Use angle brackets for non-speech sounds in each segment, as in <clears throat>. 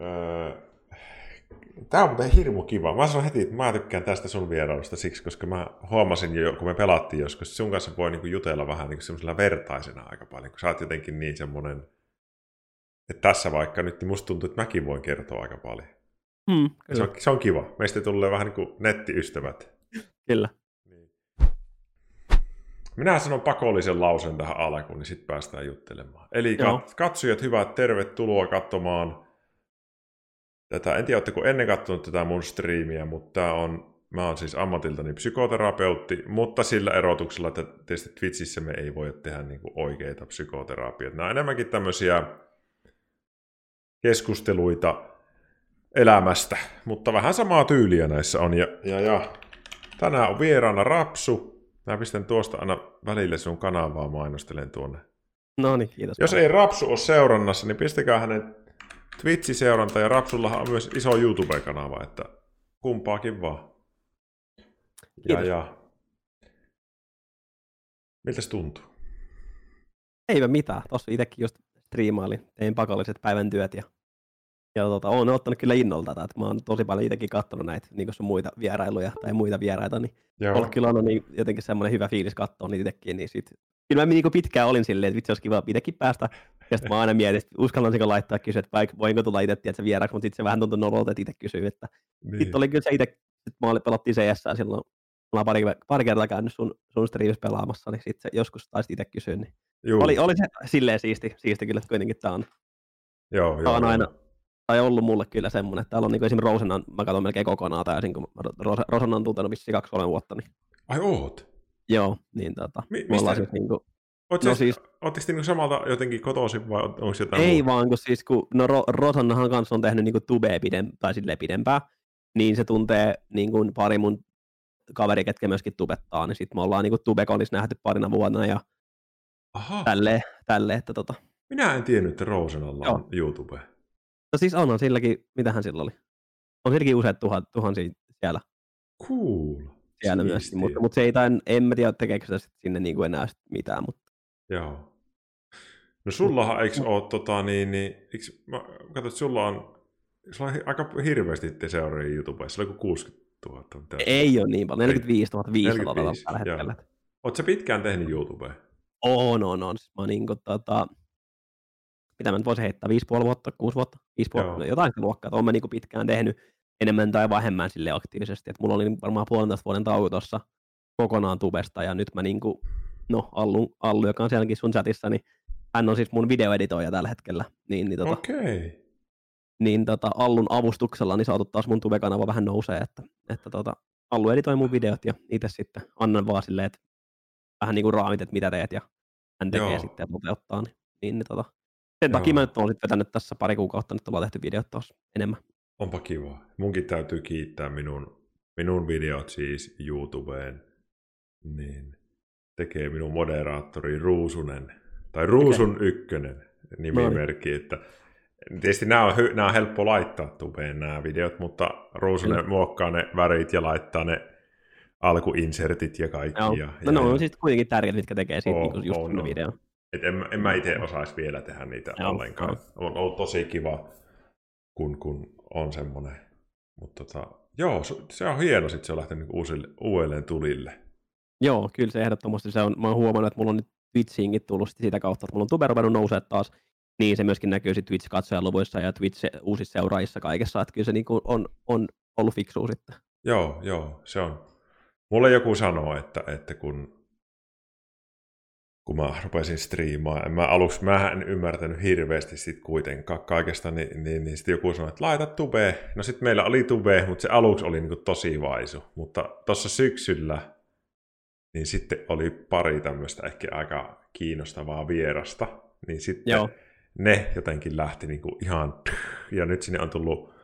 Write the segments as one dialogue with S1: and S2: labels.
S1: Öö, Tämä on muuten hirmu kiva. Mä sanon heti, että mä tykkään tästä sun vierailusta siksi, koska mä huomasin jo, kun me pelattiin joskus, sun kanssa voi niinku jutella vähän niinku semmoisella vertaisena aika paljon, kun sä oot jotenkin niin semmoinen, että tässä vaikka nyt niin musta tuntuu, että mäkin voin kertoa aika paljon.
S2: Mm,
S1: se, on, se on kiva. Meistä tulee vähän niin kuin nettiystävät.
S2: Kyllä. Niin.
S1: Minä sanon pakollisen lauseen tähän alkuun, niin sitten päästään juttelemaan. Eli kat- katsojat, hyvät, tervetuloa katsomaan tätä. En tiedä, oletteko ennen katsonut tätä mun striimiä, mutta tämä on, mä oon siis ammatiltani psykoterapeutti, mutta sillä erotuksella, että tietysti Twitchissä me ei voi tehdä niin kuin oikeita psykoterapioita. Nämä on enemmänkin tämmöisiä keskusteluita elämästä, mutta vähän samaa tyyliä näissä on. Ja, ja, ja tänään on vieraana Rapsu. Mä pistän tuosta aina välille sun kanavaa mainostelen tuonne.
S2: No niin, kiitos.
S1: Jos ei Rapsu ole seurannassa, niin pistäkää hänen Twitch-seuranta ja Rapsullahan on myös iso YouTube-kanava, että kumpaakin vaan. Ja, ja. Miltä se tuntuu?
S2: Eipä mitään. Tuossa itsekin just striimailin, tein pakolliset päivän työt ja ja tota, olen ottanut kyllä innolta tätä, että mä oon tosi paljon itsekin katsonut näitä niin sun muita vierailuja tai muita vieraita, niin Joo. kyllä on niin jotenkin semmoinen hyvä fiilis katsoa niitä itsekin, niin sit, kyllä mä niin pitkään olin silleen, että vitsi olisi kiva itsekin päästä, ja sitten mä aina mietin, että uskallanko laittaa kysyä, että vaikka voinko tulla itse tiedätkö, vieraaksi, mutta sitten se vähän tuntui nololta, että itse kysyy, että niin. sitten oli kyllä se itse, että mä olin, pelattiin CS silloin, mä olen pari, pari kertaa käynyt sun, sun streamissa pelaamassa, niin sitten joskus taisi itse kysyä, niin oli, oli se silleen siisti, siisti kyllä, että kuitenkin tämä on,
S1: joo, joo,
S2: on aina, tai ollut mulle kyllä semmoinen, että täällä on niin esimerkiksi Rosenan, mä katson melkein kokonaan täysin, kun Rosenan on tuntenut vissiin kaksi kolme vuotta. Niin...
S1: Ai oot?
S2: Joo, niin tota,
S1: Mi- mistä? Siis
S2: niin kuin,
S1: Oletko no siis, siis niin samalta jotenkin kotoisin vai onko jotain
S2: Ei muuta? vaan, kun siis kun no Ro- Rosannahan kanssa on tehnyt niin tubea pidem- tai silleen pidempää, niin se tuntee niin kuin pari mun kaveri, ketkä myöskin tubettaa, niin sitten me ollaan niin tubekonissa nähty parina vuonna ja Aha. tälleen, tälle, että tota.
S1: Minä en tiennyt, että Rosenalla on YouTube.
S2: No siis onhan silläkin, mitähän sillä oli? On silläkin useat tuhat, tuhansia siellä.
S1: Cool.
S2: Siellä myös, mutta, mutta se ei tain, en mä tiedä tekeekö se sinne niin kuin enää mitään. Mutta...
S1: Joo. No sullahan eikö ole, tota, niin, niin, eikö, mä katsoin, että sulla on, sulla on aika hirveästi te seuraajia YouTubessa, se on 60 000. Mitä
S2: ei ole niin paljon, 45 500 tällä hetkellä.
S1: Oletko pitkään tehnyt YouTubea?
S2: On, on, on. Mä oon niin kuin, tota, mitä mä nyt voisin heittää, 5,5 vuotta, 6 vuotta, 5 vuotta, jotain luokkaa, että olen mä niin pitkään tehnyt enemmän tai vähemmän sille aktiivisesti. Et mulla oli varmaan puolentoista vuoden tauko tuossa kokonaan tubesta, ja nyt mä niin kuin, no Allu, Allu, joka on sielläkin sun chatissa, niin hän on siis mun videoeditoija tällä hetkellä. Niin, niin, tota,
S1: okay.
S2: niin tota, Allun avustuksella niin saatu taas mun tube-kanava vähän nousee, että, että tota, Allu editoi mun videot ja itse sitten annan vaan silleen, että vähän niin kuin raamit, että mitä teet ja hän tekee Joo. sitten ja toteuttaa. Niin, niin, niin tota, sen Joo. takia mä nyt olen sitten vetänyt tässä pari kuukautta, nyt ollaan tehty videot taas enemmän.
S1: Onpa kiva. Munkin täytyy kiittää minun, minun videot siis YouTubeen. Niin tekee minun moderaattori Ruusunen, tai Ruusun okay. ykkönen nimimerkki, no. että Tietysti nämä on, nämä on helppo laittaa tubeen nämä videot, mutta Ruusunen Kyllä. muokkaa ne värit ja laittaa ne alkuinsertit ja kaikki.
S2: Joo.
S1: Ja,
S2: no, ja, no, no on siis kuitenkin tärkeät, mitkä tekee siitä oh, niin just oh, no. video.
S1: Et en, en mä itse osaisi vielä tehdä niitä Joo, ollenkaan. On ollut tosi kiva, kun, kun on semmoinen. Mutta tota, joo, se on hieno, sitten se on lähtenyt uusille, uudelleen tulille.
S2: Joo, kyllä se ehdottomasti se on. Mä oon huomannut, että mulla on nyt Twitchiinkin tullut sitä kautta, että mulla on tube ruvennut nousee taas. Niin se myöskin näkyy sitten Twitch-katsojaluvuissa ja Twitch uusissa seuraajissa kaikessa, että kyllä se niin on, on ollut fiksu sitten.
S1: Joo, joo, se on. Mulle joku sanoo, että, että kun kun mä rupesin striimaan. Mä aluksi mä en ymmärtänyt hirveästi sit kuitenkaan kaikesta, niin, niin, niin sitten joku sanoi, että laita tube. No sitten meillä oli tube, mutta se aluksi oli niin tosi vaisu. Mutta tuossa syksyllä niin sitten oli pari tämmöistä ehkä aika kiinnostavaa vierasta. Niin sitten Joo. ne jotenkin lähti niin kuin ihan... Ja nyt sinne on tullut,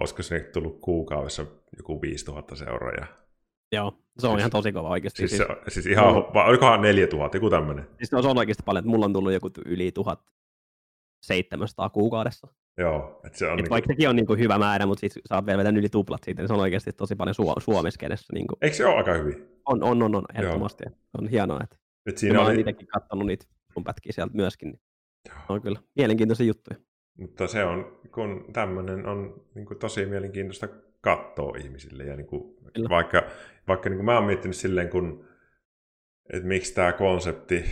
S1: olisiko sinne tullut kuukaudessa joku 5000 seuraajaa.
S2: Joo, se on siis, ihan tosi kova oikeasti.
S1: Siis, siis, siis ihan, no, olikohan 4000, joku tämmöinen?
S2: Siis se on oikeasti paljon, että mulla on tullut joku yli 1700 kuukaudessa.
S1: Joo, että se on...
S2: Et niinku... Vaikka sekin on niinku hyvä määrä, mutta sitten oot vielä vetänyt yli tuplat siitä, niin se on oikeasti tosi paljon su- Suomessa kenessä. Niinku...
S1: Eikö se ole aika hyvin?
S2: On, on, on, on ehdottomasti. Joo. On hienoa, että... Et siinä mä olen oli... itsekin katsonut niitä sun pätkiä sieltä myöskin. Niin on kyllä mielenkiintoisia juttuja.
S1: Mutta se on, kun tämmöinen on niin kuin, tosi mielenkiintoista katsoa ihmisille. Ja niin kuin, vaikka vaikka niin kuin mä oon miettinyt silleen, kun, että miksi tämä konsepti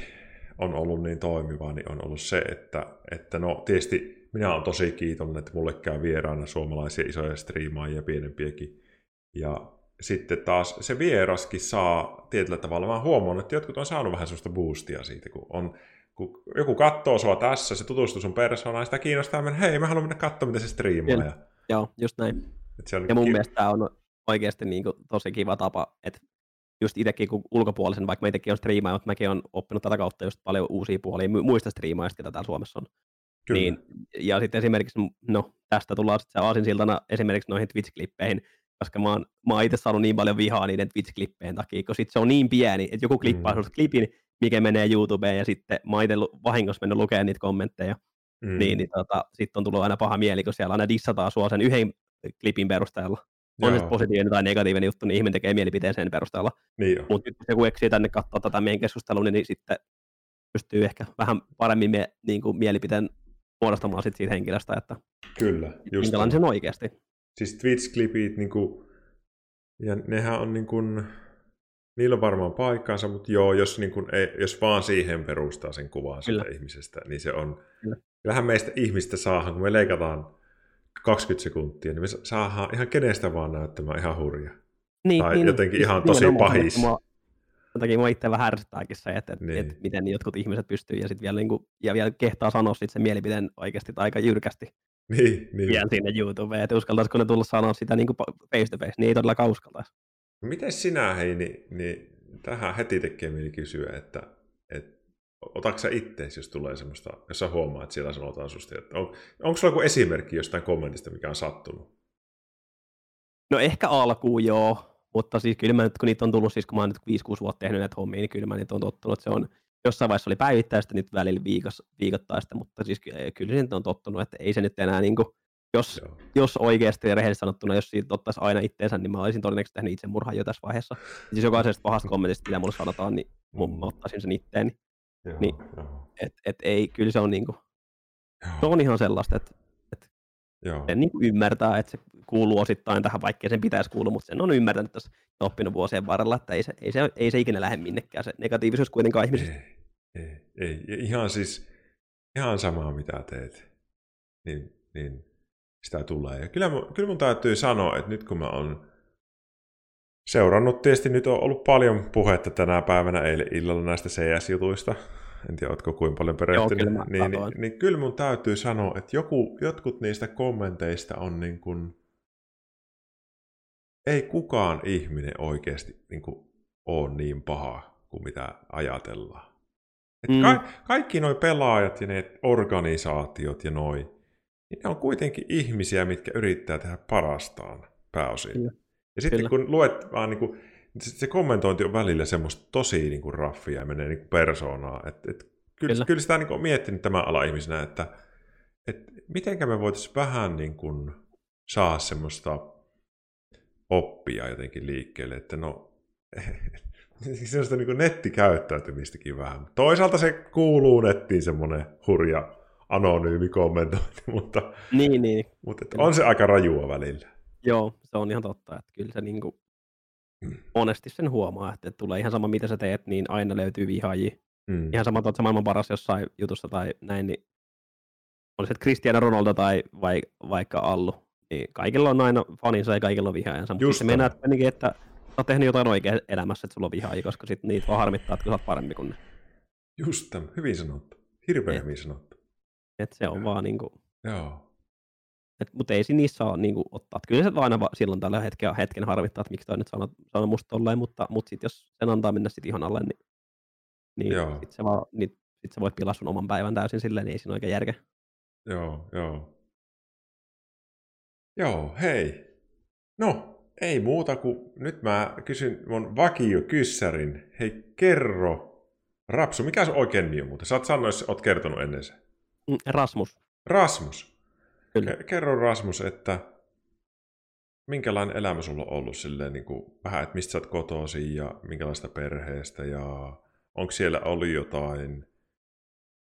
S1: on ollut niin toimiva, niin on ollut se, että, että no tietysti minä olen tosi kiitollinen, että mulle käy vieraana suomalaisia isoja striimaajia pienempiäkin. Ja sitten taas se vieraskin saa tietyllä tavalla, mä huomannut, että jotkut on saanut vähän sellaista boostia siitä, kun on kun joku katsoo sua tässä, se tutustuu sun persoonaan, sitä kiinnostaa mennä, hei, mä haluan mennä katsoa, miten se striimaa. Ja...
S2: Joo, just näin.
S1: Et se on
S2: ja mun
S1: ki-
S2: mielestä tämä on oikeasti niin kuin tosi kiva tapa, että just itsekin kun ulkopuolisen, vaikka mä itsekin on striimaaja, mutta mäkin on oppinut tätä kautta just paljon uusia puolia muista striimaajista, mitä täällä Suomessa on.
S1: Kyllä.
S2: Niin, ja sitten esimerkiksi, no tästä tullaan sitten se aasinsiltana esimerkiksi noihin Twitch-klippeihin, koska mä oon, mä oon itse saanut niin paljon vihaa niiden Twitch-klippeen takia, kun sit se on niin pieni, että joku klippaa mm. klipin, mikä menee YouTubeen, ja sitten mä oon itse vahingossa mennyt lukemaan niitä kommentteja, mm. niin, niin tota, sitten on tullut aina paha mieli, kun siellä aina dissataan sua sen yhden klipin perusteella. On Joo. se positiivinen tai negatiivinen juttu, niin ihminen tekee mielipiteen sen perusteella.
S1: Niin
S2: Mutta nyt jos joku eksii tänne katsoa tätä meidän keskustelua, niin, sitten pystyy ehkä vähän paremmin mie, niin kuin mielipiteen muodostamaan sit siitä henkilöstä, että
S1: Kyllä,
S2: just minkälainen se on oikeasti.
S1: Siis Twitch-klipit, niin kuin, ja nehän on niin kuin, niillä on varmaan paikkaansa, mutta joo, jos, niin kuin, ei, jos vaan siihen perustaa sen kuvaan siitä ihmisestä, niin se on, Kyllä. kyllähän meistä ihmistä saahan, kun me leikataan 20 sekuntia, niin me saadaan ihan kenestä vaan näyttämään ihan hurja.
S2: Niin,
S1: tai
S2: niin,
S1: jotenkin ihan tosi pahis.
S2: Sen takia mua itse vähän ärsyttääkin se, että, niin. että miten jotkut ihmiset pystyy ja, sit vielä, niin kuin, ja vielä kehtaa sanoa sit sen mielipiteen oikeasti aika jyrkästi.
S1: Niin, niin.
S2: Vielä sinne YouTubeen, että uskaltaisiko ne tulla sanoa sitä niin kuin face to face, niin ei todellakaan uskaltaisi.
S1: No miten sinä, hei, niin, niin tähän heti tekee mieli kysyä, että, että otatko sä ittees, jos tulee semmoista, jos sä huomaat, että siellä sanotaan susta, että on, onko sulla joku esimerkki jostain kommentista, mikä on sattunut?
S2: No ehkä alkuun joo, mutta siis kyllä mä nyt, kun niitä on tullut, siis kun mä oon nyt 5-6 vuotta tehnyt näitä hommia, niin kyllä mä niitä on tottunut, että se on jossain vaiheessa oli päivittäistä, nyt välillä viikos, viikoittaista, mutta siis kyllä se on tottunut, että ei se nyt enää niin kuin, jos, jos oikeasti ja rehellisesti sanottuna, jos siitä ottaisi aina itteensä, niin mä olisin todennäköisesti tehnyt itsemurhan jo tässä vaiheessa. Siis jokaisesta pahasta kommentista, mitä mulle sanotaan, niin mä mm. ottaisin sen itteeni. Joo, niin, joo. Et, et ei, kyllä se on niinku, se on ihan sellaista, että et joo. sen niinku ymmärtää, että se kuuluu osittain tähän, vaikkei sen pitäisi kuulua, mutta sen on ymmärtänyt tässä oppinut vuosien varrella, että ei se, ei se, ei se ikinä lähde minnekään, se negatiivisuus kuitenkaan ihmisistä.
S1: Ei, ei, ei. Ihan siis, ihan samaa mitä teet, niin, niin sitä tulee. Ja kyllä, kyllä mun täytyy sanoa, että nyt kun mä oon seurannut, tietysti nyt on ollut paljon puhetta tänä päivänä eilen illalla näistä CS-jutuista. En tiedä, oletko kuinka paljon perehtynyt. Joo, kyllä niin, niin, niin, kyllä mun täytyy sanoa, että joku, jotkut niistä kommenteista on niin kuin, ei kukaan ihminen oikeasti niin kuin, ole niin paha kuin mitä ajatellaan. Et mm. ka- kaikki nuo pelaajat ja ne organisaatiot ja noi, niin ne on kuitenkin ihmisiä, mitkä yrittää tehdä parastaan pääosin. Kyllä. Ja sitten Kyllä. kun luet vaan niin kuin, se kommentointi on välillä semmoista tosi niin kuin raffia ja menee niin kuin persoonaa. Et, et, kyllä, kyllä. kyllä sitä niin kuin, on miettinyt tämän ala ihmisenä, että et, mitenkä me voitaisiin vähän niin kuin, saa semmoista oppia jotenkin liikkeelle, että no <laughs> semmoista niin nettikäyttäytymistäkin vähän. Toisaalta se kuuluu nettiin semmoinen hurja anonyymi kommentointi, <laughs> mutta,
S2: niin, niin.
S1: mutta on se aika rajua välillä.
S2: Joo, se on ihan totta, että kyllä se niin kuin mm. monesti sen huomaa, että tulee ihan sama mitä sä teet, niin aina löytyy vihaajia. Mm. Ihan sama, että maailman paras jossain jutussa tai näin, niin olisi se Cristiano Ronaldo tai vai, vaikka Allu, niin kaikilla on aina faninsa ja kaikilla on vihaajansa, mutta se mennään että, että sä oot tehnyt jotain oikein elämässä, että sulla on vihaajia, koska sit niitä vaan harmittaa, että sä oot parempi kuin ne.
S1: Just tämän, hyvin sanottu. Hirveän hyvin sanottu.
S2: Et se on vaan niinku...
S1: Joo.
S2: Mutta ei niissä ole niinku ottaa. Et kyllä se aina va, silloin tällä hetken, hetken harvittaa, että miksi toi nyt sanoo, sanoo musta tolleen, mutta, mutta sit jos sen antaa mennä sit ihon alle, niin, niin sit se, vaan, niin, sit se voit pilaa sun oman päivän täysin silleen, niin ei siinä oikein järkeä.
S1: Joo, joo. Joo, hei. No, ei muuta kuin nyt mä kysyn mun vakio kyssärin. Hei, kerro. Rapsu, mikä se oikein nimi on muuten? Sä oot sanonut, jos oot kertonut ennen se.
S2: Mm, Rasmus.
S1: Rasmus. Kyllä. Kerro Rasmus, että minkälainen elämä sulla on ollut silleen, niin kuin, vähän, että mistä sä oot kotoisin ja minkälaista perheestä ja onko siellä ollut jotain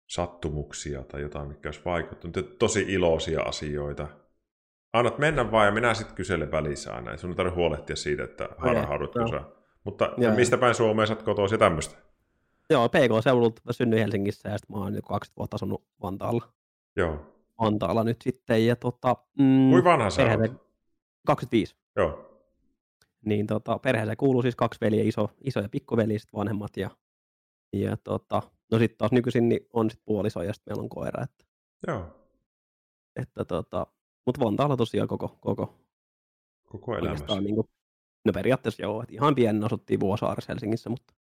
S1: sattumuksia tai jotain, mikä olisi vaikuttanut. Tosi iloisia asioita. Annat mennä vaan ja minä sitten kyselen välissä aina. Ei sun ei tarvitse huolehtia siitä, että harhaudut no. Mutta Joo. mistä päin Suomeen sä oot kotoisin tämmöistä?
S2: Joo, PK-seudulta mä synnyin Helsingissä ja sitten mä oon nyt 20 vuotta asunut Vantaalla.
S1: Joo.
S2: Vantaalla nyt sitten. Ja tota, mm,
S1: Kui vanha sä oot?
S2: 25.
S1: Joo.
S2: Niin tota, perheeseen kuuluu siis kaksi veliä, iso, iso ja pikkuveli, sit vanhemmat. Ja, ja tota, no sitten taas nykyisin niin on sit puoliso ja sitten meillä on koira. Että,
S1: Joo.
S2: Että tota, mutta Vantaalla tosiaan koko, koko,
S1: koko elämässä.
S2: Niin kuin, no periaatteessa joo, että ihan pienen asuttiin Vuosaaressa Helsingissä, mutta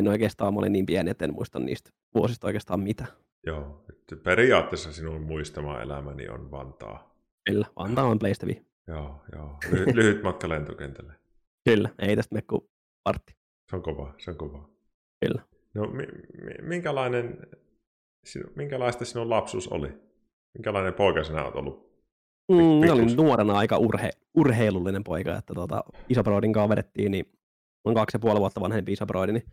S2: en oikeastaan, mä olin niin pieni, että en muista niistä vuosista oikeastaan mitä.
S1: Joo, että periaatteessa sinun muistama elämäni on Vantaa.
S2: Kyllä, Vantaa on PlayStation.
S1: Joo, joo. Lyhyt, lyhyt matka lentokentälle.
S2: Kyllä, ei tästä mene kuin partti.
S1: Se on kova, se on kova.
S2: Kyllä.
S1: No minkälainen, minkälaista sinun lapsuus oli? Minkälainen poika sinä olet ollut?
S2: Mm, olin nuorena aika urhe, urheilullinen poika, että isobroidin kanssa vedettiin, niin on kaksi ja puoli vuotta vanhempi isobroidi, niin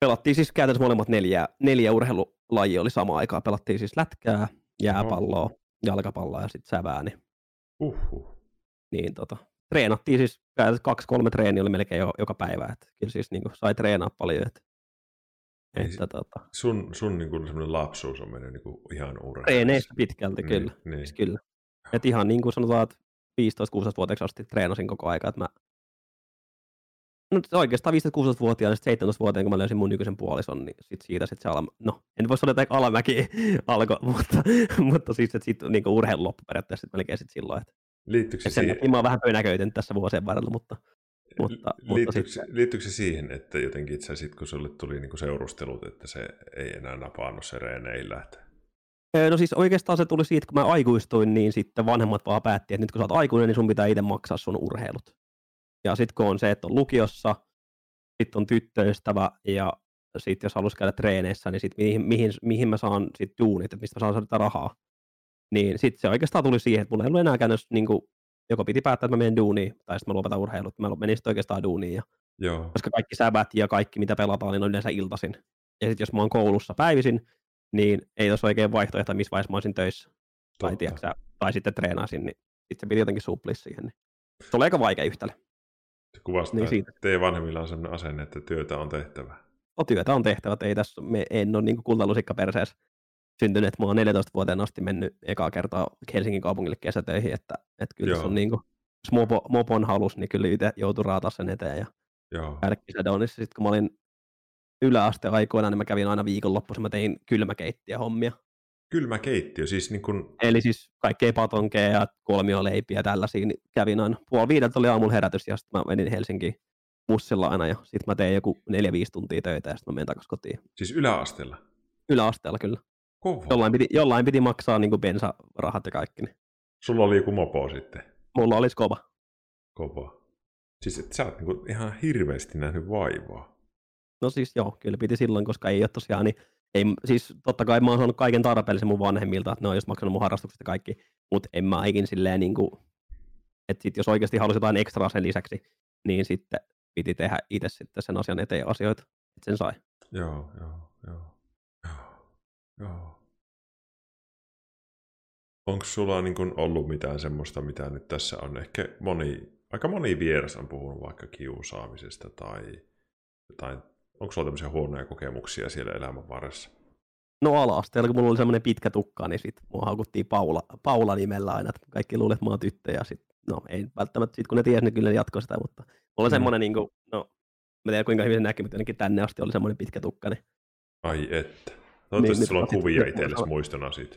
S2: pelattiin siis käytännössä molemmat neljä, neljä urheilulajia oli samaan aikaan. Pelattiin siis lätkää, jääpalloa, jalkapalloa ja sitten sävää. Niin,
S1: Uhuh.
S2: niin tota, treenattiin siis, kaksi-kolme treeniä oli melkein jo, joka päivä. Että kyllä siis niin kuin, sai treenaa paljon. Että,
S1: niin että, tota, sun sun niin kuin, semmoinen lapsuus on mennyt niin kuin, ihan urheilussa.
S2: Treeneistä pitkälti, niin, kyllä. Niin. Siis kyllä. Et ihan niin kuin sanotaan, että 15-16-vuotiaaksi asti treenasin koko aika, että mä No oikeastaan 15-16-vuotiaana, 17-vuotiaana, kun mä löysin mun nykyisen puolison, niin sit siitä sit se ala, no en voi sanoa, että alamäki <laughs> alkoi, mutta, mutta siis että sit niin urheilu loppu periaatteessa sit melkein sit silloin. Että,
S1: liittyykö se
S2: siihen? Mä oon vähän pönäköitynyt tässä vuosien varrella, mutta, mutta,
S1: liittyykö, mutta liittyykö se siihen, että jotenkin itse sit, kun sulle tuli niin seurustelut, että se ei enää napannut se reeneillä, että
S2: No siis oikeastaan se tuli siitä, kun mä aikuistuin, niin sitten vanhemmat vaan päätti, että nyt kun sä oot aikuinen, niin sun pitää itse maksaa sun urheilut. Ja sitten kun on se, että on lukiossa, sitten on tyttöystävä ja sitten jos haluaisi käydä treeneissä, niin sitten mihin, mihin, mihin mä saan sitten duunit, että mistä mä saan saada rahaa. Niin sitten se oikeastaan tuli siihen, että mulla ei ollut enää käynyt, niin kuin, joko piti päättää, että mä menen duuniin, tai sitten mä lopetan urheilut. Mä menin sitten oikeastaan duuniin. Ja,
S1: Joo.
S2: Koska kaikki säbät ja kaikki, mitä pelataan, niin on yleensä iltasin. Ja sitten jos mä oon koulussa päivisin, niin ei olisi oikein vaihtoehto, missä vaiheessa mä olisin töissä. Tai, tiiäksä, tai sitten treenaisin, niin sitten se piti jotenkin suplia siihen. Niin. Se oli aika vaikea yhtälö.
S1: Se kuvastaa, niin siitä. että teidän vanhemmilla on sellainen asenne, että työtä on tehtävä.
S2: No, työtä on tehtävä, ei tässä, me en ole niin kultalusikka perseessä syntynyt. Mä oon 14 vuoteen asti mennyt ekaa kertaa Helsingin kaupungille kesätöihin, että, että kyllä Joo. se on niin kuin, jos mopo, mopon halus, niin kyllä itse joutui raataa sen eteen ja
S1: Joo.
S2: käydä Sitten kun mä olin yläaste aikoina, niin mä kävin aina viikonloppuisin, mä tein kylmäkeittiä hommia.
S1: Kylmäkeittiö, siis niin kun...
S2: Eli siis kaikkea patonkeja ja kolmioleipiä ja tällaisia, niin kävin aina. Puoli viideltä oli aamulla herätys ja sitten mä menin Helsinkiin bussilla aina ja sitten mä tein joku neljä viisi tuntia töitä ja sitten mä menin takaisin kotiin.
S1: Siis yläasteella?
S2: Yläasteella kyllä.
S1: Kova.
S2: Jollain piti, jollain piti maksaa niin kuin bensarahat ja kaikki. Niin.
S1: Sulla oli joku mopo sitten?
S2: Mulla olisi kova.
S1: Kova. Siis et sä oot niin ihan hirveästi nähnyt vaivaa.
S2: No siis joo, kyllä piti silloin, koska ei ole tosiaan, niin ei, siis totta kai mä oon saanut kaiken tarpeellisen mun vanhemmilta, että ne on just maksanut mun harrastukset ja kaikki, mutta en mä ikin silleen niin kuin, että sit jos oikeasti halusi jotain ekstraa sen lisäksi, niin sitten piti tehdä itse sitten sen asian eteen asioita, että sen sai.
S1: Joo, joo, joo, joo, joo. Onko sulla niin kun ollut mitään semmoista, mitä nyt tässä on ehkä moni, aika moni vieras on puhunut vaikka kiusaamisesta tai jotain Onko sulla tämmöisiä huonoja kokemuksia siellä elämän varressa?
S2: No ala-asteella, kun mulla oli semmoinen pitkä tukka, niin sit mua haukuttiin Paula, Paula nimellä aina, että kaikki luulet, että mä oon tyttö, ja sit, no ei välttämättä, sit kun ne tiesi, niin kyllä ne jatkoi sitä, mutta mulla oli mm. semmoinen, niin kuin, no, mä tiedän kuinka hyvin se näkyy, mutta ainakin tänne asti oli semmoinen pitkä tukka. Niin...
S1: Ai että. Toivottavasti niin, sulla on kuvia itsellesi muistona siitä.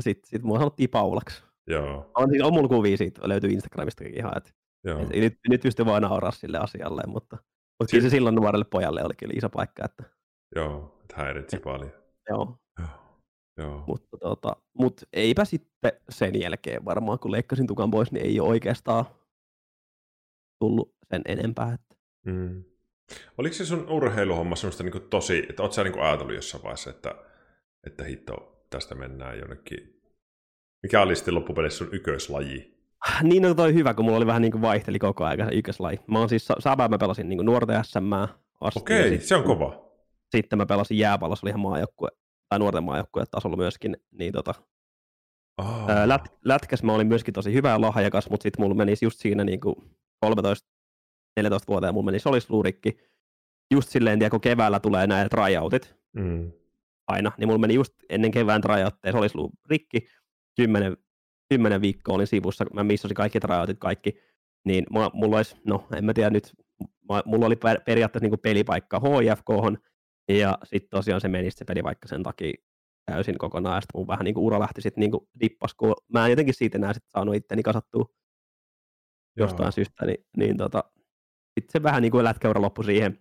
S2: Sitten sit mua sanottiin Paulaksi.
S1: Joo.
S2: On, siis on mulla kuvia siitä, löytyy Instagramistakin ihan, että Joo. Et, nyt, nyt pystyy vaan nauraa sille asialle, mutta mutta kyllä se silloin nuorelle pojalle oli kyllä iso paikka. Että...
S1: Joo, että häiritsi paljon.
S2: Joo.
S1: Joo.
S2: Mutta tota, mut eipä sitten sen jälkeen varmaan, kun leikkasin tukan pois, niin ei ole oikeastaan tullut sen enempää. Että...
S1: Mm. Oliko se sun urheiluhomma semmoista niin tosi, että oot sä niin ajatellut jossain vaiheessa, että, että hitto, tästä mennään jonnekin. Mikä oli sitten loppupeleissä sun ykköslaji? <sighs>
S2: Niin on no toi hyvä, kun mulla oli vähän niin kuin vaihteli koko ajan se ykköslaji. Mä oon siis, Sabaa mä pelasin niin nuorten SM asti.
S1: Okei, okay, se on kova.
S2: Sitten mä pelasin jääpallossa, oli ihan maajoukkue tai nuorten maajoukkueen tasolla myöskin, niin tota,
S1: Oh.
S2: lät, lätkäs mä olin myöskin tosi hyvä ja lahjakas, mutta sitten mulla menisi just siinä niin 13-14 vuoteen mulla meni solisluurikki. Just silleen, tiedä, kun keväällä tulee nämä tryoutit
S1: Mm.
S2: aina, niin mulla meni just ennen kevään tryoutteja solisluu rikki, 10, 10 viikkoa olin sivussa, mä missasin kaikki tryoutit, kaikki, niin mulla, mulla olisi, no en mä tiedä nyt, mä- mulla oli per, periaatteessa niin pelipaikka HIFK, ja sitten tosiaan se meni se pelipaikka sen takia täysin kokonaan, ja sitten mun vähän niin kuin ura lähti sitten niin kuin dippas, kun mä en jotenkin siitä enää sit saanut itteni kasattua jostain
S1: Joo.
S2: syystä, niin, niin tota, sitten se vähän niin kuin lätkäura loppui siihen.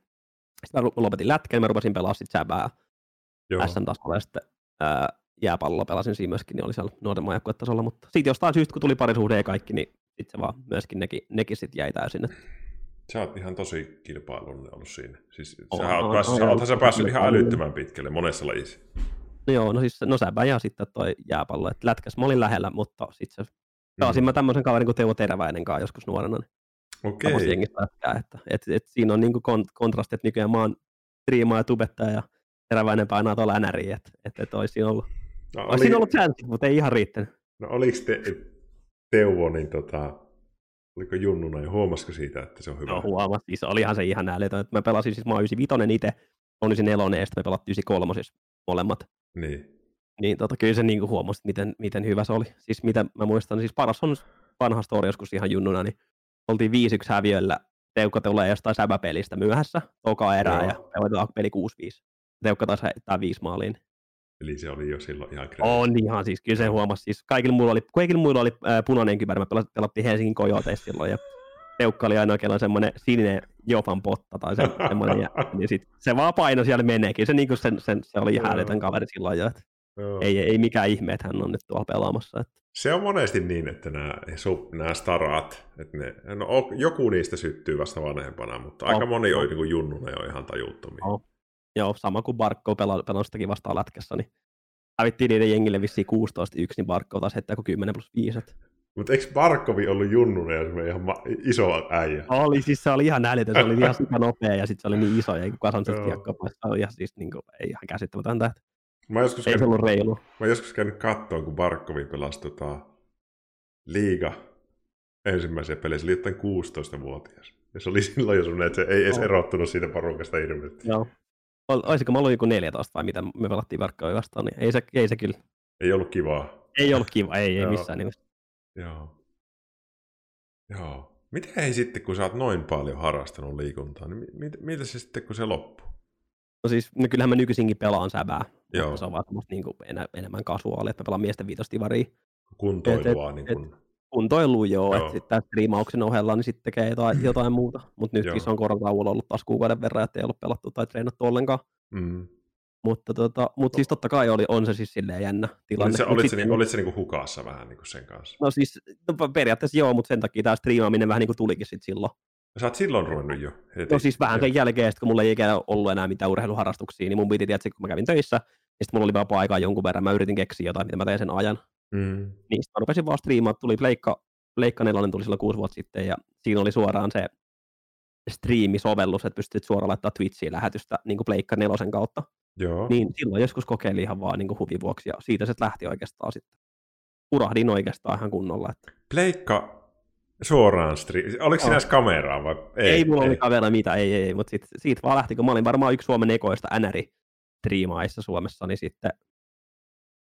S2: Sitten mä lopetin lätkän, mä rupesin pelaamaan sitten säbää
S1: Joo.
S2: SM-tasolla ja sitten ää, jääpallolla pelasin siinä myöskin, niin oli siellä nuorten maajoukkuetasolla, mutta sitten jostain syystä, kun tuli parisuhde ja kaikki, niin sitten se vaan myöskin nekin, nekin sitten jäi täysin. Et,
S1: Sä oot ihan tosi kilpailullinen ollut siinä. Siis
S2: On,
S1: sähän
S2: on,
S1: oot päässyt,
S2: on,
S1: sä
S2: on,
S1: päässyt
S2: on,
S1: ihan älyttömän pitkälle monessa lajissa.
S2: no joo, no siis no säbä ja sitten toi jääpallo, että lätkäs mä olin lähellä, mutta sitten se pelasin
S1: Mm.
S2: mä tämmöisen kaverin kuin Teuvo Teräväinen kanssa joskus nuorena, niin
S1: Okei.
S2: okay. jengistä lätkää, että et, et, siinä on niinku kont- kontrasti, että nykyään mä oon striimaa ja tubettaja ja Teräväinen painaa tuolla NRiin, että et, et olisi siinä ollut,
S1: No,
S2: olisi siinä ollut chanssit, mutta ei ihan riittänyt.
S1: no oliko te, Teuvo, niin tota, oliko junnuna ja huomasiko siitä, että se on hyvä?
S2: No huomas, siis olihan se ihan älytön. että Mä pelasin, siis mä oon 95 itse, on 94 ja sitten me pelattiin 93 molemmat.
S1: Niin.
S2: Niin tota, kyllä se niinku huomasi, miten, miten hyvä se oli. Siis mitä mä muistan, siis paras on vanha story joskus ihan junnuna, niin oltiin 5-1 häviöllä. Teukka tulee jostain säbäpelistä myöhässä, toka erää
S1: Joo.
S2: ja pelataan peli 6-5. Teukka taas heittää viisi maaliin.
S1: Eli se oli jo silloin ihan
S2: On ihan siis, kyllä se huomasi. Siis kaikilla muilla oli, kaikilla muilla oli äh, punainen kypärä, me pelat- pelattiin Helsingin Kojoteissa silloin ja Teukka oli ainoa, kello semmoinen sininen Jopan potta tai se, <laughs> semmoinen, ja, niin sit se vaan paino siellä meneekin. Se, niinku sen, sen, se oli ihan älytön kaveri silloin jo, että
S1: Joo.
S2: ei, ei mikään ihme, että hän on nyt tuolla pelaamassa. Että.
S1: Se on monesti niin, että nämä, sup- nämä starat, että ne, no, joku niistä syttyy vasta vanhempana, mutta aika
S2: Oh,
S1: moni on niin junnuna jo ihan tajuttomia.
S2: Oh. Joo, sama kuin Barkko pela, pelasistakin vastaan lätkässä, niin hävittiin niiden jengille vissiin 16-1, niin Barkko taas heittää kuin 10 plus 5. Että.
S1: Mutta eikö Barkovi ollut junnuna ja se ihan ma- iso äijä?
S2: Oli, siis se oli ihan älytön, se oli <laughs> ihan super nopea ja sitten se oli niin iso ja
S1: Joo.
S2: kiekkoa pois, se oli ihan siis niin kuin, ei ihan käsittämätöntä, että
S1: Mä joskus,
S2: ei se
S1: käynyt,
S2: ollut reilu.
S1: mä joskus käynyt kattoon, kun Barkovi pelasi tota, liiga ensimmäisiä pelejä. Se oli jotain 16-vuotias. Ja se oli <laughs> silloin jo semmoinen, että se ei edes erottunut siitä porukasta hirveästi.
S2: Joo. Ol- Olisiko mä ollut joku 14 vai mitä me pelattiin verkkoja vastaan, niin ei se, ei se kyllä,
S1: Ei ollut kivaa.
S2: ei ollut kiva, ei, ei missään nimessä.
S1: Joo. Joo. Miten ei sitten, kun sä oot noin paljon harrastanut liikuntaa, niin mi- mit, miltä se sitten, kun se loppuu?
S2: No siis, no kyllähän mä nykyisinkin pelaan säbää,
S1: Joo.
S2: se on vaan semmoista niin kuin enä, enemmän kasuaalia, että mä pelaan miesten viitostivaria.
S1: Kuntoilua, niin kun...
S2: Kuntoilu joo,
S1: Joo.
S2: että sitten striimauksen ohella niin sitten tekee jotain, jotain muuta. Mutta nytkin
S1: Joo.
S2: se on koronatauolla ollut taas kuukauden verran, että ei ollut pelattu tai treenattu ollenkaan.
S1: Mm.
S2: Mutta, tota, mutta siis totta kai oli, on se siis silleen jännä tilanne.
S1: Olit se,
S2: Mut
S1: olit, se,
S2: sitten-
S1: niin, olit se niin hukassa vähän niin kuin sen kanssa?
S2: No siis no periaatteessa joo, mutta sen takia tämä striimaaminen vähän niin kuin tulikin sitten silloin.
S1: Sä oot silloin ruvennut jo heti.
S2: No siis vähän sen jälkeen, sit kun mulla ei ikinä ollut enää mitään urheiluharrastuksia, niin mun piti tietysti, kun mä kävin töissä, ja sitten mulla oli vapaa aikaa jonkun verran, mä yritin keksiä jotain, mitä mä tein sen ajan.
S1: Mm.
S2: Niin mä rupesin vaan striimaan, tuli Pleikka, Pleikka 4 tuli silloin kuusi vuotta sitten, ja siinä oli suoraan se striimisovellus, että pystyt suoraan laittaa Twitchiin lähetystä niin kuin Pleikka 4 kautta.
S1: Joo.
S2: Niin silloin joskus kokeilin ihan vaan niin kuin huvin vuoksi, ja siitä se lähti oikeastaan sitten. Urahdin oikeastaan ihan kunnolla. Että
S1: Pleikka suoraan stri... Oliko
S2: Joo.
S1: edes kameraa vai?
S2: ei, ei mulla ollut kavera mitä, ei, ei, ei mutta siitä vaan lähti, kun mä olin varmaan yksi Suomen ekoista NRI striimaissa Suomessa, niin sitten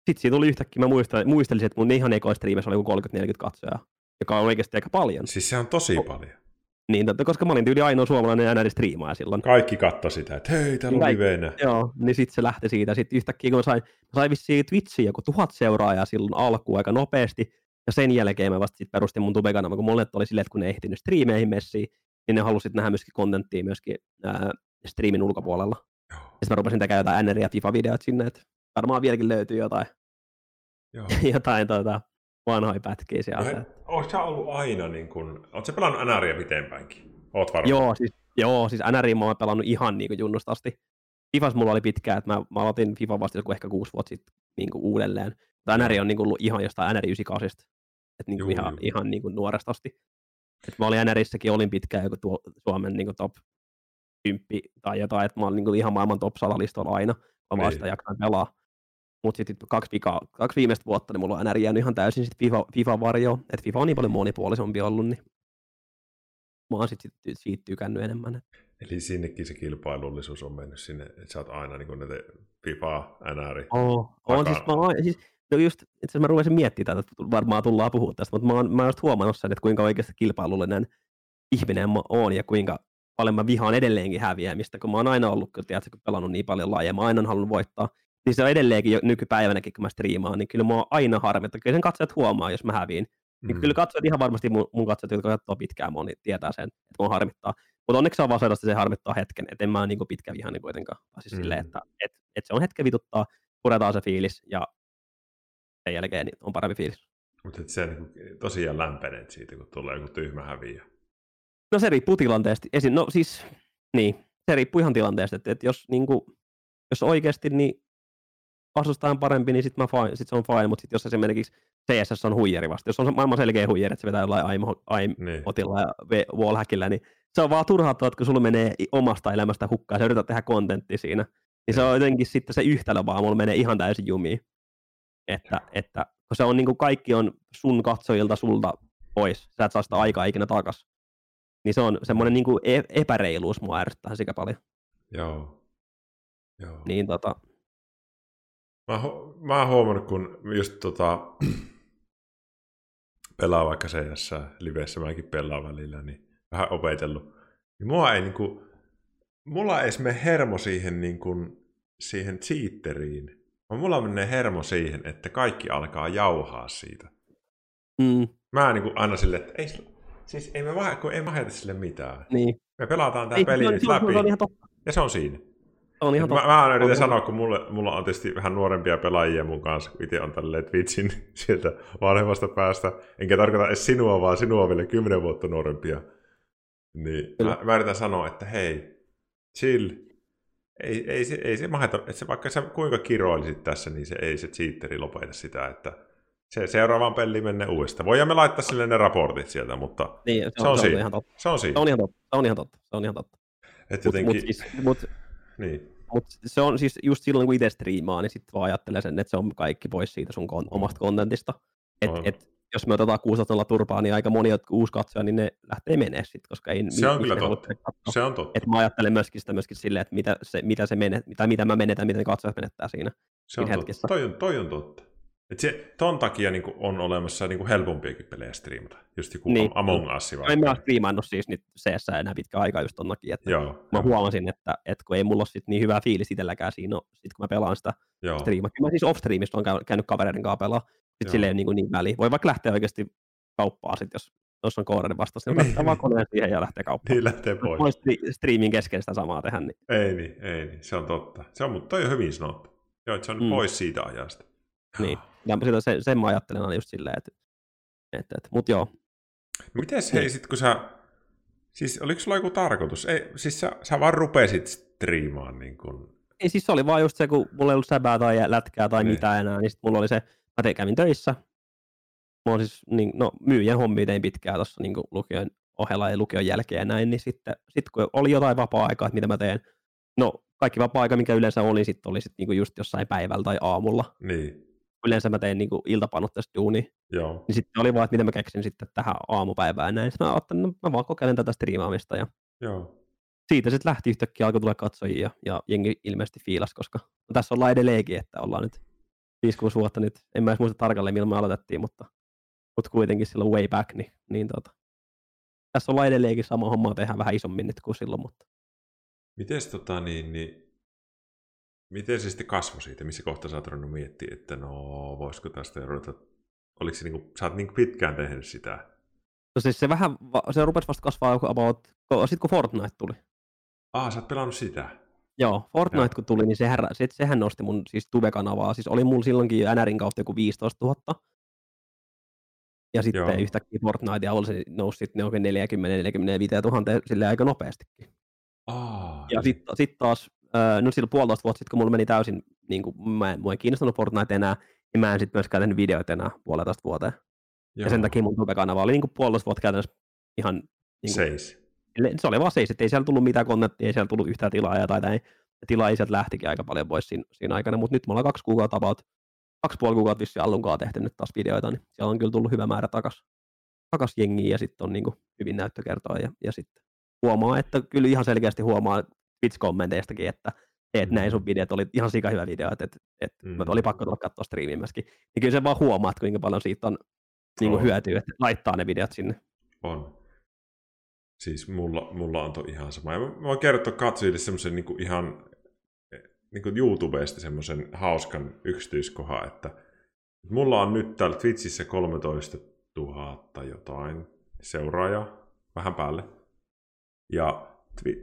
S2: sit siitä tuli yhtäkkiä, mä muistelin, muistelin että mun ihan ekoista striimissä oli joku 30-40 katsojaa, joka on oikeasti aika paljon.
S1: Siis se on tosi paljon.
S2: Niin, totta, koska mä olin tyyli ainoa suomalainen NR-striimaaja silloin.
S1: Kaikki katto sitä, että hei, täällä on
S2: Kaikki.
S1: livenä.
S2: Joo, niin sitten se lähti siitä. Sitten yhtäkkiä, kun mä sain, mä sain vissiin Twitchiin joku tuhat seuraajaa silloin alkuun aika nopeasti, ja sen jälkeen mä vasta sit perustin mun tubekanavan, kun monet oli silleen, että kun ne ehtinyt striimeihin messiin, niin ne halusit nähdä myöskin kontenttia myöskin ää, striimin ulkopuolella.
S1: Joo.
S2: Ja sitten mä rupesin tekemään jotain NR- ja FIFA-videoita sinne, että varmaan vieläkin löytyy jotain,
S1: Joo. <laughs>
S2: jotain tuota, vanhoja pätkiä sieltä.
S1: No, Oletko sä ollut aina niin kuin... Oletko sä pelannut NRiä pitempäänkin? Oot varmaan.
S2: Joo, siis, joo, siis NRI mä oon pelannut ihan niin kuin junnusta asti. Fifas mulla oli pitkään, että mä, mä aloitin FIFA vasta joku ehkä kuusi vuotta sitten niin kuin uudelleen. Mutta NRI on niin kuin ollut ihan jostain NRI 98. Että niin kuin
S1: Juu,
S2: ihan,
S1: juu.
S2: ihan niin kuin nuoresta asti. Et mä olin NRissäkin, olin pitkään joku tuo, Suomen niin kuin top 10 tai jotain, että mä olin niin kuin ihan maailman top 100 listoilla aina. Mä vaan
S1: Niin.
S2: jaksan pelaa. Mutta sitten kaksi, vika, kaksi viimeistä vuotta, niin mulla on enää jäänyt ihan täysin sit FIFA, FIFA varjo, että FIFA on niin paljon monipuolisempi ollut, niin mä oon sit, sit, siitä tykännyt enemmän.
S1: Eli sinnekin se kilpailullisuus on mennyt sinne, että sä oot aina niin näitä FIFA, NR.
S2: Oh, on, siis, mä oon, siis, no just, itse mä rupesin miettimään tätä, että varmaan tullaan puhua tästä, mutta mä oon, mä oon just huomannut sen, että kuinka oikeasti kilpailullinen ihminen mä oon ja kuinka paljon mä vihaan edelleenkin häviämistä, kun mä oon aina ollut, kun, tiedätkö, kun pelannut niin paljon laajaa, mä aina halunnut voittaa, niin se on edelleenkin jo nykypäivänäkin, kun mä striimaan, niin kyllä mä oon aina harmittaa. Kyllä sen katsojat huomaa, jos mä häviin. Niin mm. Kyllä katsojat ihan varmasti mun, mun katsojat, jotka katsoo pitkään mua, niin tietää sen, että mä harmittaa. Mutta onneksi se on vaan se harmittaa hetken, että en mä niin pitkä vihani kuitenkaan. Siis mm. silleen, että et, et se on hetken vituttaa, puretaan se fiilis ja sen jälkeen niin on parempi fiilis.
S1: Mutta se niin tosiaan lämpenee siitä, kun tulee joku tyhmä häviä.
S2: No se riippuu tilanteesta. Esim, no siis, niin, se riippuu ihan tilanteesta, että, että jos, niin kuin, jos oikeasti niin vastustajan parempi, niin sitten sit se on fine, mutta sit jos esimerkiksi CSS on huijari vasta, jos on maailman selkeä huijari, että se vetää jollain AIM-otilla niin. ja wallhackilla, niin se on vaan turhauttavaa, että kun sulla menee omasta elämästä hukkaan, ja yrität tehdä kontenttia siinä, niin se on jotenkin sitten se yhtälö vaan, mulla menee ihan täysin jumiin. Että, että kun se on niin kuin kaikki on sun katsojilta sulta pois, sä et saa sitä aikaa ikinä takas. Niin se on semmoinen niin kuin e-, epäreiluus mua ärsyttää sikä paljon.
S1: Joo. Joo.
S2: Niin tota...
S1: Mä, mä oon huomannut, kun just tota, <clears throat> pelaa vaikka CS livessä, mäkin pelaan välillä, niin vähän opetellut. Niin mua ei niinku, mulla ei mene hermo siihen, niinku, siihen cheateriin, vaan mulla menee hermo siihen, että kaikki alkaa jauhaa siitä.
S2: Mm.
S1: Mä niinku aina silleen, että ei, siis ei me, kun ei mä sille mitään.
S2: Niin.
S1: Me pelataan tämä peli nyt läpi. Se on ihan totta. Ja se on siinä.
S2: On ihan
S1: totta. Mä, mä yritän sanoa, kun mulle, mulla on tietysti vähän nuorempia pelaajia mun kanssa, kun itse on tälleen Twitchin <laughs> sieltä vanhemmasta päästä. Enkä tarkoita edes sinua, vaan sinua vielä kymmenen vuotta nuorempia. Niin mä, mä, yritän sanoa, että hei, chill. Ei, ei, se, ei se maheta, että se, vaikka sä kuinka kiroilisit tässä, niin se ei se cheateri lopeta sitä, että se seuraavaan peliin menne uudestaan. Voidaan me laittaa sille ne raportit sieltä, mutta
S2: niin, se, on, se, on, se, on ihan totta.
S1: se on siinä.
S2: Se on ihan totta. Se on ihan totta. Se on ihan totta.
S1: Et jotenkin... mut,
S2: siis, mut,
S1: niin.
S2: Mut se on siis just silloin, kun itse striimaa, niin sitten vaan ajattelee sen, että se on kaikki pois siitä sun kon- omasta kontentista. Et, et, jos me otetaan 16 turpaa, niin aika moni uusi katsoja, niin ne lähtee menee sitten, koska ei...
S1: Se on kyllä totta. Se on totta.
S2: Et mä ajattelen myöskin sitä myöskin silleen, että mitä, se, mitä, se menet, tai mitä mä menetän, mitä ne katsojat menettää siinä,
S1: se on hetkessä. Totta. Toi, on, toi on totta. Et se, ton takia niin kuin, on olemassa niin kuin helpompiakin pelejä striimata. Just joku niin. Among Us.
S2: En mä striimannut siis nyt CS enää pitkä aika just ton takia. Että
S1: Joo,
S2: mä jo. huomasin, että, että kun ei mulla ole sit niin hyvää fiilis itselläkään siinä, sit kun mä pelaan sitä striimaa. Mä siis off-streamista on käynyt kavereiden kanssa pelaa. Sitten sille ei niin, niin väliä. Voi vaikka lähteä oikeasti kauppaa sit, jos, jos on koorerin vastaus, niin laittaa vaan koneen siihen ja lähtee kauppaan.
S1: Niin lähtee pois.
S2: Voi striimin kesken sitä samaa tehdä. Niin.
S1: Ei niin, ei niin, se on totta. Se on, mutta toi on hyvin sanottu. Joo, että se on mm. pois siitä ajasta.
S2: Niin, ja sitä, sen, sen mä ajattelen aina just silleen, että, että, että mut joo.
S1: Mites hei sit kun sä, siis oliko sulla joku tarkoitus? Ei, siis sä, sä vaan rupesit striimaan niin kun...
S2: Ei, siis se oli vaan just se, kun mulla ei ollut säbää tai lätkää tai niin. mitään enää, niin sit mulla oli se, mä tein, kävin töissä, mä siis, niin, no myyjän hommia tein pitkään tuossa niin lukion ohella ja lukion jälkeen ja näin, niin sitten sit kun oli jotain vapaa-aikaa, että mitä mä teen, no kaikki vapaa-aika, mikä yleensä oli, sitten oli sit niinku just jossain päivällä tai aamulla.
S1: Niin.
S2: Yleensä mä tein niinku iltapanotteista duuni.
S1: Joo.
S2: Niin sitten oli vaan, että mitä mä keksin sitten tähän aamupäivään ja näin. Sitten mä ajattelin, no, mä vaan kokeilen tätä striimaamista ja
S1: Joo.
S2: siitä sitten lähti yhtäkkiä, alkoi tulla katsojia ja jengi ilmeisesti fiilas, koska no, tässä ollaan edelleenkin, että ollaan nyt 5-6 vuotta nyt, en mä edes muista tarkalleen, milloin me aloitettiin, mutta mutta kuitenkin silloin way back, niin, niin tota, tässä ollaan edelleenkin sama homma, tehdään vähän isommin nyt kuin silloin, mutta...
S1: Mites tota niin, niin miten se sitten kasvoi siitä, missä kohtaa sä oot miettiä, että no voisiko tästä ruveta, oliko se niinku, sä oot niinku pitkään tehnyt sitä?
S2: No siis se vähän, se rupesi vasta kasvaa about, sit kun Fortnite tuli.
S1: Ah, sä oot pelannut sitä?
S2: Joo, Fortnite Joo. kun tuli, niin sehän, sehän nosti mun siis Tube-kanavaa. Siis oli mulla silloinkin NRin kautta joku 15 000. Ja sitten Joo. yhtäkkiä Fortnite ja se nousi sitten 40-45 000 sille aika nopeastikin.
S1: Oh,
S2: ja sitten sit taas, äh, no silloin puolitoista vuotta sitten, kun mulla meni täysin, niin kuin, mä, en, mä en kiinnostanut Fortnite enää, niin mä en sitten myöskään tehnyt videoita enää puolitoista vuoteen. Joo. Ja sen takia mun Tube-kanava oli niin kuin puolitoista vuotta käytännössä ihan...
S1: Niin kuin, seis.
S2: Se oli vaan seis, että ei siellä tullut mitään kontenttia, ei siellä tullut yhtään tilaa tai näin. ja tilaa sieltä lähtikin aika paljon pois siinä, siinä aikana, mutta nyt me ollaan kaksi kuukautta about, kaksi puoli kuukautta vissiin Allunkaan tehty nyt taas videoita, niin siellä on kyllä tullut hyvä määrä takas, takas jengiä ja sitten on niin kuin hyvin näyttökertoa ja, ja sitten huomaa, että kyllä ihan selkeästi huomaa Twitch-kommenteistakin, että et näin sun videot oli ihan sika hyvä video, että et, et mm. oli pakko tulla katsoa striimiin myöskin. Ja kyllä se vaan huomaa, että kuinka paljon siitä on niin kuin hyötyä, että laittaa ne videot sinne.
S1: On. Siis mulla, mulla on to ihan sama. Ja mä voin kertoa katsojille semmoisen niin ihan niin kuin YouTubesta semmoisen hauskan yksityiskohan, että mulla on nyt täällä Twitchissä 13 000 jotain seuraajaa, vähän päälle. Ja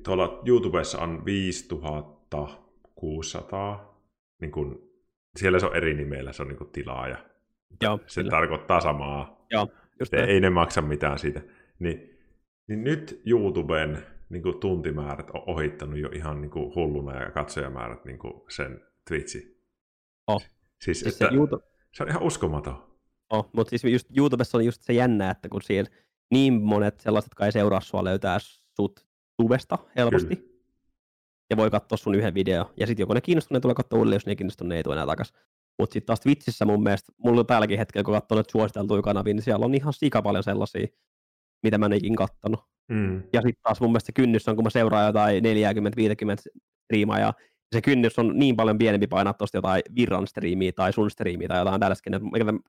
S1: tuolla YouTubessa on 5600, niin kun, siellä se on eri nimellä, se on niin tilaaja. Joo, se kyllä. tarkoittaa samaa.
S2: Joo,
S1: just ei ne maksa mitään siitä. Niin, niin nyt YouTuben niin kuin tuntimäärät on ohittanut jo ihan niin kuin hulluna ja katsojamäärät niin kuin sen Twitchi.
S2: Oh.
S1: Siis, siis että, se, YouTube... se on ihan uskomaton.
S2: Oh, mutta siis just YouTubessa on just se jännä, että kun siellä niin monet sellaiset, jotka ei seuraa sua, löytää sut tubesta helposti. Kyllä. Ja voi katsoa sun yhden video. Ja sitten joko ne kiinnostuu, ne tulee katsoa uudelleen, jos ne kiinnostuu, ne ei tule enää takaisin. Mutta sitten taas Twitchissä mun mielestä, mulla on tälläkin hetkellä, kun katsoo nyt suositeltuja kanavia, niin siellä on ihan sika paljon sellaisia, mitä mä en ikin kattonut. Mm. Ja sitten taas mun mielestä se kynnys on, kun mä seuraan jotain 40-50 striimaa, ja se kynnys on niin paljon pienempi painaa tuosta jotain virran striimiä tai sun striimiä tai jotain tällaista, ketä,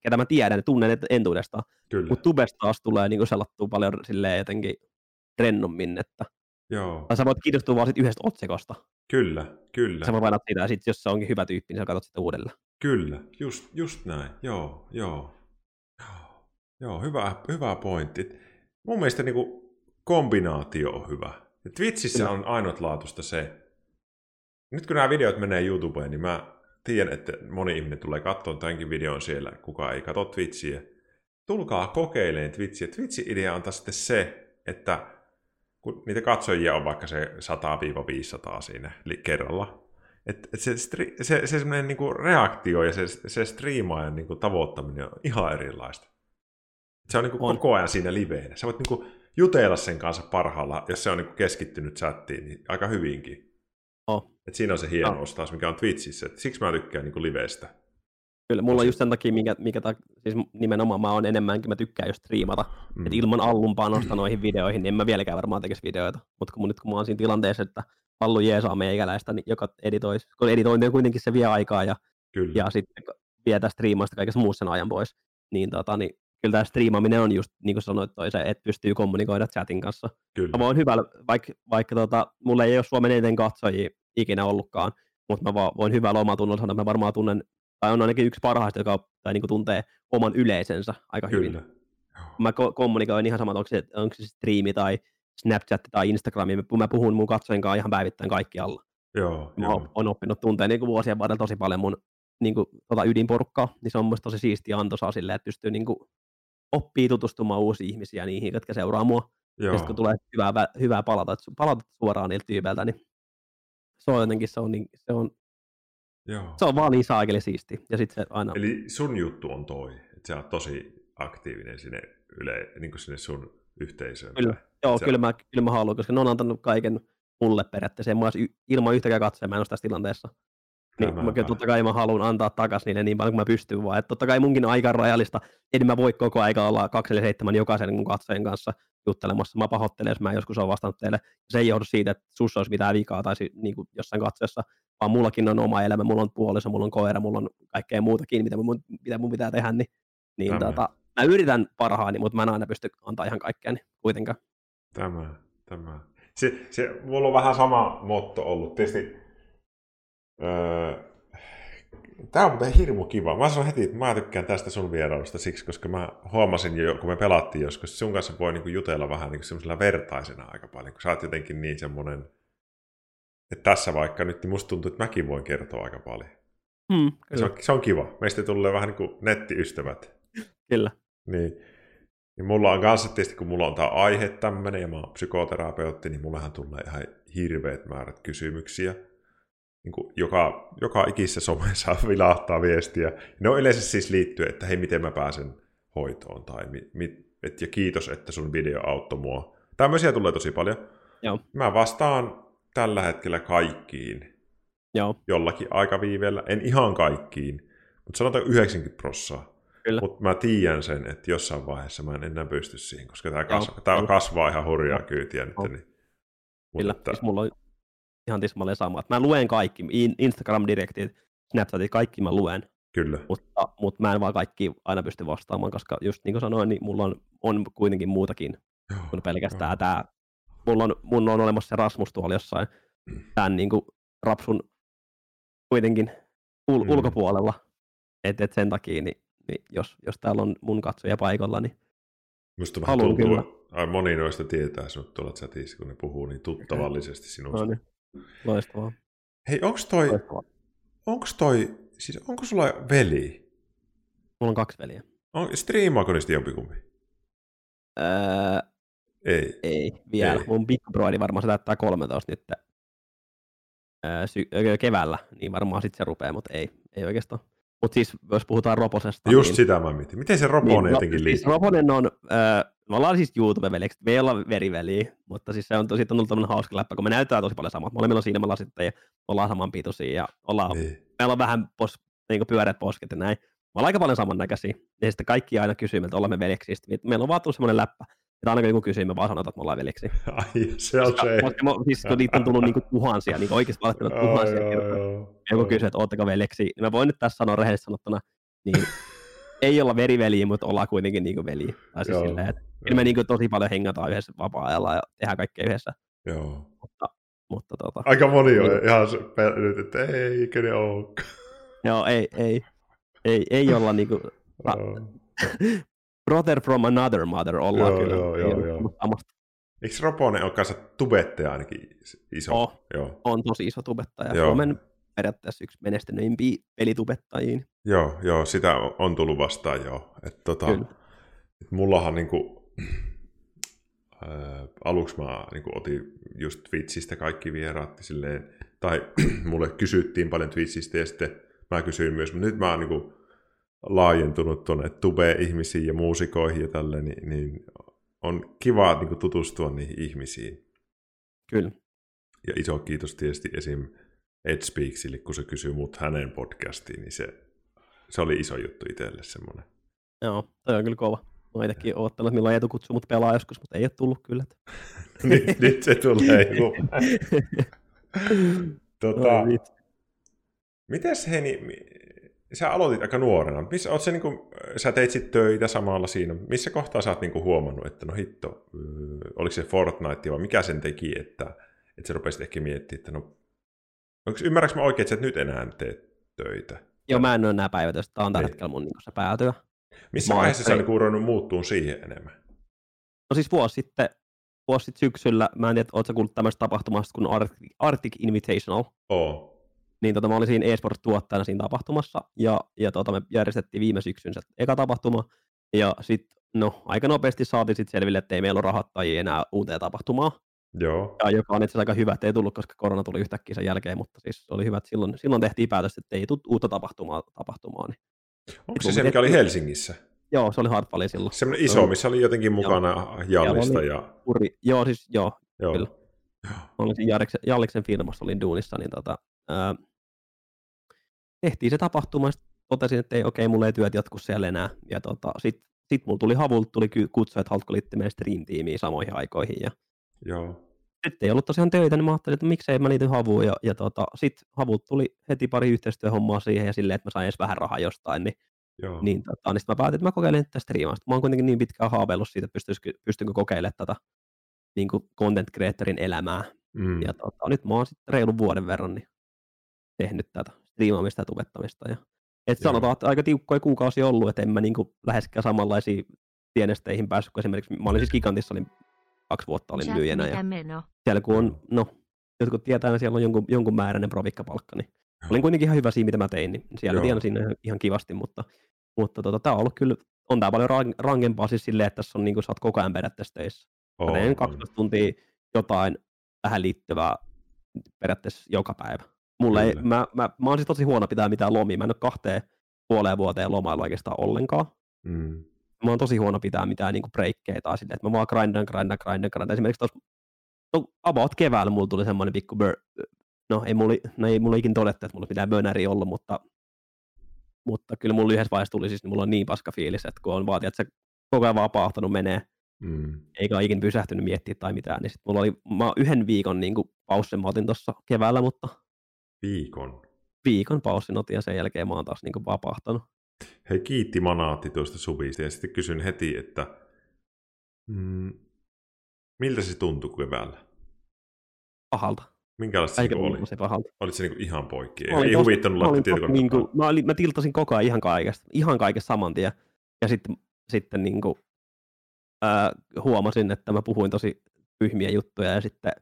S2: ketä mä tiedän ja tunnen entuudestaan. Mutta tubesta taas tulee niin selattua paljon silleen jotenkin rennommin, että
S1: Joo.
S2: Tai sä voit kiinnostua vaan yhdestä otsikosta.
S1: Kyllä, kyllä.
S2: Sä voit painaa sitä, ja sit, jos se onkin hyvä tyyppi, niin sä katsot sitä uudelleen.
S1: Kyllä, just, just näin. Joo, joo. Joo, hyvä, hyvä pointti. Mun mielestä niin kuin, kombinaatio on hyvä. Ja Twitchissä kyllä. on ainutlaatuista se, nyt kun nämä videot menee YouTubeen, niin mä tiedän, että moni ihminen tulee katsoa tämänkin videon siellä, kuka ei katso Twitchiä. Tulkaa kokeilemaan Twitchiä. Twitchin idea on taas sitten se, että kun niitä katsojia on vaikka se 100-500 siinä kerralla, et, et se, stri, se, se semmoinen niinku reaktio ja se, se striimaajan niinku tavoittaminen on ihan erilaista. Se on, niinku on. koko ajan siinä liveenä. Sä voit niinku jutella sen kanssa parhaalla, jos se on niinku keskittynyt chattiin, niin aika hyvinkin.
S2: Oh.
S1: Et siinä on se hienous taas, mikä on Twitchissä. Et siksi mä tykkään niinku livestä.
S2: Kyllä, mulla on just sen takia, minkä, minkä ta, siis nimenomaan mä oon enemmänkin, mä tykkään just striimata. Mm. Et ilman allun panosta noihin videoihin, niin en mä vieläkään varmaan tekisi videoita. Mutta kun nyt kun mä oon siinä tilanteessa, että Allu jeesaa meikäläistä, niin joka editoisi, kun editointi on kuitenkin se vie aikaa ja, Kyllä. ja sitten vie tästä striimasta kaikessa muussa sen ajan pois, niin, tota, niin kyllä tämä striimaaminen on just, niin kuin sanoit, toi se, että pystyy kommunikoida chatin kanssa.
S1: Kyllä.
S2: Mä voin hyvä, vaikka, vaikka tota, mulla ei ole Suomen eniten katsojia ikinä ollutkaan, mutta mä voin hyvällä omatunnolla sanoa, että mä varmaan tunnen tai on ainakin yksi parhaista, joka tai niin kuin tuntee oman yleisensä aika Kyllä. hyvin. Mä ko- kommunikoin ihan samat, onko se, onko se striimi tai Snapchat tai Instagrami, mä puhun mun katsojien kanssa ihan päivittäin kaikkialla.
S1: Joo,
S2: mä joo. on oppinut tuntea niin kuin vuosien varrella tosi paljon mun niin kuin, tota ydinporukkaa, niin se on mun tosi siistiä antoisaa silleen, että pystyy niin kuin, oppii tutustumaan uusiin ihmisiä niihin, jotka seuraa mua. Joo. Ja sitten kun tulee hyvää, hyvää palata, palata suoraan niiltä tyypeiltä, niin se on jotenkin, se on, niin, se on
S1: Joo.
S2: Se on vaan niin saakeli siisti. Ja sit se aina...
S1: Eli sun juttu on toi, että sä oot tosi aktiivinen sinne, yle, niin sinne sun yhteisöön.
S2: Kyllä, joo, kyllä, mä, kyllä mä haluan, koska ne on antanut kaiken mulle periaatteessa. Mä ilman yhtäkään katsoja, mä en ole tässä tilanteessa. Niin mä kyllä totta kai mä haluan antaa takaisin niille niin paljon kuin mä pystyn vaan. Että totta kai munkin on aika rajallista. En mä voi koko aika olla 27 jokaisen mun katsojen kanssa juttelemassa. Mä pahoittelen, jos mä joskus olen vastannut teille. Se ei johdu siitä, että sussa olisi mitään vikaa tai niin kuin jossain katsojassa, vaan mullakin on oma elämä, mulla on puoliso, mulla on koira, mulla on kaikkea muutakin, mitä mun, mitä mun pitää tehdä, niin, niin tota, mä yritän parhaani, mutta mä en aina pysty antaa ihan kaikkea niin kuitenkaan.
S1: Tämä, tämä. Se, se, mulla on vähän sama motto ollut. Tietysti, öö, Tämä on muuten hirmu kiva. Mä sanon heti, että mä tykkään tästä sun vierailusta siksi, koska mä huomasin jo, kun me pelattiin joskus, sun kanssa voi niinku jutella vähän niinku semmoisella vertaisena aika paljon, kun sä oot jotenkin niin semmoinen että tässä vaikka nyt niin musta tuntuu, että mäkin voin kertoa aika paljon.
S2: Mm,
S1: se, on, se on kiva. Meistä tulee vähän niin kuin nettiystävät.
S2: Kyllä.
S1: Niin, niin mulla on kanssa tietysti, kun mulla on tämä aihe tämmöinen ja mä oon psykoterapeutti, niin mullahan tulee ihan hirveät määrät kysymyksiä. Niin kuin joka, joka ikisessä somessa <laughs> vilahtaa viestiä. Ne on yleensä siis liittyen, että hei, miten mä pääsen hoitoon, tai mi, mi, et, ja kiitos, että sun video auttoi mua. Tämmöisiä tulee tosi paljon.
S2: Joo.
S1: Mä vastaan tällä hetkellä kaikkiin
S2: Joo,
S1: jollakin aikaviiveellä, en ihan kaikkiin, mutta sanotaan 90 prossaa.
S2: Kyllä.
S1: Mutta mä tiedän sen, että jossain vaiheessa mä en enää pysty siihen, koska tämä, kas-
S2: Joo,
S1: tää
S2: joo.
S1: kasvaa ihan hurjaa kyytiä nyt. Niin.
S2: kyllä.
S1: Mutta,
S2: Siis mulla on ihan tismalleen sama. että Mä luen kaikki, In- Instagram-direktit, Snapchatit, kaikki mä luen,
S1: kyllä.
S2: mutta, mutta mä en vaan kaikki aina pysty vastaamaan, koska just niin kuin sanoin, niin mulla on, on kuitenkin muutakin
S1: Joo,
S2: kuin pelkästään
S1: joo.
S2: tämä. Mulla on, mun on olemassa se Rasmus tuolla jossain
S1: Mm.
S2: tämän niin kuin rapsun kuitenkin ul-
S1: Mm.
S2: ulkopuolella. Et, et sen takia, niin, niin jos, jos täällä on mun katsoja paikalla, niin
S1: Musta vähän tuntuu, ai moni noista tietää sinut tuolla chatissa, kun ne puhuu niin tuttavallisesti sinusta.
S2: no niin, loistavaa.
S1: Hei, onks toi,
S2: loistavaa.
S1: onks toi, siis onko sulla veli?
S2: Mulla on kaksi veliä.
S1: On, striimaako niistä jompikumpi?
S2: Öö,
S1: Ei.
S2: ei, vielä.
S1: Ei.
S2: Mun Big Broidi varmaan se täyttää 13 nyt öö, sy- öö, keväällä, niin varmaan sitten se rupeaa, mutta ei, ei oikeastaan. Mutta siis jos puhutaan Roposesta,
S1: Just
S2: niin,
S1: sitä mä mietin. Miten se Roponen
S2: no,
S1: jotenkin
S2: siis
S1: liittyy?
S2: Roponen on, öö, me ollaan siis YouTube-veljeksi, me ei olla veriveliä, mutta siis se on, tosi on ollut tämmöinen hauska läppä, kun me näytetään tosi paljon samat. Molemmilla on silmälasit ja ollaan samanpituisia ja ollaan,
S1: Niin.
S2: meillä on vähän pos, niin pyöreät posket ja näin. Me ollaan aika paljon samannäköisiä. Ja sitten kaikki aina kysyy, että olemme veljeksi. Sitten meillä on vaan tullut semmoinen läppä, että aina kun joku kysyy, me vaan sanotaan, että me ollaan veljeksi. <laughs>
S1: Ai, se on
S2: Koska,
S1: se.
S2: koska me, siis kun niitä on tullut niinku tuhansia, niin oikeasti
S1: Joo,
S2: tuhansia
S1: joo,
S2: kertaa.
S1: joo.
S2: Joku kysyy, että ootteko veljeksi, niin mä voin nyt tässä sanoa rehellisesti sanottuna, niin ei olla veriveliä, mutta ollaan kuitenkin niinku veliä. Tai siis
S1: Joo,
S2: silleen, että
S1: joo.
S2: kyllä me niinku tosi paljon hengataan yhdessä vapaa-ajalla ja tehdään kaikkea yhdessä.
S1: Joo.
S2: Mutta, mutta tota,
S1: Aika moni on
S2: Niin.
S1: ihan nyt, että eikö ne ole.
S2: joo, ei, ei, ei, ei olla niinku, <laughs> Ah. <laughs> brother from another mother ollaan
S1: Joo,
S2: kyllä.
S1: joo,
S2: Ei
S1: joo,
S2: olla
S1: joo.
S2: Samasta.
S1: Eikö Roponen ole kanssa tubettaja ainakin iso?
S2: Oh.
S1: Joo.
S2: On tosi iso tubettaja.
S1: Joo.
S2: Suomen periaatteessa yksi menestyneimpiä pelitubettajiin.
S1: Joo, joo, sitä on- tullut vastaan joo. Et, tota, et mullahan niinku, <clears throat> ää, aluksi mä niinku otin just Twitchistä kaikki vieraat silleen, tai <clears throat> mulle kysyttiin paljon Twitchistä ja sitten mä kysyin myös, mutta nyt mä oon niinku laajentunut tuonne tube-ihmisiin ja muusikoihin ja tälleen, niin, niin on kiva niinku tutustua niihin ihmisiin.
S2: Kyllä.
S1: Ja iso kiitos tietysti esim. Ed Speaksille, kun se kysyi mut hänen podcastiin, niin se, se oli iso juttu itselle semmoinen.
S2: Joo, toi on kyllä kova. Mä itsekin oottanut, että milloin Eetu kutsuu mut pelaa joskus, mutta ei ole tullut kyllä. <laughs>
S1: nyt, nyt se tulee. <laughs> Tota,
S2: vitsi.
S1: mites Heni, sä aloitit aika nuorena. Missä, oot sä, niinku, sä teit sit töitä samalla siinä. Missä kohtaa sä oot niinku huomannut, että no hitto, öö, oliko se Fortnite vai mikä sen teki, että, että sä rupesit ehkä miettimään, että no, onko, ymmärrätkö mä oikein, että et nyt enää tee töitä?
S2: Joo, mä en ole enää päivitöstä. Tää on tällä
S1: Niin.
S2: hetkellä mun niin se päätyö.
S1: Missä
S2: Mä
S1: vaiheessa sä
S2: ei.
S1: niinku ruvennut muuttuun siihen enemmän?
S2: No siis vuosi sitten, vuosi sitten syksyllä, mä en tiedä, ootko kuullut tämmöistä tapahtumasta kuin Arctic, Arctic Invitational.
S1: Oo.
S2: Niin tota, mä olin siinä eSports-tuottajana siinä tapahtumassa, ja, ja tota, me järjestettiin viime syksyn se eka tapahtuma, ja sitten no, aika nopeasti saatiin sitten selville, että ei meillä ole rahoittajia enää uuteen tapahtumaan,
S1: Joo.
S2: ja joka on itse asiassa aika hyvä, että ei tullut, koska korona tuli yhtäkkiä sen jälkeen, mutta siis oli hyvä, että silloin, silloin tehtiin päätös, että ei tule uutta tapahtumaa tapahtumaan. Niin.
S1: Onko se se, mikä oli Helsingissä?
S2: Joo, se oli Hardfalli silloin.
S1: Semmoinen iso, missä oli jotenkin mukana Jallista
S2: oli-
S1: ja...
S2: Uri, joo, siis joo,
S1: Joo.
S2: kyllä.
S1: Joo.
S2: olin Jariksen, Jalliksen firmassa olin duunissa, niin tota, ää, tehtiin se tapahtuma, ja totesin, että ei, okei, mulla ei työt jatku siellä enää. Ja tota, sitten sit mulla tuli havulta tuli kutsu, että haluatko liittyä meidän stream-tiimiin samoihin aikoihin. Ja
S1: Joo.
S2: nyt ei ollut tosiaan töitä, niin mä ajattelin, että miksei mä liity havuun. Ja, ja tota, sitten havulta tuli heti pari yhteistyöhommaa siihen ja silleen, että mä sain edes vähän rahaa jostain. Niin,
S1: Joo.
S2: niin, tota, niin sit mä päätin, että mä kokeilen tästä striimasta. Mä oon kuitenkin niin pitkään haaveillut siitä, että pystyisikö, pystynkö kokeilemaan tätä niin kuin content creatorin elämää.
S1: Mm.
S2: Ja tota, nyt mä oon sitten reilun vuoden verran niin tehnyt tätä striimaamista ja tubettamista. Ja, et
S1: Joo.
S2: sanotaan, että aika tiukkoja kuukausia ollut, että en mä niinku läheskään samanlaisiin tienesteihin päässyt, kun esimerkiksi mä olin siis Gigantissa, olin kaksi vuotta olin myyjänä, ja
S3: meno?
S2: siellä kun on, no, jotkut tietää, että siellä on jonkun, jonkun määräinen provikkapalkka, niin olin kuitenkin ihan hyvä siinä, mitä mä tein, niin siellä
S1: Joo.
S2: tienasin ihan, ihan kivasti, mutta, mutta tota, tämä on ollut kyllä, on tää paljon rang- rankempaa siis silleen, että tässä on niinku, sä oot koko ajan periaatteessa töissä.
S1: On,
S2: teen
S1: on.
S2: 12 tuntia jotain tähän liittyvää periaatteessa joka päivä. Mulle ei, mä, mä, mä oon siis tosi huono pitää mitään lomia. Mä en ole kahteen puoleen vuoteen lomailu oikeastaan ollenkaan.
S1: Mm.
S2: Mä oon tosi huono pitää mitään niinku breikkejä tai silleen, että mä vaan grindan, grindan, grindan, grindan. Esimerkiksi tuossa no, about keväällä mulla tuli semmoinen pikku bur- no ei mulla, no ei mulla ikin todettu, että mulla mitään bönäriä ollut, mutta, mutta kyllä mulla yhdessä vaiheessa tuli siis, niin mulla on niin paska fiilis, että kun on vaatia, että se koko ajan vapaahtanut menee, mm. eikä ole ikin pysähtynyt miettiä tai mitään, niin sit mulla oli mä yhden viikon niin paussin mä otin tuossa keväällä, mutta
S1: Viikon?
S2: Viikon paussin otin ja sen jälkeen mä oon taas niin vapaahtanut.
S1: Hei, kiitti Manaatti tuosta suvista ja sitten kysyn heti, että mm, miltä se tuntui keväällä?
S2: Pahalta.
S1: Minkälaista
S2: se
S1: oli?
S2: Se pahalta.
S1: Olit se niinku ihan poikki? Ei, ei huvittanut
S2: laittaa tietokoneen niinku, mä, olin, mä tiltasin koko ajan ihan kaikesta, ihan kaikesta saman tien. Ja sitten, sitten niinku, ää, huomasin, että mä puhuin tosi tyhmiä juttuja ja sitten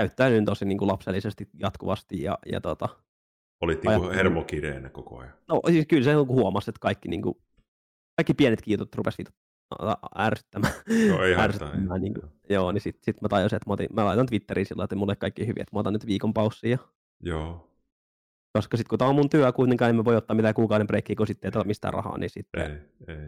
S2: käyttäydyin tosi niin kuin lapsellisesti jatkuvasti. Ja, ja tota,
S1: Olit niin kuin hermokireenä koko ajan.
S2: No siis kyllä se huomasi, että kaikki, niin kuin, kaikki pienet kiitot rupesivat ärsyttämään.
S1: Joo, ei ärsyttämään.
S2: Niin kuin, joo, niin sitten sit mä tajusin, että mä, otin, mä laitan Twitteriin sillä että mulle kaikki hyviä, että mä otan nyt viikon paussia.
S1: Joo.
S2: Koska sitten kun tämä on mun työ, kuitenkaan emme voi ottaa mitään kuukauden breikkiä, kun sitten ei ole mistään rahaa, niin sitten...
S1: Ei, ei.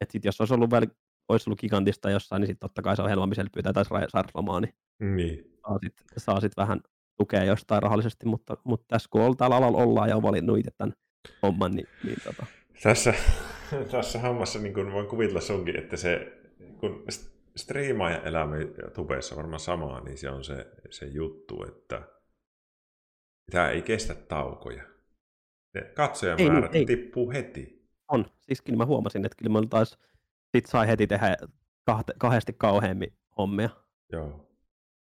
S2: Että sitten jos olisi ollut, väl, olisi ollut gigantista jossain, niin sitten totta kai se on helpompi pyytää tai sairauslomaa, niin,
S1: niin.
S2: saa sitten saa sit vähän tukea jostain rahallisesti, mutta, mutta tässä kun on, täällä alalla ollaan ja on valinnut itse tämän homman, niin, niin tota.
S1: Tässä, <laughs> tässä hommassa niin kun voin kuvitella sunkin, että se, kun striimaajan elämä tubeessa on varmaan samaa, niin se on se, se juttu, että tämä ei kestä taukoja. Katsojamäärät ei, niin, tippuu heti.
S2: On. Siis kyllä mä huomasin, että kyllä mä taas sit sai heti tehdä kahte, kahdesti kauheammin hommia.
S1: Joo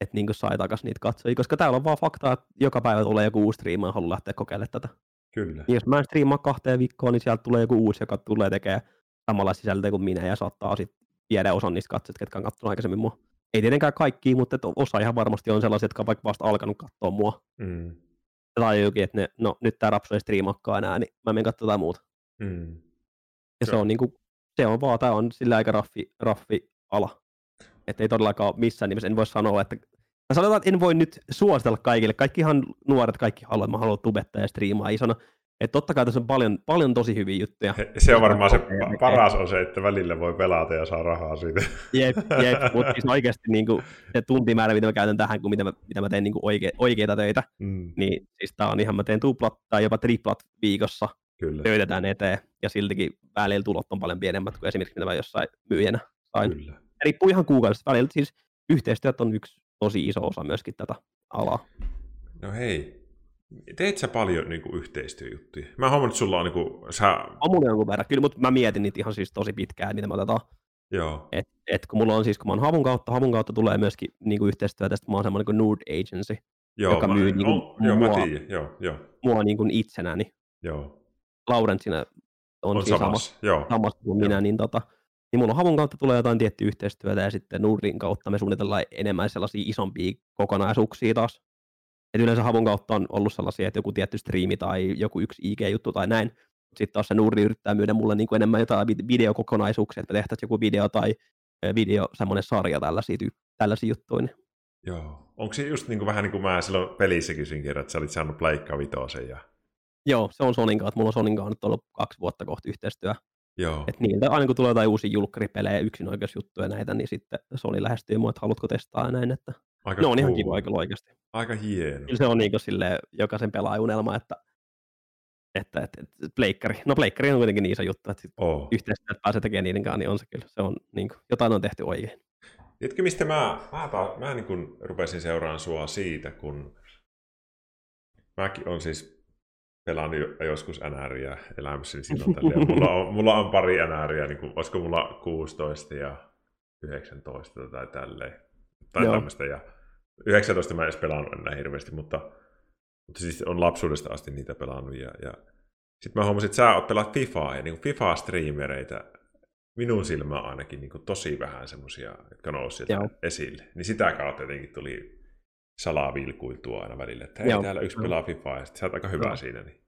S2: että niin sai takaisin niitä katsojia, koska täällä on vaan faktaa, että joka päivä tulee joku uusi striima ja haluaa lähteä kokeilemaan tätä.
S1: Kyllä.
S2: Ja jos mä striimaan kahteen viikkoon, niin sieltä tulee joku uusi, joka tulee tekemään samalla sisältöä kuin minä ja saattaa sitten viedä osan niistä katsojista, ketkä on katsonut aikaisemmin mua. Ei tietenkään kaikki, mutta osa ihan varmasti on sellaisia, jotka on vaikka vasta alkanut katsoa mua.
S1: Mm.
S2: Tai jokin, että ne, no nyt tämä rapsu ei striimakkaan enää, niin mä menen katsomaan muuta.
S1: Mm.
S2: Ja se, se on, niinku, se on vaan, tämä on sillä aika raffi, raffi ala. Että ei todellakaan missään nimessä, en voi sanoa, että Mä sanotaan, että en voi nyt suositella kaikille. Kaikki ihan nuoret, kaikki haluaa, että mä haluan tubettaa ja striimaa isona. Että totta kai tässä on paljon, paljon tosi hyviä juttuja.
S1: Se on varmaan se paras on se, että välillä voi pelata ja saa rahaa siitä.
S2: Jep, jep <laughs> mutta siis oikeasti niin kuin, se tuntimäärä, mitä mä käytän tähän, kun mitä mä, mitä mä teen niin kuin oike, oikeita töitä, mm. niin siis tää on ihan, mä teen tuplat tai jopa triplat viikossa Kyllä. töitä tämän eteen, ja siltikin välillä tulot on paljon pienemmät kuin esimerkiksi mitä mä jossain myyjänä sain. Kyllä. Riippuu ihan kuukaudesta välillä, siis yhteistyöt on yksi tosi iso osa myöskin tätä alaa.
S1: No hei, teet sä paljon niin kuin, yhteistyöjuttuja? Mä huomannut, että sulla on niin kuin, sä...
S2: On mun jonkun verran, kyllä, mutta mä mietin niitä ihan siis tosi pitkään, mitä me otetaan.
S1: Joo.
S2: Et, et kun mulla on siis, kun mä oon havun kautta, havun kautta tulee myöskin niin kuin yhteistyötä, että mä oon semmoinen kuin Nord Agency,
S1: joo,
S2: joka
S1: mä,
S2: myy niin kuin,
S1: on, joo, mua, mä tiedän, joo, joo.
S2: mua niin kuin itsenäni.
S1: Joo.
S2: Laurentsina on, on siis samassa, joo. samassa kuin joo. minä, niin tota, niin mulla havun kautta tulee jotain tiettyä yhteistyötä ja sitten Nurdin kautta me suunnitellaan enemmän sellaisia isompia kokonaisuuksia taas. Et yleensä havun kautta on ollut sellaisia, että joku tietty striimi tai joku yksi IG-juttu tai näin. Sitten taas se Nurdi yrittää myydä mulle niin kuin enemmän jotain videokokonaisuuksia, että me tehtäisiin joku video tai video, semmoinen sarja tällaisia, tällaisia juttuja. Niin.
S1: Joo. Onko se just niin kuin, vähän niin kuin mä silloin pelissä kysyin kerran, että sä olit saanut Pleikka vitosen ja...
S2: Joo, se on Sonin kanssa. Mulla on Sonin kanssa nyt ollut kaksi vuotta kohta yhteistyö.
S1: Joo.
S2: Et niiltä aina kun tulee jotain uusia julkkaripelejä, yksinoikeusjuttuja näitä, niin sitten Sony lähestyy mua, että haluatko testaa näin, että Aika ne on cool. ihan kiva kyllä oikeasti.
S1: Aika hieno.
S2: Kyllä se on niin sille jokaisen pelaajunnelma, että että, että, että pleikkari, no pleikkari on kuitenkin niin iso juttu, että oh. yhteistyöt pääsee tekemään niiden kanssa, niin on se kyllä, se on niin kuin, jotain on tehty oikein.
S1: Tiedätkö, mistä mä, mä, taas, mä niin kuin rupesin seuraamaan sua siitä, kun mäkin on siis pelannut joskus NRiä elämässäni silloin tälle. Mulla on, mulla on pari NRiä, niin kuin, olisiko mulla 16 ja 19 tai tälleen. Tai Joo. tämmöistä. Ja 19 mä en edes pelannut enää hirveästi, mutta, mutta siis on lapsuudesta asti niitä pelannut. Ja, ja sitten mä huomasin, että sä oot pelaat FIFAa ja niin FIFA-striimereitä minun silmään ainakin niin kuin tosi vähän semmoisia, jotka nousi sieltä Joo. esille. Niin sitä kautta jotenkin tuli salaa vilkuiltua aina välillä, että hei, Joo. täällä yksi pelaa FIFAa, ja sä oot aika hyvä Joo. siinä. Niin.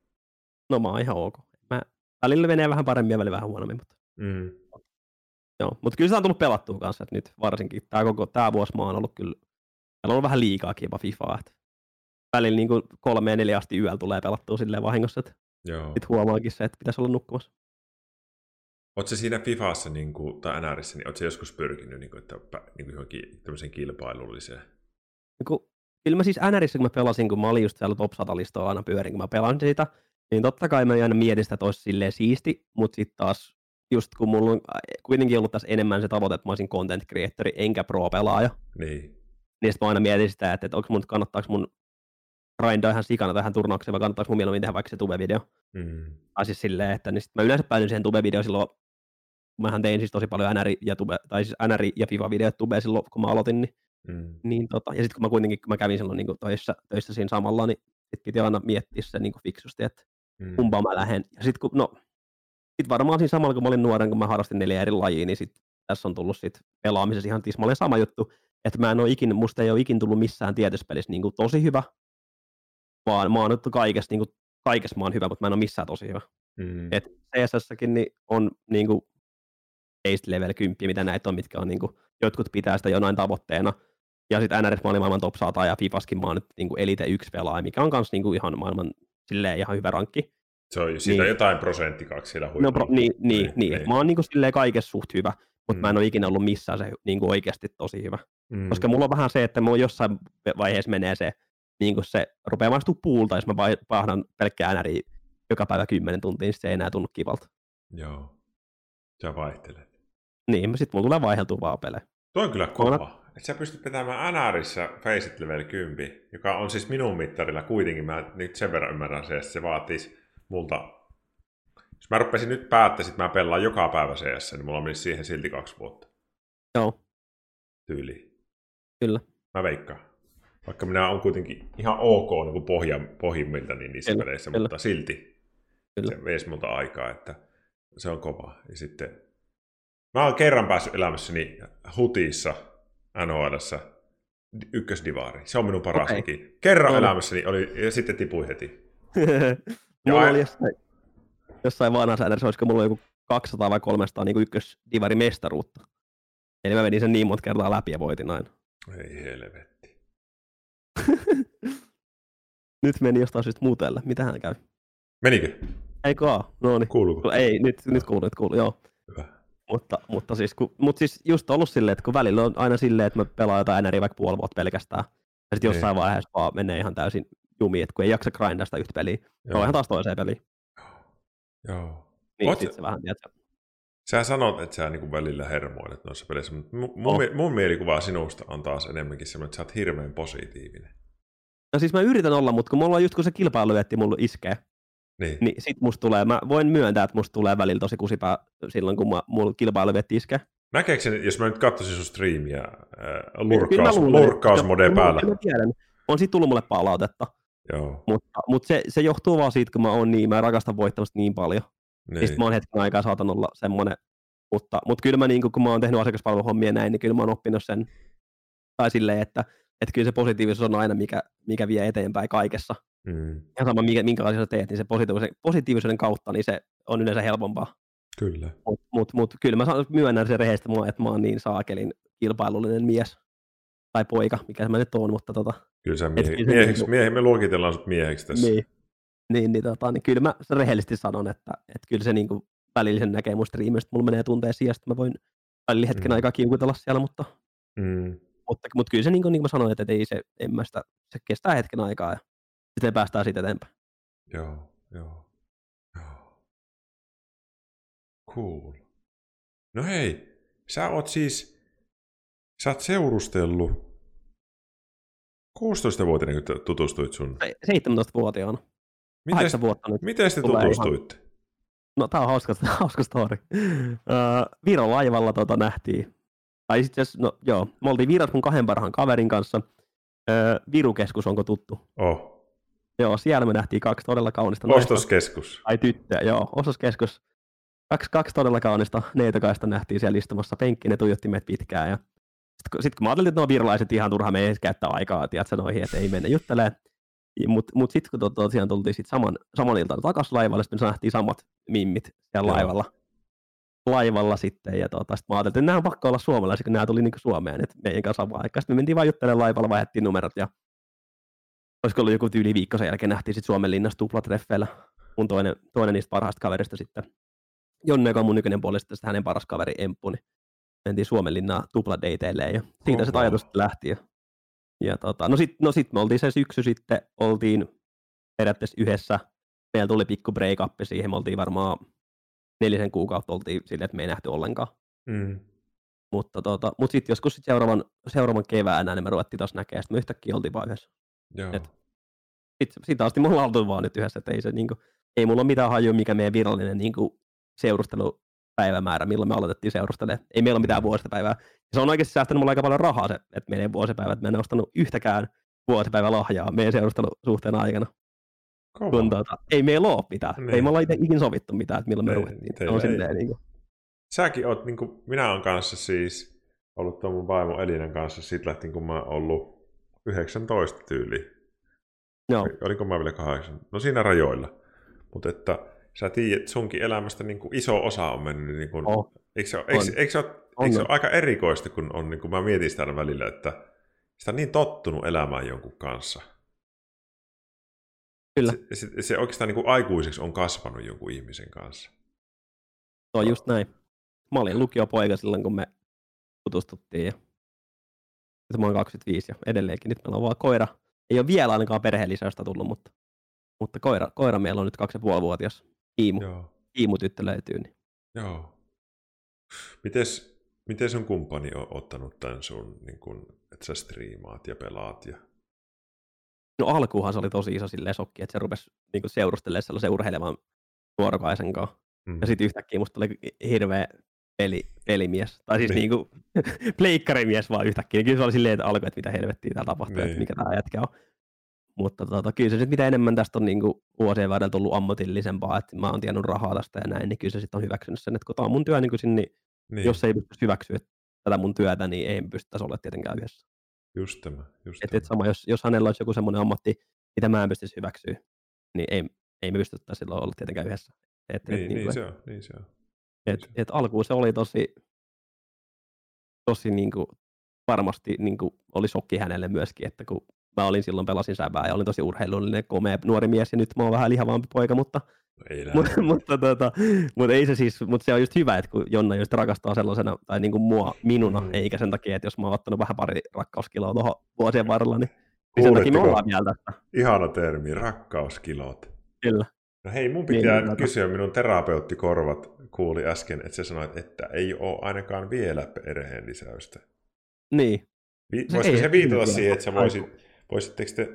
S2: No mä oon ihan ok. Mä, välillä menee vähän paremmin ja välillä vähän huonommin, mutta...
S1: Mm.
S2: Joo, mutta kyllä se on tullut pelattua kanssa, että nyt varsinkin tämä koko tämä vuosi mä oon ollut kyllä, täällä on ollut vähän liikaakin jopa FIFAa, että välillä niin kolme ja neljä asti yöllä tulee pelattua silleen vahingossa, että Joo. sit huomaakin se, että pitäisi olla nukkumassa.
S1: Oletko siinä FIFAssa niin kuin, tai NRissä, niin oletko joskus pyrkinyt niin kuin, että, niin kuin johonkin tämmöiseen kilpailulliseen?
S2: Niin kuin, kyllä mä siis NRissä, kun mä pelasin, kun mä olin just siellä top 100 listoilla aina pyörin, kun mä pelasin sitä, niin totta kai mä aina mietin sitä, että olisi silleen siisti, mutta sitten taas just kun mulla on kuitenkin ollut tässä enemmän se tavoite, että mä olisin content creatori enkä pro-pelaaja,
S1: Niin.
S2: niin sitten mä aina mietin sitä, että, että onko mun, kannattaako mun grindaa ihan sikana tähän turnaukseen, vai kannattaako mun mieluummin tehdä vaikka se tube-video.
S1: Mm.
S2: Tai siis silleen, että niin sit mä yleensä päädyin siihen tube-videoon silloin, mähän tein siis tosi paljon NR ja, tube, tai siis NR ja FIFA-videot tubeen silloin, kun mä aloitin, niin,
S1: Mm.
S2: niin tota, ja sitten kun mä kuitenkin, kun mä kävin silloin niin töissä, töissä siinä samalla, niin sit piti aina miettiä se niin fiksusti, että
S1: Mm.
S2: kumpaan mä lähden. Ja sitten kun, no, sit varmaan siinä samalla, kun mä olin nuoren, kun mä harrastin neljä eri lajia, niin sit tässä on tullut sit pelaamisessa ihan tismalleen sama juttu, että mä en ole ikin, musta ei ole ikin tullut missään tietyspelissä niin tosi hyvä, vaan mä oon nyt kaikessa, niin kuin, kaikessa mä oon hyvä, mutta mä en ole missään tosi hyvä.
S1: Mm.
S2: Et CSS-säkin niin on niin kuin, taste level 10, mitä näitä on, mitkä on niin kuin, jotkut pitää sitä jonain tavoitteena. Ja sitten NRS mä olin maailman top 100 ja Fifaskin mä oon nyt niin kuin Elite 1 pelaaja, mikä on kans niin kuin ihan maailman silleen ihan hyvä rankki.
S1: Se on, siitä
S2: Niin.
S1: jotain prosentti kaksi siellä
S2: No,
S1: huipulla.
S2: pro, niin, niin,
S1: Niin,
S2: niin,
S1: niin.
S2: Mä oon niin kuin silleen kaikessa suht hyvä, mutta mä en
S1: Mm.
S2: ole ikinä ollut missään se niin kuin oikeasti tosi hyvä.
S1: Mm.
S2: Koska mulla on vähän se, että mulla jossain vaiheessa menee se, niin kuin se rupeaa maistua puulta, jos mä vaihdan pelkkää NRI joka päivä 10 tuntia, niin se ei enää tunnu kivalta.
S1: Joo. Sä vaihtelet.
S2: Niin, sit mulla tulee vaihdeltua vaan pelejä.
S1: Tuo on kyllä kova. Että sä pystyt pitämään NRissä Face It Level 10, joka on siis minun mittarilla kuitenkin. Mä nyt sen verran ymmärrän se, että se vaatisi multa... Jos mä rupesin nyt päättäisin, että mä pelaan joka päivä CS, niin mulla menisi siihen silti kaksi vuotta
S2: Joo,
S1: tyyliin.
S2: kyllä.
S1: Mä veikkaan. Vaikka minä on kuitenkin ihan ok niin kuin pohja, pohjimmilta niin niissä
S2: Kyllä,
S1: peleissä,
S2: kyllä.
S1: mutta silti
S2: Kyllä.
S1: se veisi multa aikaa, että se on kova. Ja sitten mä oon kerran päässyt elämässäni hutissa NHLssä ykkösdivaari. Se on minun paras okay. Kerran
S2: No.
S1: elämässäni oli, ja sitten tipuin heti. <laughs>
S2: mulla
S1: ai-
S2: oli jossain, jossain vanhassa NRS, olisiko mulla joku 200 vai 300 niin ykkösdivari mestaruutta. Eli mä menin sen niin monta kertaa läpi ja voitin aina.
S1: Ei helvetti. <laughs>
S2: Nyt meni jostain syystä mutelle. Mitähän käy?
S1: Menikö?
S2: Eikö oo? No niin.
S1: Kuuluuko?
S2: Ei, nyt, nyt kuuluu, nyt kuuluu, joo.
S1: Hyvä.
S2: Mutta, mutta, siis, kun, mutta siis just ollut silleen, että kun välillä on aina silleen, että mä pelaan jotain NRiä vaikka puoli vuotta pelkästään. Ja sitten
S1: Niin.
S2: jossain vaiheessa vaan menee ihan täysin jumiin, että kun ei jaksa grindaa sitä yhtä peliä. Se on ihan taas toiseen peliin.
S1: Joo.
S2: Niin
S1: Oot-
S2: se vähän, tiedätkö?
S1: Sä sanot, että sä niinku välillä hermoilet noissa peleissä, mutta mun, mun,
S2: Oh.
S1: mun mielikuva sinusta on taas enemmänkin semmoinen, että sä oot hirveän positiivinen.
S2: No siis mä yritän olla, mutta kun mulla on just kun se kilpailuvetti mulla iskee,
S1: Niin.
S2: niin sit musta tulee, mä voin myöntää, että musta tulee välillä tosi kusipää silloin, kun mä, mulla kilpailuvetti iskee.
S1: Näkeekö sen, jos mä nyt katsoisin sun striimiä, äh, lurkkaus,
S2: luulen, kyllä mä-
S1: päällä?
S2: Mä tiedän. On siitä tullut mulle palautetta,
S1: Joo,
S2: mutta, mutta se, se, johtuu vaan siitä, kun mä oon niin, mä rakastan voittamista niin paljon. Niin.
S1: niin.
S2: Sitten mä oon hetken aikaa saatan olla semmoinen, mutta, mutta kyllä mä niin kun mä oon tehnyt asiakaspalveluhommia näin, niin kyllä mä oon oppinut sen, tai silleen, että, että kyllä se positiivisuus on aina mikä, mikä vie eteenpäin kaikessa.
S1: Mm,
S2: Ihan sama, minkä, minkälaisia sä teet, niin se positiivisuuden, positiivisuuden kautta, niin se on yleensä helpompaa.
S1: kyllä.
S2: Mutta mut, mut, kyllä mä myönnän sen rehellisesti, että mä- että oon niin saakelin kilpailullinen mies tai poika, mikä mä nyt oon, mutta tota,
S1: Kyllä sä
S2: Et
S1: miehi,
S2: se
S1: mieheksi,
S2: niinku-
S1: miehi, me luokitellaan sut mieheksi tässä.
S2: niin, niin, niin, tota, niin kyllä mä rehellisesti sanon, että, että kyllä se niin kuin välillä sen näkee mun striimistä, mulla menee tunteisiin ja sitten mä voin välillä hetken
S1: Mm.
S2: aikaa kiukutella siellä, mutta,
S1: Mm,
S2: mutta, mutta kyllä se niin kuin, niin kuin mä sanoin, että ei se, en mä sitä, se kestää hetken aikaa ja sitten päästään siitä eteenpäin.
S1: joo, joo, joo. Cool. No hei, sä oot siis, sä oot seurustellut 16-vuotiaana, kun tutustuit sun.
S2: Se- 17-vuotiaana,
S1: Miten,
S2: 8 vuotta nyt.
S1: miten te
S2: tulee ihan-
S1: tutustuitte?
S2: No tää on hauska, hauska story. Öö, Viron laivalla tota nähtiin. Tai itse no joo, me oltiin Virossa mun kahden parhaan kaverin kanssa. Öö, Virukeskus, onko tuttu?
S1: Oh,
S2: Joo, siellä me nähtiin kaksi todella kaunista naista.
S1: ostoskeskus.
S2: Tai tyttöä, joo, osaskeskus. Kaksi, kaksi todella kaunista neitokaista nähtiin siellä istumassa penkkiin, ne tuijotti meitä pitkään. Ja sitten kun, sit kun mä ajattelin, että nuo virolaiset ihan turha me ei käyttää aikaa, tiedätkö, noihin, että ei mennä juttelemaan. Mutta mut sitten kun to- tosiaan tultiin sit saman, saman iltaan takaisin laivalle, sitten me nähtiin samat mimmit siellä
S1: Joo.
S2: laivalla. laivalla sitten, ja tota, sitten mä ajattelin, että nämä on pakko olla suomalaisia, kun nämä tuli niin Suomeen, että meidän kanssa samaan aikaan. Sitten me mentiin vaan juttelemaan laivalla, vaihdettiin numerot, ja olisiko ollut joku tyyli viikko sen jälkeen nähtiin sitten Suomen linnassa tuplatreffeillä mun toinen, toinen niistä parhaista kaverista sitten. Jonne, joka on mun nykyinen puoli, sitten hänen paras kaveri Emppu, niin mentiin Suomen linnaa tupladeiteille ja siitä se ajatus lähti. Ja, Ja tota, no sitten no sit me oltiin se syksy sitten, oltiin periaatteessa yhdessä. Meillä tuli pikku break up siihen, me oltiin varmaan nelisen kuukautta oltiin silleen, että me ei nähty ollenkaan.
S1: Mm.
S2: Mutta, tota, mutta sitten joskus sit seuraavan, seuraavan keväänä niin me ruvettiin taas näkemään, sitten me yhtäkkiä oltiin vaan yhdessä.
S1: Joo.
S2: Et- siitä asti me ollaan oltu vaan nyt yhdessä, että ei, se, niinku, ei mulla ole mitään hajua, mikä meidän virallinen niinku, seurustelupäivämäärä, milloin me aloitettiin seurustelemaan. Ei meillä ole mitään vuosipäivää. Ja se on oikeasti säästänyt mulla aika paljon rahaa se, että menee vuosipäivä, että mä en ostanut yhtäkään vuosipäivälahjaa meidän seurustelusuhteen aikana.
S1: Kova.
S2: Kun, tuota, ei meillä ole mitään.
S1: Niin.
S2: Ei me olla ite- ikin sovittu mitään, että milloin me ruvettiin. Se
S1: teillä
S2: on silleen, niin kuin,
S1: Säkin oot, niin kuin, minä olen kanssa siis ollut tuon mun vaimo Elinan kanssa sit lähtien, kun mä oon ollut 19 tyyli.
S2: joo,
S1: Olinko mä vielä 8? No siinä rajoilla. Mutta että sä tiedät, sunkin elämästä niin kuin iso osa on mennyt. Niin kuin,
S2: Oh.
S1: Eikö se, eikö, eikö, se eikö se ole aika erikoista, kun on, niin kuin mä mietin sitä aina välillä, että sitä on niin tottunut elämään jonkun kanssa.
S2: Kyllä.
S1: Se, se, se oikeastaan niin kuin aikuiseksi on kasvanut jonkun ihmisen kanssa.
S2: se on just näin. Mä olin lukiopoika silloin, kun me tutustuttiin. Ja... Nyt mä oon 25 ja edelleenkin. Nyt meillä on vaan koira. Ei ole vielä ainakaan perheellisäystä tullut, mutta, mutta koira, koira meillä on nyt kaksi ja puoli vuotias. Iimu,
S1: Joo.
S2: Iimu tyttö löytyy. Niin.
S1: Joo. Mites, miten sun kumppani on ottanut tämän sun, niin kun, että sä striimaat ja pelaat? Ja...
S2: No alkuunhan se oli tosi iso silleen shokki, että se rupesi niin seurustelemaan sellaisen urheilevan nuorokaisen kanssa.
S1: Mm.
S2: Ja sitten yhtäkkiä musta tuli hirveä peli, pelimies. Tai siis
S1: Niin.
S2: niin. niinku <laughs> pleikkarimies vaan yhtäkkiä. Kyllä se oli silleen, että alkoi, että mitä helvettiä täällä tapahtuu,
S1: Niin.
S2: että mikä tämä jätkä on. Mutta tota, kyllä se sitten mitä enemmän tästä on niinku vuosien varrella tullut ammatillisempaa, että mä oon tiennyt rahaa tästä ja näin, niin kyllä se sitten on hyväksynyt sen, että kun tämä on mun työ niin sinne, niin
S1: niin,
S2: jos ei pystyisi hyväksyä tätä mun työtä, niin ei pystyttäisi olla tietenkään yhdessä.
S1: just tämä. Just
S2: Et,
S1: tämä.
S2: et sama, jos, jos hänellä olisi joku semmoinen ammatti, mitä mä en pystyisi hyväksyä, niin ei, ei me pystyttäisi silloin olla tietenkään yhdessä. Et, et,
S1: niin,
S2: niinku,
S1: niin,
S2: et-
S1: se on, niin se on.
S2: Et, et alkuun se oli tosi, tosi niinku, varmasti niinku, oli shokki hänelle myöskin, että kun mä olin silloin pelasin säbää ja olin tosi urheilullinen, komea nuori mies ja nyt mä oon vähän lihavampi poika, mutta,
S1: Ei
S2: mutta,
S1: lähde. <laughs>
S2: mutta, tota, mutta ei se siis, mutta se on just hyvä, että kun Jonna just rakastaa sellaisena, tai niinku mua minuna,
S1: Mm.
S2: eikä sen takia, että jos mä oon ottanut vähän pari rakkauskiloa tuohon vuosien varrella, niin, niin sen takia me ollaan vielä tässä.
S1: Ihana termi, rakkauskilot.
S2: Kyllä.
S1: No hei, mun
S2: Niin,
S1: pitää
S2: niin,
S1: nyt kysyä, minun terapeuttikorvat kuuli äsken, että sä sanoit, että ei ole ainakaan vielä perheen lisäystä.
S2: Niin.
S1: Vi-
S2: Se
S1: voisiko
S2: ei
S1: se viitata
S2: vielä
S1: siihen, että sä voisit, voisitteko te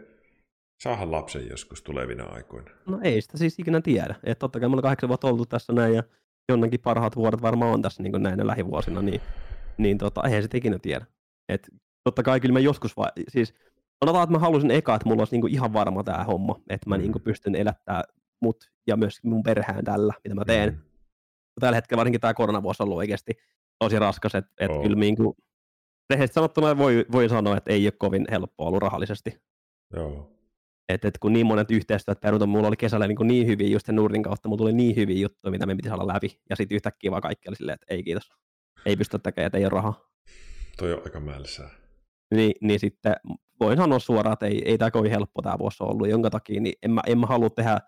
S1: saada lapsen joskus tulevina aikoina?
S2: No ei sitä siis ikinä tiedä. Et totta kai me ollaan kahdeksan vuotta oltu tässä näin ja jonnekin parhaat vuodet varmaan on tässä niin näinä lähivuosina, niin, niin tota, eihän sitä ikinä tiedä. Et totta kai kyllä mä joskus vaan, siis sanotaan, että mä halusin eka, että mulla olisi niin ihan varma tämä homma, että mä
S1: Mm.
S2: niin pystyn elättää mut ja myös mun perheen tällä, mitä mä teen.
S1: Mm.
S2: Tällä hetkellä varsinkin tämä koronavuosi on ollut oikeasti tosi raskas, että et
S1: On.
S2: kyllä niin kuin, rehellisesti sanottuna voi, voi sanoa, että ei ole kovin helppoa ollut rahallisesti.
S1: Joo.
S2: Et, et kun niin monet yhteistyöt peruutu, mulla oli kesällä niin, niin hyviä just sen Nurdin kautta, mulla tuli niin hyviä juttuja, mitä me piti saada läpi. Ja sitten yhtäkkiä vaan kaikki oli silleen, että ei kiitos. Ei pysty tekemään, että ei ole rahaa.
S1: Toi on aika mälsää.
S2: Niin, niin sitten voin sanoa suoraan, että ei, ei tämä kovin helppo tämä vuosi ollut, jonka takia niin en, mä, en mä halua tehdä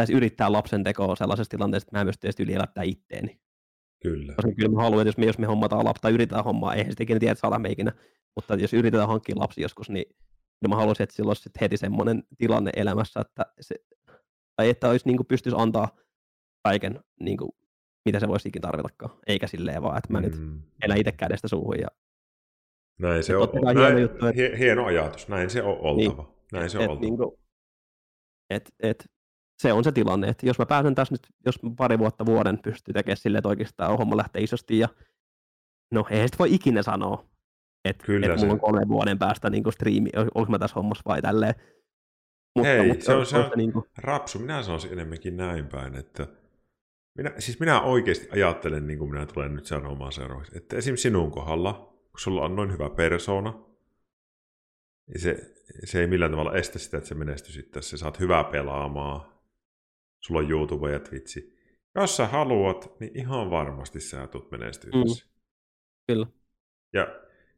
S2: edes yrittää lapsen tekoa sellaisessa tilanteessa, että mä en pysty edes yli elättää itteeni.
S1: Kyllä.
S2: Koska kyllä mä haluan, että jos me, jos me hommataan lapsi tai yritetään hommaa, eihän sitä ikinä tiedä, että saadaan me ikinä. Mutta jos yritetään hankkia lapsi joskus, niin kyllä mä haluaisin, että sillä olisi heti semmoinen tilanne elämässä, että, se, tai että olisi, niin kuin pystyisi antaa kaiken, niin kuin, mitä se voisi ikinä tarvitakaan. Eikä silleen vaan, että mä mm. nyt elän itse kädestä suuhun. Ja,
S1: Näin se on. Näin,
S2: hieno juttu, että-
S1: hie- hieno ajatus. Näin se on oltava. Näin se on
S2: et,
S1: oltava.
S2: niin kuin, et, et, se on se tilanne, että jos mä pääsen tässä nyt, jos pari vuotta vuoden pystyy tekemään silleen, että oikeastaan homma lähtee isosti ja no eihän sitä voi ikinä sanoa, että
S1: Kyllä
S2: et mulla on kolmen vuoden päästä niin striimi, onko mä tässä hommassa vai tälleen. Mutta,
S1: Hei,
S2: mutta
S1: se on se-
S2: niin kuin,
S1: Rapsu, minä sanoisin enemmänkin näin päin, että minä, siis minä oikeasti ajattelen, niin kuin minä tulen nyt sanomaan seuraavaksi, että esimerkiksi sinun kohdalla, kun sulla on noin hyvä persona, niin se, se ei millään tavalla estä sitä, että se menestyisit tässä. Sä saat hyvää pelaamaan, sulla on YouTube ja Twitchi. Jos sä haluat, niin ihan varmasti sä tulet menestyä
S2: Mm. kyllä.
S1: Ja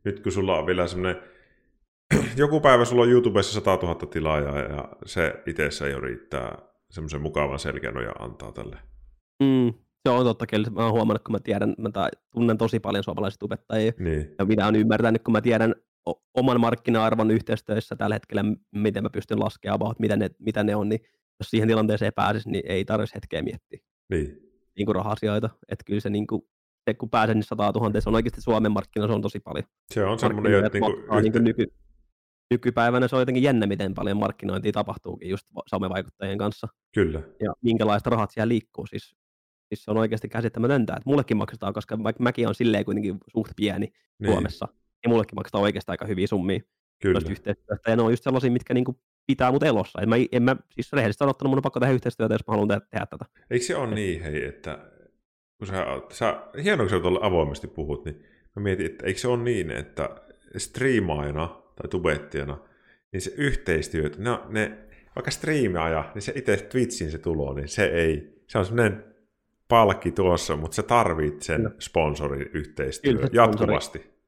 S1: nyt kun sulla on vielä semmoinen, <clears throat> joku päivä sulla on YouTubessa 100 000 tilaajaa ja se itsessä jo riittää semmoisen mukavan selkänojan antaa tälle.
S2: Mm, se on totta kyllä. Mä oon huomannut, kun mä tiedän, mä tunnen tosi paljon suomalaisia tubettajia,
S1: Niin,
S2: ja minä olen ymmärtänyt, kun mä tiedän oman markkina-arvon yhteistyössä tällä hetkellä, miten mä pystyn laskemaan about, mitä ne, mitä ne on, niin jos siihen tilanteeseen pääsisi, niin ei tarvitsisi hetkeä miettiä.
S1: Niin.
S2: Niin kuin raha-asioita. Että kyllä se, niin kuin, se kun pääsee niin 100 000, se on oikeasti Suomen markkina, se on tosi paljon.
S1: Se on semmoinen, että niin kuin,
S2: yhtä... niin kuin nyky, nykypäivänä se on jotenkin jännä, miten paljon markkinointia tapahtuukin just somevaikuttajien kanssa.
S1: Kyllä.
S2: Ja minkälaista rahat siellä liikkuu. Siis, siis se on oikeasti käsittämätöntä, että mullekin maksetaan, koska vaikka mäkin on silleen kuitenkin suht pieni niin. Suomessa, niin mullekin maksetaan oikeastaan aika hyviä summia Kyllä. yhteistyöstä. Ja ne on just sellaisia, mitkä niinku pitää mut elossa. En mä, en mä siis rehellisesti sanottuna mun on pakko tehdä yhteistyötä, jos mä haluan tehdä, tehdä tätä.
S1: Eikö se ole niin, hei, että kun sä, sä hienoa, kun sä tuolla avoimesti puhut, niin mä mietin, että eikö se ole niin, että striimaajana tai tubettiana, niin se yhteistyö, no, ne, vaikka striimaaja, niin se itse Twitchin se tulo, niin se ei, se on semmoinen palkki tuossa, mutta sä tarvit sen sponsorin yhteistyö Kyllä, jatkuvasti. Sponsori.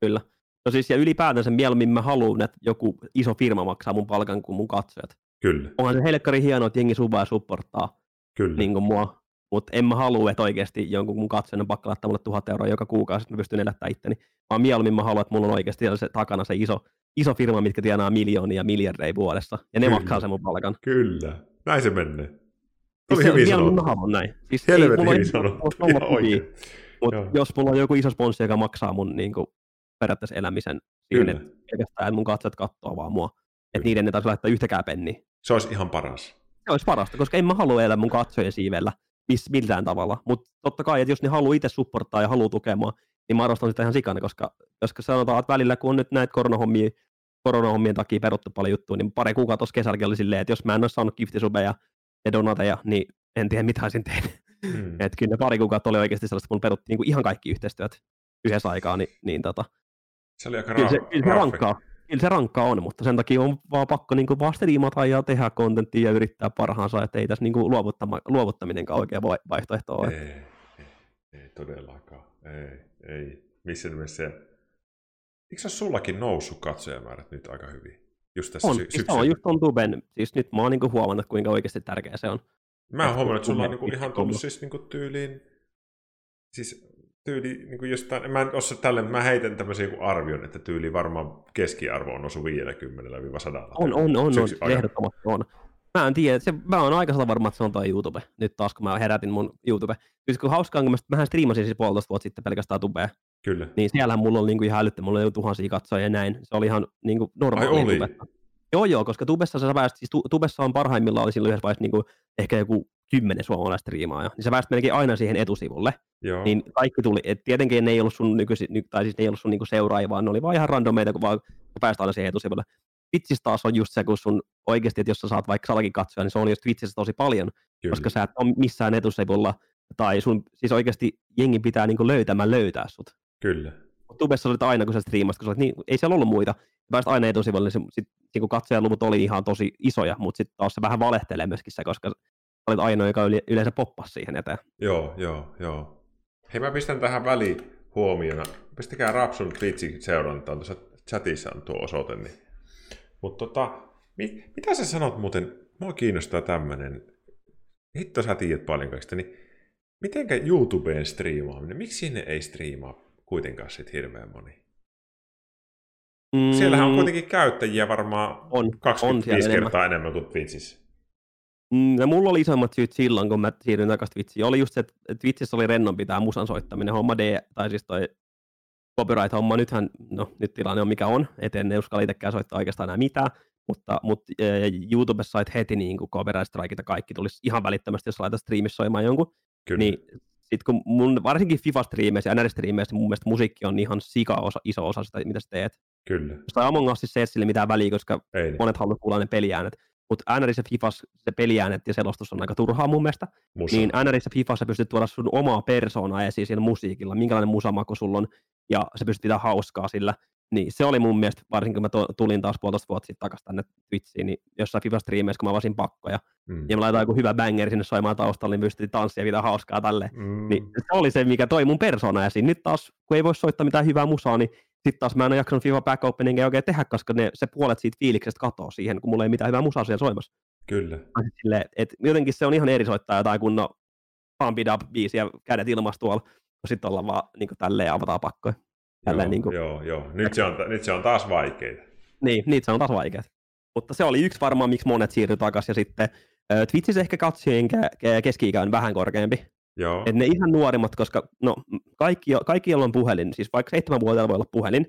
S2: Kyllä. No siis ja ylipäätänsä mieluummin mä haluan, että joku iso firma maksaa mun palkan kuin mun katsojat.
S1: Kyllä.
S2: Onhan se helkkari hienoa, että jengi subaa ja supporttaa
S1: Kyllä.
S2: Niin kuin mua. Mutta en mä halua, että oikeasti jonkun mun katsojan on pakko laittaa mulle tuhat euroa joka kuukausi, että mä pystyn elättämään itteni. Vaan mieluummin mä haluan, että mulla on oikeasti se, takana se iso, iso firma, mitkä tienaa miljoonia miljardeja vuodessa. Ja ne Kyllä. maksaa sen mun palkan.
S1: Kyllä. Näin se menee.
S2: Oli siis hyvin sanottu. Mä haluan näin.
S1: Siis Helvetin hyvin sanottu.
S2: Mutta jos mulla on joku iso sponssi, joka maksaa mun niin kuin, periaatteessa elämisen siihen, että pelkästään mun katsojat katsoo vaan mua. Että niiden ei tarvitse laittaa yhtäkään penniä.
S1: Se olisi ihan paras.
S2: Se olisi parasta, koska en mä halua elää mun katsojen siivellä miss, millään tavalla. Mutta totta kai, että jos ne haluaa itse supporttaa ja haluaa tukemaan, niin mä arvostan sitä ihan sikana, koska, koska sanotaan, että välillä kun on nyt näitä koronahommia, koronahommien takia peruttu paljon juttuja, niin pari kuukautta tuossa kesälläkin oli silleen, että jos mä en olisi saanut giftisubeja ja donateja, niin en tiedä mitä olisin tehnyt. Mm. <laughs> että kyllä ne pari kuukautta oli oikeasti sellaista, kun peruttiin niin kuin ihan kaikki yhteistyöt yhdessä aikaa, niin, niin tota,
S1: se oli aika
S2: kyllä se, kyllä se rankkaa. Kyllä se rankkaa on, mutta sen takia on vaan pakko niin kuin vaan striimata ja tehdä kontenttia ja yrittää parhaansa, että ei tässä niin kuin luovuttaminenkaan oikea vaihtoehto ole.
S1: Ei, ei, ei todellakaan. Ei, ei. Missä nimessä se... Eikö se ole sullakin noussut katsojamäärät nyt aika hyvin? Just tässä
S2: on,
S1: sy-
S2: siis on just on tuben. Siis nyt mä oon niin kuin huomannut, kuinka oikeasti tärkeä se on.
S1: Mä oon huomannut, että sulla on niin kuin ihan tullut siis niin kuin tyyliin... Siis tyyli, niin kuin jostain, mä en osaa tälle, mä heitän tämmöisen joku arvion, että tyyli varmaan keskiarvo on osu 50-100.
S2: On, on, on, on, ehdottomasti on. Mä en tiedä, se, mä oon aika varma, että se on toi YouTube. Nyt taas kun mä herätin mun YouTube. Siis kun hauskaa, kun mä, mähän striimasin siis puolitoista vuotta sitten pelkästään tubea.
S1: Kyllä.
S2: Niin siellähän mulla oli niin kuin ihan älyttä, mulla oli tuhansia katsoja ja näin. Se oli ihan niin kuin normaali
S1: Ai oli?
S2: Joo, joo, koska tubessa sä pääst, siis tubessa on parhaimmillaan oli silloin yhdessä vaiheessa niin kuin ehkä joku kymmenen suomalaista striimaajaa, niin sä pääsit melkein aina siihen etusivulle.
S1: Joo.
S2: Niin kaikki tuli, et tietenkin ne ei ollut sun nykyisi, tai siis ne ei ollut sun niinku seuraajia, vaan ne oli vaan ihan randomeita, kun vaan pääsit aina siihen etusivulle. Twitchissä taas on just se, kun sun oikeasti, että jos sä saat vaikka salakin katsoa, niin se on just Twitchissä tosi paljon, Kyllä. koska sä et ole missään etusivulla, tai sun, siis oikeasti jengi pitää niinku löytämään löytää sut.
S1: Kyllä.
S2: Tubessa olit aina, kun sä striimasit, kun sä olit, niin, ei siellä ollut muita. Pääsit aina etusivulle, sit, niin katsojaluvut oli ihan tosi isoja, mutta sitten taas se vähän valehtelee myöskin se, koska olet ainoa, joka yleensä poppasi siihen eteen.
S1: Joo, joo, joo. Hei, mä pistän tähän väliin huomiona. Pistäkää Rapsun Twitchin seurantaan, tuossa chatissa on tuo osoite. Niin. Mutta tota, mit, mitä sä sanot muuten, mua kiinnostaa tämmönen, hitto sä tiedät paljon kaikista, niin mitenkä YouTubeen striimaaminen, miksi sinne ei striimaa kuitenkaan sit hirveän moni? Mm. Siellähän on kuitenkin käyttäjiä varmaan on, 25 on kertaa enemmän. enemmän kuin Twitchissä.
S2: Mm, ja mulla oli isommat syyt silloin, kun mä siirryin takaisin Twitchiin. Oli just se, että Twitchissä oli rennompi tämä musan soittaminen, homma D, tai siis toi copyright-homma. Nythän, no nyt tilanne on mikä on, et en uskalla itsekään soittaa oikeastaan enää mitään, mutta, mutta äh, YouTubessa sait heti niin kuin copyright strike kaikki tulisi ihan välittömästi, jos laitat striimissä soimaan jonkun. Kyllä. Niin sit kun mun, varsinkin FIFA-striimeissä ja NR-striimeissä mun mielestä musiikki on ihan sika osa, iso osa sitä, mitä sä teet.
S1: Kyllä.
S2: Jos Among Us se ei sille mitään väliä, koska ei. monet haluaa kuulla ne peliäänet. Mutta NRissä Fifas se peliäänet ja selostus on aika turhaa mun mielestä. Musa. Niin NRissä Fifassa pystyt tuoda sun omaa persoonaa esiin siellä musiikilla, minkälainen musamaku sulla on, ja se pystyt pitää hauskaa sillä. Niin se oli mun mielestä, varsinkin kun mä tulin taas puolitoista vuotta sitten takaisin tänne Twitchiin, niin jossain FIFA-striimeissä, kun mä avasin pakkoja, mm. ja mä laitoin joku hyvä banger sinne soimaan taustalle, niin pystytin tanssia ja pitää hauskaa tälle. Mm. Niin se oli se, mikä toi mun persoona esiin. Nyt taas, kun ei voi soittaa mitään hyvää musaa, niin sitten taas mä en ole jaksanut FIFA back openingia oikein tehdä, koska ne, se puolet siitä fiiliksestä katoaa siihen, kun mulla ei mitään hyvää musaa siellä soimassa.
S1: Kyllä.
S2: Sille, et jotenkin se on ihan eri soittaa jotain kunnon pump it up biisi ja kädet ilmassa tuolla, kun sitten ollaan vaan niin tälleen avataan pakkoja.
S1: Joo, niin kuin, joo, joo. Nyt, se on, nyt se on taas vaikeita.
S2: Niin, niitä se on taas vaikeita. Mutta se oli yksi varmaan, miksi monet siirtyi takaisin. Ja sitten Twitchissä ehkä katsojien keski-ikä on vähän korkeampi.
S1: Joo.
S2: Et ne ihan nuorimmat, koska no, kaikki, kaikki, joilla on puhelin, siis vaikka seitsemän vuotiaalla voi olla puhelin,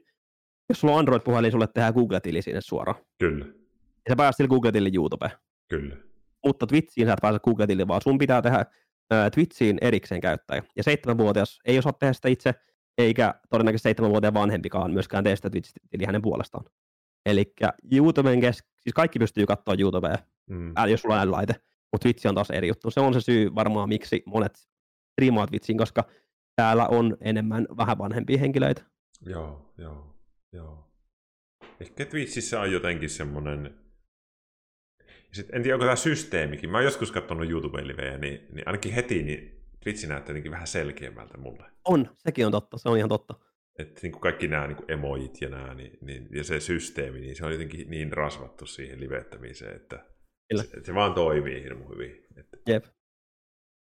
S2: jos sulla on Android-puhelin, sulle tehdään Google-tili sinne suoraan.
S1: Kyllä.
S2: Ja sä pääset sille Google-tilin YouTubeen.
S1: Kyllä.
S2: Mutta Twitchiin sä et pääse Google-tilin, vaan sun pitää tehdä ää, Twitchiin erikseen käyttäjä. Ja seitsemänvuotias ei osaa tehdä sitä itse, eikä todennäköisesti seitsemänvuotiaan vanhempikaan myöskään tee sitä Twitch-tiliä hänen puolestaan. Eli YouTuben kes- siis kaikki pystyy katsoa YouTubea, mm. ää, jos sulla on älylaite, mutta Twitch on taas eri juttu. Se on se syy varmaan, miksi monet striimaat Twitchiin, koska täällä on enemmän vähän vanhempia henkilöitä.
S1: Joo, joo, joo. Ehkä Twitchissä on jotenkin semmoinen... Sitten, en tiedä, onko tämä systeemikin. Mä oon joskus katsonut YouTube-livejä, niin, niin ainakin heti niin Twitch näyttää jotenkin vähän selkeämmältä mulle.
S2: On, sekin on totta, se on ihan totta.
S1: Että niin kuin kaikki nämä niin kuin emojit ja nämä, niin, niin, ja se systeemi, niin se on jotenkin niin rasvattu siihen livettämiseen, että se, että se vaan toimii hirmu hyvin. Että...
S2: Jep.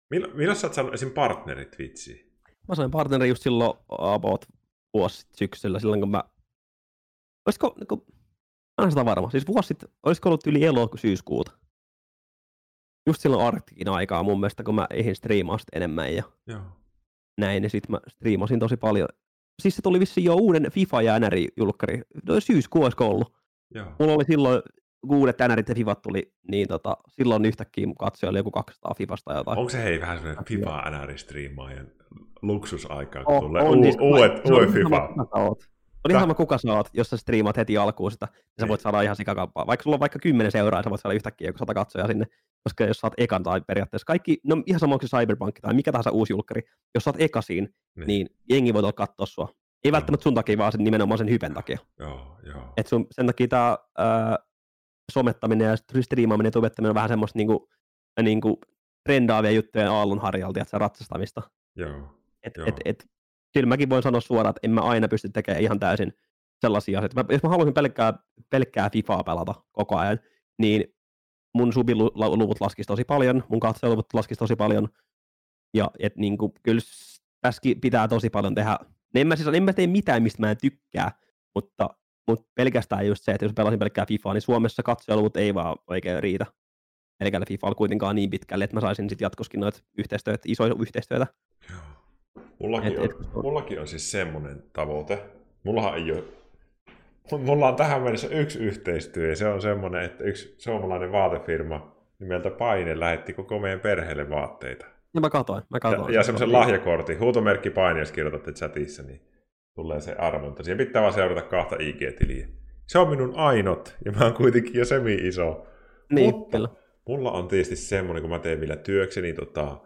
S1: Milloin, milloin sä oot saanut esim. partnerit Twitchiin?
S2: Mä sain partnerin just silloin about vuosi syksyllä, silloin kun mä... Olisiko, niin kuin... mä en sitä varma, siis vuosi sitten, olisiko ollut yli elosyyskuuta? Just silloin Arktikin aikaa mun mielestä, kun mä eihin striimaa enemmän ja
S1: Joo.
S2: näin, niin sitten mä striimasin tosi paljon. Siis se tuli vissiin jo uuden FIFA ja NR-julkkari, no syyskuu olisiko ollut.
S1: Joo.
S2: Mulla oli silloin uudet NRit ja Fifat tuli, niin tota, silloin yhtäkkiä katsoja oli joku 200 Fifasta jotain.
S1: Onko se hei vähän semmoinen FIFA NR-striimaajan luksusaikaa, kun oh, tulee on, u- siis, uudet, uudet FIFA?
S2: On ihan sama kuka sä oot, jos sä striimaat heti alkuun sitä, niin sä voit saada ihan sikakappaa. Vaikka sulla on vaikka 10 seuraa, sä voit saada yhtäkkiä joku sata katsoja sinne, koska jos sä oot ekan tai periaatteessa kaikki, no ihan sama kuin Cyberpunk tai mikä tahansa uusi julkkari, jos sä oot ekasiin, niin, niin jengi voi katsoa sua. Ei välttämättä sun takia, vaan sen nimenomaan sen hypen takia.
S1: Joo, joo.
S2: Et sun, sen takia tää ää, somettaminen ja striimaaminen ja tubettaminen on vähän semmoista niinku, niinku trendaavia juttuja aallonharjalta, että se ratsastamista.
S1: Joo.
S2: Et, et, et, kyllä mäkin voin sanoa suoraan, että en mä aina pysty tekemään ihan täysin sellaisia asioita. Mä, jos mä haluaisin pelkkää, pelkkää FIFAa pelata koko ajan, niin mun subiluvut laskisi tosi paljon, mun katseluvut laskisi tosi paljon, ja et niin kuin, kyllä tässäkin pitää tosi paljon tehdä. En mä, siis, en mä tee mitään, mistä mä en tykkää, mutta mutta pelkästään just se, että jos pelasin pelkkää FIFAa, niin Suomessa katsojaluvut ei vaan oikein riitä. FIFA on kuitenkaan niin pitkälle, että mä saisin sitten jatkoskin noita yhteistyötä, isoja yhteistyötä.
S1: Joo. Mullakin, et, on, et, mullakin on siis semmoinen tavoite. Mullahan ei ole Mulla on tähän mennessä yksi yhteistyö, ja se on semmoinen, että yksi suomalainen vaatefirma nimeltä Paine lähetti koko meidän perheelle vaatteita.
S2: Ja mä katoin, mä katoin.
S1: Ja, ja semmoisen lahjakortin, huutomerkki Paine, jos kirjoitatte chatissa, niin tulee se arvonta. Siihen pitää vaan seurata kahta IG-tiliä. Se on minun ainut, ja mä oon kuitenkin jo semi-iso.
S2: Niin, Mutta kyllä.
S1: mulla on tietysti semmoinen, kun mä teen vielä työkseni tota,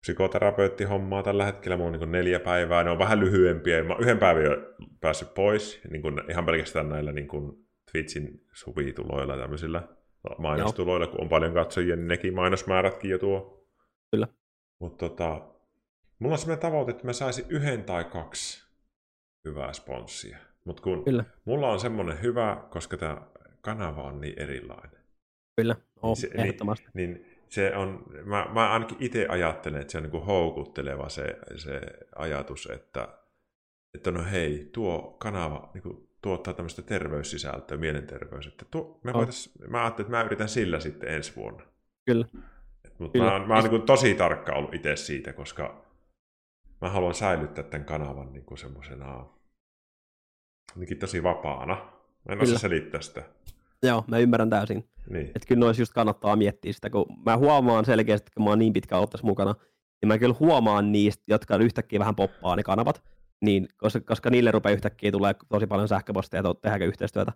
S1: psykoterapeuttihommaa tällä hetkellä. Mulla on niin neljä päivää, ne on vähän lyhyempiä. Mä yhden päivän jo päässyt pois, niin kuin ihan pelkästään näillä niin kuin Twitchin subituloilla ja tämmöisillä mainostuloilla, kun on paljon katsojia, niin nekin mainosmäärätkin jo tuo.
S2: Kyllä.
S1: Mutta tota, mulla on semmoinen tavoite, että mä saisin yhden tai kaksi hyvää sponssia. Mutta kun Kyllä. mulla on semmoinen hyvä, koska tämä kanava on niin erilainen.
S2: Kyllä, oh, niin se, ehdottomasti.
S1: Niin, niin se on, mä, mä ainakin itse ajattelen, että se on niin kuin houkutteleva se, se ajatus, että, että no hei, tuo kanava niin kuin tuottaa tämmöistä terveyssisältöä, mielenterveys. Että tuo, me oh. mä ajattelin, että mä yritän sillä sitten ensi vuonna.
S2: Kyllä.
S1: Mutta mä, mä oon niin tosi tarkka ollut itse siitä, koska mä haluan säilyttää tämän kanavan niin kuin semmoisena tosi vapaana. Mä en Kyllä. osaa selittää sitä.
S2: Joo, mä ymmärrän täysin.
S1: Niin.
S2: Että kyllä noissa just kannattaa miettiä sitä, kun mä huomaan selkeästi, kun mä oon niin pitkään ollut tässä mukana, niin mä kyllä huomaan niistä, jotka yhtäkkiä vähän poppaa ne kanavat, niin, koska, koska niille rupeaa yhtäkkiä tulee tosi paljon sähköposteja ja tehdäänkö yhteistyötä,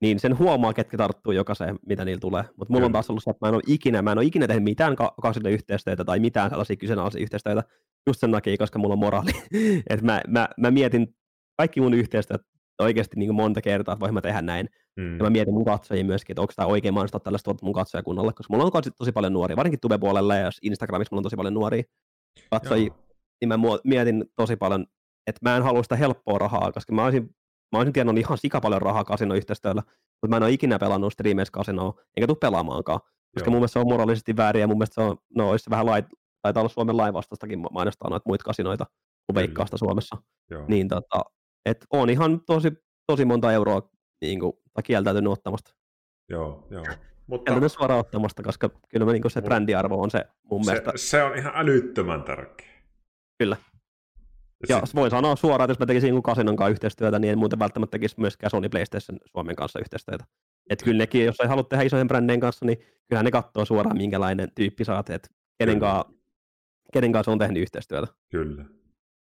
S2: niin sen huomaa, ketkä tarttuu jokaiseen, mitä niillä tulee. Mutta mulla on taas ollut se, että mä en ole ikinä, mä en ole ikinä tehnyt mitään kaksille yhteistyötä tai mitään sellaisia kyseenalaisia yhteistyötä, just sen takia, koska mulla on moraali. <laughs> että mä, mä, mä, mietin kaikki mun yhteistyöt oikeasti niin monta kertaa, että voin mä tehdä näin. Mm. Ja mä mietin mun katsojia myöskin, että onko tämä oikein mainostaa tällaista mun katsojakunnalle, koska mulla on tosi paljon nuoria, varsinkin Tube-puolella ja Instagramissa mulla on tosi paljon nuoria katsojia, Joo. niin mä mietin tosi paljon, että mä en halua sitä helppoa rahaa, koska mä olisin, mä olisin tiennyt ihan sika paljon rahaa kasinoyhteistyöllä, mutta mä en ole ikinä pelannut streameissa kasinoa, enkä tule pelaamaankaan, koska Joo. mun mielestä se on moraalisesti väärin ja mun mielestä se on, no olisi se vähän lait, taitaa olla Suomen laivastaistakin mainostaa noita muita kasinoita kuin Veikkaasta Suomessa.
S1: Joo.
S2: Niin tota, Et on ihan tosi, tosi monta euroa niin kuin, tai kieltäytynyt ottamasta.
S1: Joo, joo.
S2: Mutta, kieltäytynyt suoraan ottamasta, koska kyllä niin se brändiarvo on se mun
S1: se,
S2: mielestä.
S1: Se on ihan älyttömän tärkeä.
S2: Kyllä. Ja sit... voi sanoa suoraan, että jos mä tekisin Kasinon kanssa yhteistyötä, niin en muuten välttämättä tekisi myöskään Sony PlayStation Suomen kanssa yhteistyötä. Että kyllä nekin, jos ei halua tehdä isojen brändien kanssa, niin kyllähän ne katsoo suoraan, minkälainen tyyppi saat, että kenen, kanssa, kenen kanssa on tehnyt yhteistyötä.
S1: Kyllä.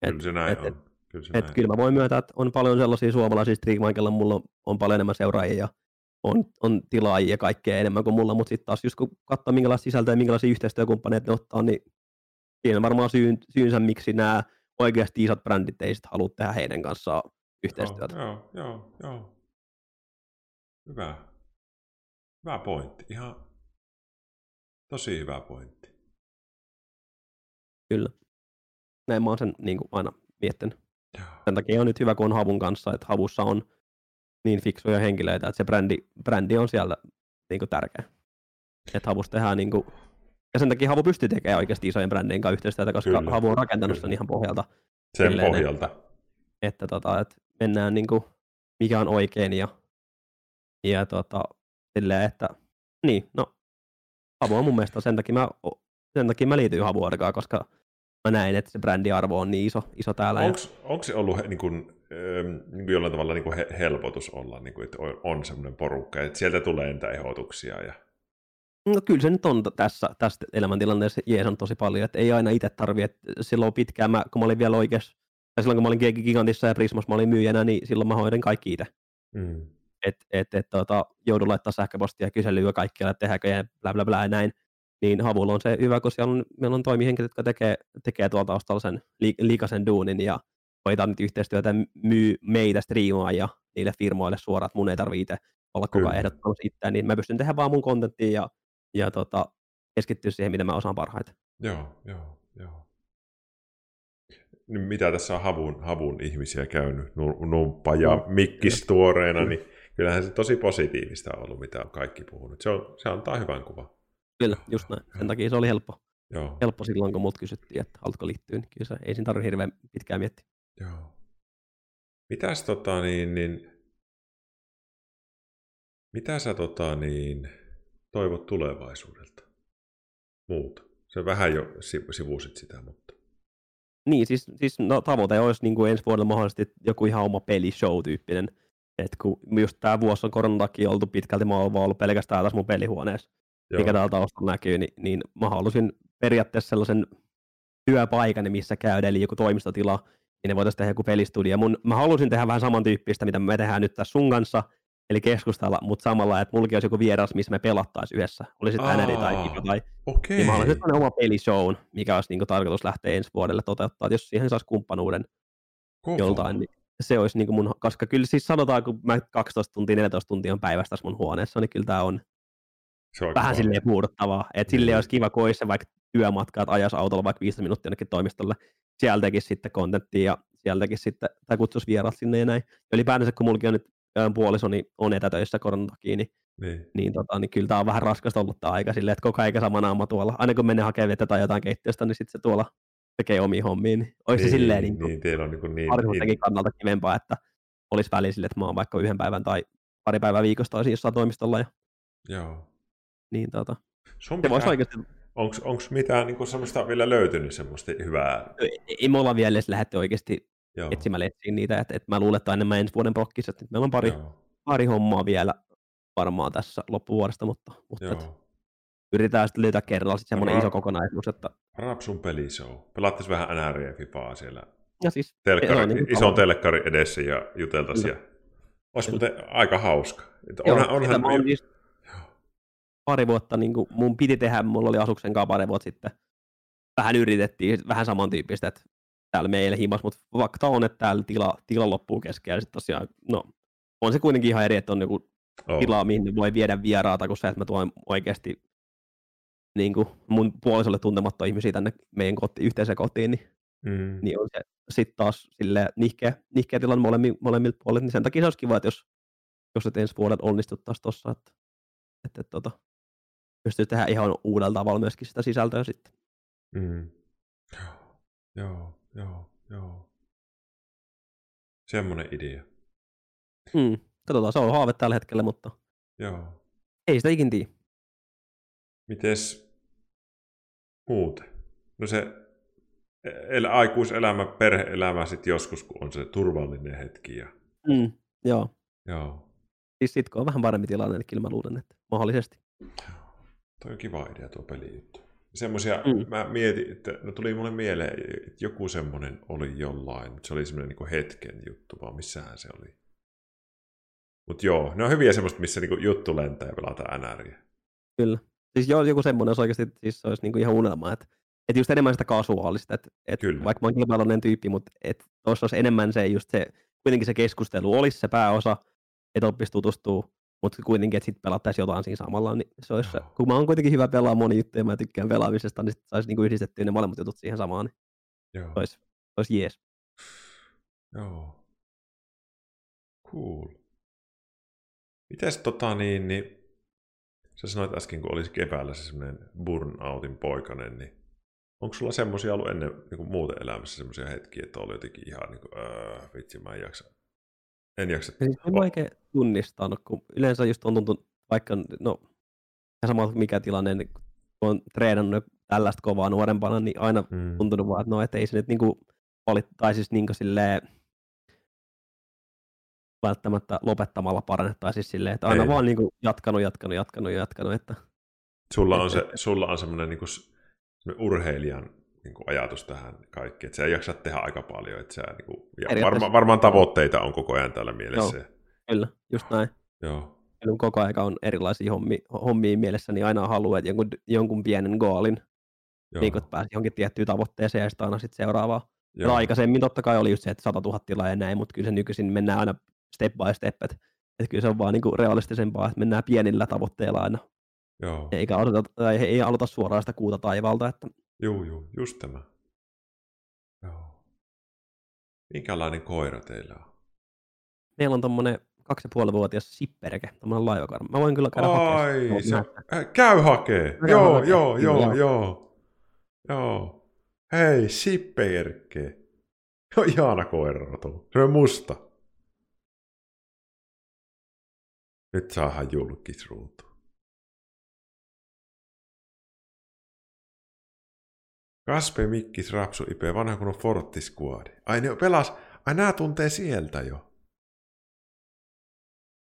S1: Et, kyllä se näin et, on.
S2: Kyllä, se et, näin. kyllä mä voin myöntää, että on paljon sellaisia suomalaisia striimaikella, mulla on, on paljon enemmän seuraajia ja on, on tilaajia ja kaikkea enemmän kuin mulla, mutta sitten taas just kun katsoo minkälaista sisältöä ja minkälaisia yhteistyökumppaneita ne ottaa, niin siinä varmaan syyn, syynsä, miksi nämä oikeasti isot brändit ei sitten halua tehdä heidän kanssaan yhteistyötä.
S1: Joo, joo, joo. Hyvä. Hyvä pointti. Ihan tosi hyvä pointti.
S2: Kyllä. Näin mä oon sen niin kuin aina miettinyt. Joo. Sen takia on nyt hyvä, kun on Havun kanssa, että Havussa on niin fiksuja henkilöitä, että se brändi, brändi on siellä niin kuin tärkeä. Että Havussa tehdään niin kuin, ja sen takia Havu pystyy tekemään oikeasti isojen brändien kanssa yhteistyötä, koska kyllä, Havu on rakentanut kyllä. sen ihan pohjalta.
S1: Sen silleen, pohjalta. Että,
S2: että, tota, että mennään niin kuin, mikä on oikein ja, ja tota, silleen, että niin, no Havu on mun mielestä sen takia mä, sen takia mä liityin Havu koska mä näin, että se brändiarvo on niin iso, iso täällä.
S1: Onko se ollut niin kuin, niin kuin jollain tavalla niin kuin helpotus olla, niin kuin, että on semmoinen porukka, että sieltä tulee niitä ehdotuksia ja
S2: No kyllä se nyt on tässä, tässä elämäntilanteessa jees on tosi paljon, että ei aina itse tarvi, että silloin pitkään, mä, kun mä olin vielä oikeassa, tai silloin kun mä olin Gigantissa ja Prismassa, mä olin myyjänä, niin silloin mä hoidin kaikki itse. Mm. Että et, et, tota, joudun laittaa sähköpostia ja kyselyä kaikkialle, että tehdäänkö ja bla bla bla ja näin. Niin Havulla on se hyvä, kun siellä on, meillä on toimihenkilöt, jotka tekee, tekee tuolta taustalla sen li, liikasen duunin ja hoitaa nyt yhteistyötä myy meitä striimaa ja niille firmoille suoraan, että mun ei tarvitse olla koko ajan ehdottamassa itseään, niin mä pystyn tehdä vaan mun kontenttia ja ja tota, keskittyä siihen, mitä mä osaan parhaiten.
S1: Joo, joo, joo. Nyt mitä tässä on havun, havun ihmisiä käynyt, Numppa ja mm. Mikkis tuoreena, niin kyllähän se tosi positiivista on ollut, mitä on kaikki puhunut. Se, on, se antaa hyvän kuvan.
S2: Kyllä, just näin. Sen takia se oli helppo. Joo. Helppo silloin, kun mut kysyttiin, että haluatko liittyä, niin kyllä se ei siinä tarvitse hirveän pitkään miettiä.
S1: Joo. Mitäs tota niin, niin mitä sä tota niin, toivot tulevaisuudelta? Muuta. Se vähän jo sivusit sitä, mutta...
S2: Niin, siis, siis no, tavoite olisi niin kuin ensi vuodella mahdollisesti joku ihan oma pelishow-tyyppinen. Et kun just tämä vuosi on koronan takia oltu pitkälti, mä oon ollut pelkästään tässä mun pelihuoneessa, Joo. mikä täällä taustalla näkyy, niin, niin mä halusin periaatteessa sellaisen työpaikan, missä käydä, eli joku toimistotila, niin ne voitaisiin tehdä joku pelistudio. Mun, mä halusin tehdä vähän samantyyppistä, mitä me tehdään nyt tässä sun kanssa, eli keskustella, mutta samalla, että mullakin olisi joku vieras, missä me pelattaisiin yhdessä. Oli sitten NRI tai Kiko tai...
S1: Okay.
S2: Niin mä haluaisin oma pelishow, mikä olisi niin tarkoitus lähteä ensi vuodelle toteuttaa. jos siihen saisi kumppanuuden Kova. joltain, niin se olisi niin mun, koska kyllä siis sanotaan, kun mä 12 tuntia, 14 tuntia on päivästä tässä mun huoneessa, niin kyllä tämä on, se on vähän silleen puuduttavaa. Että silleen mm. olisi kiva, kun olisi se vaikka työmatka, että ajas autolla vaikka 15 minuuttia jonnekin toimistolle. Siellä tekisi sitten kontenttia ja siellä tekisi sitten, tai kutsuisi vieraat sinne ja näin. Ja ylipäätänsä, kun mullakin on nyt puolisoni on etätöissä koronan takia, niin, niin. Niin, tota, niin kyllä tämä on vähän raskasta ollut tämä aika silleen, että koko ajan sama naama tuolla. Aina kun menee hakemaan vettä tai jotain keittiöstä, niin sitten se tuolla tekee omiin hommiin. Niin olisi niin, se silleen niin, niin, teillä on niin, niin, niin. kannalta kivempaa, että olisi väliin sille, että mä oon vaikka yhden päivän tai pari päivää viikosta olisi jossain toimistolla. Ja...
S1: Joo.
S2: Niin tota.
S1: Sun pitää... voisi oikeasti... Onko mitään niin semmoista vielä löytynyt semmoista hyvää?
S2: Ei, ei me olla vielä edes lähdetty oikeasti Joo. etsimällä etsiin niitä, että, että mä luulen, että enemmän ensi vuoden prokkissa, että meillä on pari, pari hommaa vielä varmaan tässä loppuvuodesta, mutta, mutta että yritetään sitten löytää kerralla sitten semmoinen Ra- iso kokonaisuus, että...
S1: Rapsun pelishow. Pelaattaisiin vähän NR ja FIFAa siellä
S2: ja siis,
S1: telkkari, niin ison telkkari edessä ja juteltaisiin. Ja... Olisi muuten aika hauska. Että onhan, Joo, onhan...
S2: On siis pari vuotta, niin kuin mun piti tehdä, mulla oli Asuksen kanssa pari vuotta sitten, vähän yritettiin, vähän samantyyppistä, että täällä meillä himas, mutta fakta on, että täällä tila, tila loppuu kesken. Ja sitten tosiaan, no, on se kuitenkin ihan eri, että on joku oh. tilaa, mihin voi viedä vieraata, kun se, että mä tuon oikeasti niin kuin mun puolisolle tuntematta ihmisiä tänne meidän koti, yhteiseen kotiin, niin, mm. niin on se sitten taas sille nihkeä, nihkeä tilanne molemmilta, molemmilta puolilta, niin sen takia se olisi kiva, että jos, jos et ensi vuodet onnistuttaisiin tuossa, että, että, että, että pystyisi tehdä ihan uudella tavalla myöskin sitä sisältöä sitten.
S1: Mm. Joo. Joo, joo. Semmoinen idea.
S2: Mm. Katsotaan, se on haave tällä hetkellä, mutta
S1: Joo.
S2: ei sitä ikin tiedä.
S1: Mites muuten? No se el- aikuiselämä, perheelämä sitten joskus, kun on se turvallinen hetki. Ja...
S2: Mm. Joo.
S1: Joo.
S2: Siis sit kun on vähän parempi tilanne, niin kyllä mä luulen, että mahdollisesti.
S1: Toi on kiva idea tuo pelijuttu. Semmoisia,
S2: Mm.
S1: mä mietin, että no tuli mulle mieleen, että joku semmoinen oli jollain, mutta se oli semmoinen niin hetken juttu, vaan missähän se oli. Mutta joo, ne on hyviä semmoista, missä niinku juttu lentää ja pelataan NRiä.
S2: Kyllä. Siis joo, joku semmoinen, jos oikeasti siis se olisi niinku ihan unelma, että, että just enemmän sitä kasuaalista, että,
S1: Kyllä.
S2: vaikka mä oon kilpailullinen tyyppi, mutta että tuossa olisi enemmän se just se, kuitenkin se keskustelu olisi se pääosa, että oppisi tutustua, mutta kuitenkin, että sitten pelattaisiin jotain siinä samalla, niin se olisi,
S1: Joo.
S2: kun mä oon kuitenkin hyvä pelaa moni juttuja, mä tykkään pelaamisesta, niin sit saisi niinku yhdistettyä ne molemmat jutut siihen samaan, niin
S1: Joo.
S2: se olisi, se olisi jees.
S1: Joo. Cool. Mites tota niin, niin sä sanoit äsken, kun olisi keväällä se semmoinen burnoutin poikanen, niin onko sulla semmoisia ollut ennen niin kuin muuten elämässä semmoisia hetkiä, että oli jotenkin ihan niin kuin, öö, vitsi, mä en jaksa. En jaksa.
S2: Ja siis en mä oikein tunnistanut, kun yleensä just on tuntunut, vaikka no, ihan sama mikä tilanne, niin kun on treenannut tällaista kovaa nuorempana, niin aina
S1: Mm.
S2: tuntunut vaan, että no, et ei se nyt niinku oli, tai siis niinku silleen, välttämättä lopettamalla parane, tai siis silleen, että aina
S1: Ei.
S2: vaan niinku jatkanut, jatkanut, jatkanut, jatkanut, että
S1: Sulla on, se, sulla on semmoinen niin kuin, semmoinen urheilijan niin kuin ajatus tähän kaikkeen, että sä jaksa tehdä aika paljon, että sä, niin kuin, ja varma, varmaan tavoitteita on koko ajan täällä mielessä. Joo.
S2: kyllä, just näin.
S1: Joo.
S2: Kun koko aika on erilaisia hommi, hommia mielessä, niin aina haluaa jonkun, jonkun pienen goalin,
S1: Joo.
S2: niin kun pääsi johonkin tiettyyn tavoitteeseen ja sitten aina sitten seuraavaa.
S1: Joo.
S2: Aikaisemmin totta kai oli just se, että 100 000 tilaa ja näin, mutta kyllä se nykyisin mennään aina step by step, että, että kyllä se on vaan niinku realistisempaa, että mennään pienillä tavoitteilla aina,
S1: Joo.
S2: eikä aloita, tai ei aloita suoraan sitä kuuta taivaalta, että
S1: Juu, juu, just tämä. Joo. Minkälainen koira teillä on?
S2: meillä on tommonen kaksi ja puoli vuotias sipperke, tommonen laivakarma. Mä voin kyllä käydä
S1: Ai,
S2: voit
S1: se, äh, käy hakee.
S2: Käy
S1: joo,
S2: hakee,
S1: joo,
S2: kyllä,
S1: joo,
S2: joo.
S1: joo. Joo. Hei, sipperke. Se on ihana. Se on musta. Nyt saadaan julkisruutu. Kaspe, Mikkis, Rapsu, Ipe, vanha kun on Forttiskuadi. Ai ne pelas, ai nää tuntee sieltä jo.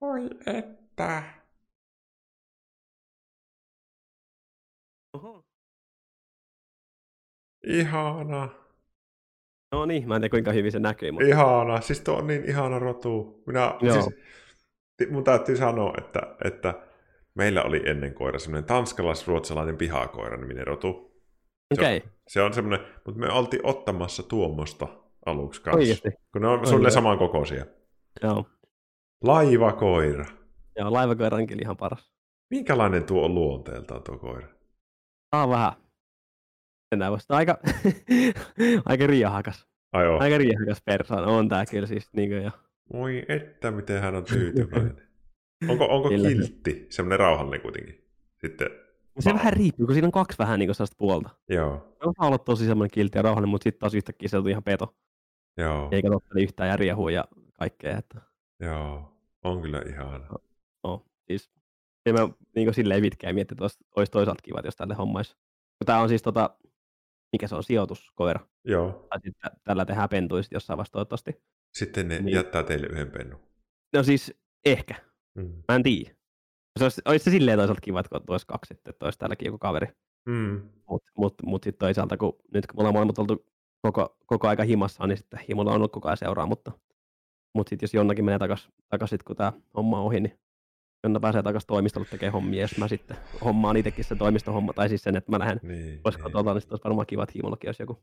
S1: Oi että.
S2: Oho.
S1: Ihana.
S2: No niin, mä en tiedä kuinka hyvin se näkyy, mutta
S1: Ihana. Siis tuo on niin ihana rotu. Minä,
S2: Joo.
S1: siis, mun täytyy sanoa, että, että meillä oli ennen koira semmoinen tanskalais-ruotsalainen pihakoira niminen rotu.
S2: Okay.
S1: Se on semmoinen, mutta me oltiin ottamassa tuommoista aluksi kanssa.
S2: oikeesti.
S1: Kun ne on
S2: Oi,
S1: sulle
S2: joo.
S1: samankokoisia.
S2: Joo,
S1: Laivakoira.
S2: joo laivakoira on kyllä ihan paras.
S1: Minkälainen tuo on luonteeltaan tuo koira?
S2: Tää on vähän, enää vasta aika, <laughs> aika riahakas.
S1: Ai joo.
S2: Aika riahakas persoona on tää kyllä siis niin kuin jo.
S1: Voi että, miten hän on tyytyväinen. <laughs> Onko, onko kiltti? Semmoinen rauhallinen kuitenkin. Sitten,
S2: Se
S1: Mä-
S2: vähän riippuu, kun siinä on kaksi vähän niin sellaista puolta.
S1: joo,
S2: Se osaa olla tosi semmoinen kiltti ja rauhallinen, mutta sitten taas yhtäkkiä se on ihan peto.
S1: joo,
S2: Eikä tottele yhtään ja ja kaikkea. Että,
S1: joo. On kyllä ihana.
S2: no, siis, en mä niin silleen pitkään miettiä, että olisi- toisaalta kiva, jos tälle hommaisi. Tää on siis tota, mikä se on, sijoituskoira.
S1: Joo.
S2: Tai sitten tällä tehdään pentuisit jossain vasta toivottavasti.
S1: Sitten ne
S2: Niin.
S1: jättää teille yhden pennun.
S2: No siis, ehkä.
S1: Mm.
S2: Mä en tiedä. Se olisi, olisi se silleen toisaalta kiva, että kun olisi kaksi sitten, että olisi täälläkin joku kaveri.
S1: Mm.
S2: Mutta mut, mut sitten toisaalta, kun nyt kun me ollaan molemmat oltu koko, koko aika himassa, niin sitten himolla on ollut koko ajan seuraa, mutta, mutta sitten jos jonnakin menee takaisin, takas sit, kun tämä homma on ohi, niin Jonna pääsee takaisin toimistolle tekemään hommia, jos mä sitten hommaan itsekin se toimistohomma, tai siis sen, että mä lähden
S1: Niin,
S2: pois
S1: niin.
S2: kotolta, niin sitten olisi varmaan kiva, että himollakin olisi joku,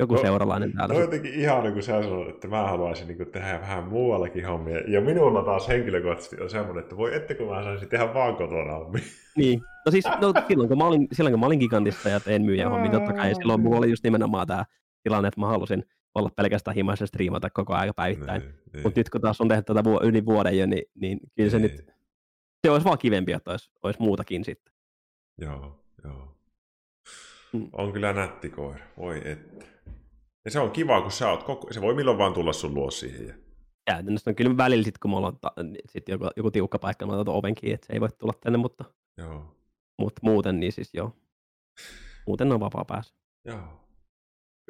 S2: joku
S1: No,
S2: seuralainen täällä.
S1: No jotenkin ihana, kun sä sanoit, että mä haluaisin niin tehdä vähän muuallakin hommia. Ja minulla taas henkilökohtaisesti on semmoinen, että voi ette kun mä saisin tehdä vaan kotona hommia.
S2: Niin. No siis no, silloin, kun mä olin, silloin kun mä olin gigantissa ja tein myyjän hommia, totta kai silloin mulla oli just nimenomaan tämä tilanne, että mä halusin olla pelkästään himassa ja striimata koko ajan päivittäin.
S1: Niin, niin,
S2: Mutta nyt kun taas on tehty tätä vuo- yli vuoden jo, niin, niin kyllä se
S1: niin.
S2: nyt, se olisi vaan kivempi, että olisi, olisi muutakin sitten.
S1: Joo, joo.
S2: Mm.
S1: On kyllä nätti koira, voi että. Ja se on kiva, kun sä oot koko... Se voi milloin vaan tulla sun luo siihen. Ja...
S2: käytännössä on kyllä välillä sit, kun mulla on ta, sit joku, joku tiukka paikka, mä otan oven kiinni, että se ei voi tulla tänne, mutta,
S1: Joo.
S2: mutta muuten niin siis joo. Muuten on vapaa päässä.
S1: Joo.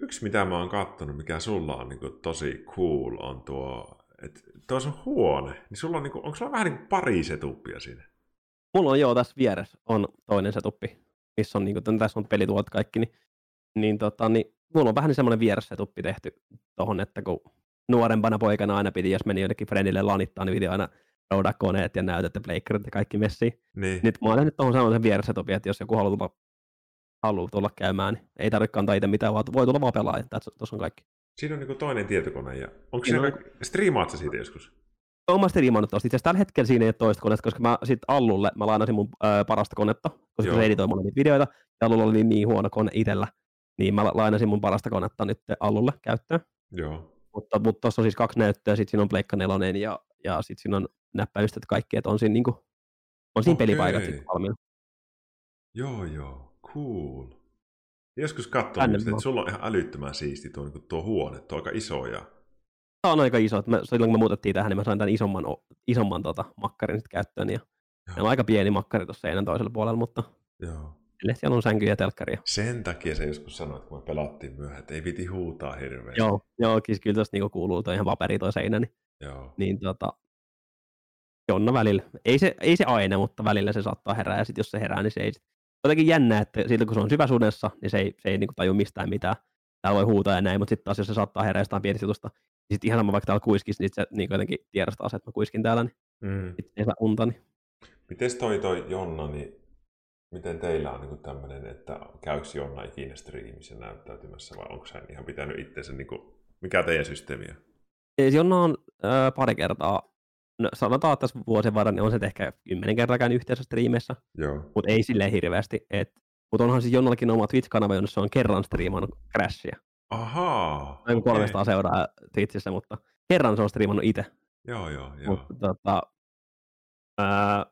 S1: Yksi, mitä mä oon kattonut, mikä sulla on niin tosi cool, on tuo, että tuo on huone, niin sulla on, niin kuin, onko sulla vähän niin kuin pari setuppia siinä?
S2: Mulla on joo tässä vieressä on toinen setuppi, missä on, niin kuin, tässä on pelituot kaikki, niin, niin, tota, niin mulla on vähän niin semmoinen vieressetuppi tehty tohon, että kun nuorempana poikana aina piti, jos meni jonnekin friendille lanittaa, niin piti aina roudaa koneet ja näytöt ja pleikkarit ja kaikki messiin.
S1: Niin.
S2: Nyt mä oon tehnyt tuohon sellaisen vieressetupin, että jos joku haluaa tulla, haluaa tulla käymään, niin ei tarvitse kantaa itse mitään, vaan voi tulla vaan pelaaja. Tuossa on kaikki.
S1: Siinä on niin toinen tietokone. Ja onko
S2: Siinä
S1: siinä, striimaat sä siitä joskus?
S2: Oon mä striimannut tosta. Itse tällä hetkellä siinä ei ole toista konetta, koska mä sit Allulle, mä lainasin mun ö, parasta konetta, koska se editoi mulle niitä videoita, ja Allulla oli niin huono kone itellä, niin mä la- lainasin mun parasta konetta nyt Allulle käyttöön.
S1: Joo.
S2: Mutta, mutta tuossa on siis kaksi näyttöä, sitten siinä on Pleikka nelonen ja, ja sitten siinä on näppäimistöt kaikki, että on siinä, niinku, on siinä
S1: Okei.
S2: pelipaikat sitten valmiina.
S1: Joo, joo. Cool. Joskus just, että sulla on ihan älyttömän siisti tuo, niin tuo huone, tuo aika iso ja...
S2: Tämä on aika iso, että mä, silloin kun me muutettiin tähän, niin mä sain tämän isomman, isomman tota, makkarin sitten käyttöön, ja on aika pieni makkari tuossa seinän toisella puolella, mutta
S1: Joo.
S2: sille siellä on sänky ja telkkari. ja-
S1: Sen takia se joskus sanoit, kun me pelattiin myöhään, että ei viti huutaa hirveästi.
S2: Joo, joo siis kyllä tuossa niinku kuuluu toi ihan paperi toi seinä, niin,
S1: Joo.
S2: niin tota, Jonna välillä. Ei se, ei se aina, mutta välillä se saattaa herää, ja sitten jos se herää, niin se ei sit- jotenkin jännä, että silloin kun se on syväsudessa, niin se ei, se ei niinku taju mistään mitään. Täällä voi huutaa ja näin, mutta sitten taas jos se saattaa herää jostain pienestä jutusta, sitten ihan sama vaikka täällä kuiskisi, niin se niin jotenkin tiedostaa se, että mä kuiskin täällä, niin
S1: Mm.
S2: ei saa unta. Niin.
S1: Mites toi toi Jonna, niin miten teillä on niin tämmöinen, että käykö Jonna ikinä striimissä näyttäytymässä vai onko hän ihan pitänyt itsensä, niin kuin, mikä teidän systeemi on?
S2: Siis Jonna on ö, pari kertaa, no, sanotaan, että tässä vuosien varrella niin on se ehkä kymmenen kertaa käynyt yhteensä striimeissä,
S1: Joo.
S2: mutta ei silleen hirveästi. Et, mutta onhan siis Jonnallakin oma Twitch-kanava, se on kerran striimannut Crashia.
S1: Ahaa.
S2: Noin
S1: okei.
S2: 300 seuraa Twitchissä, mutta kerran se on striimannut itse.
S1: Joo, joo, joo.
S2: Mutta tota, ää,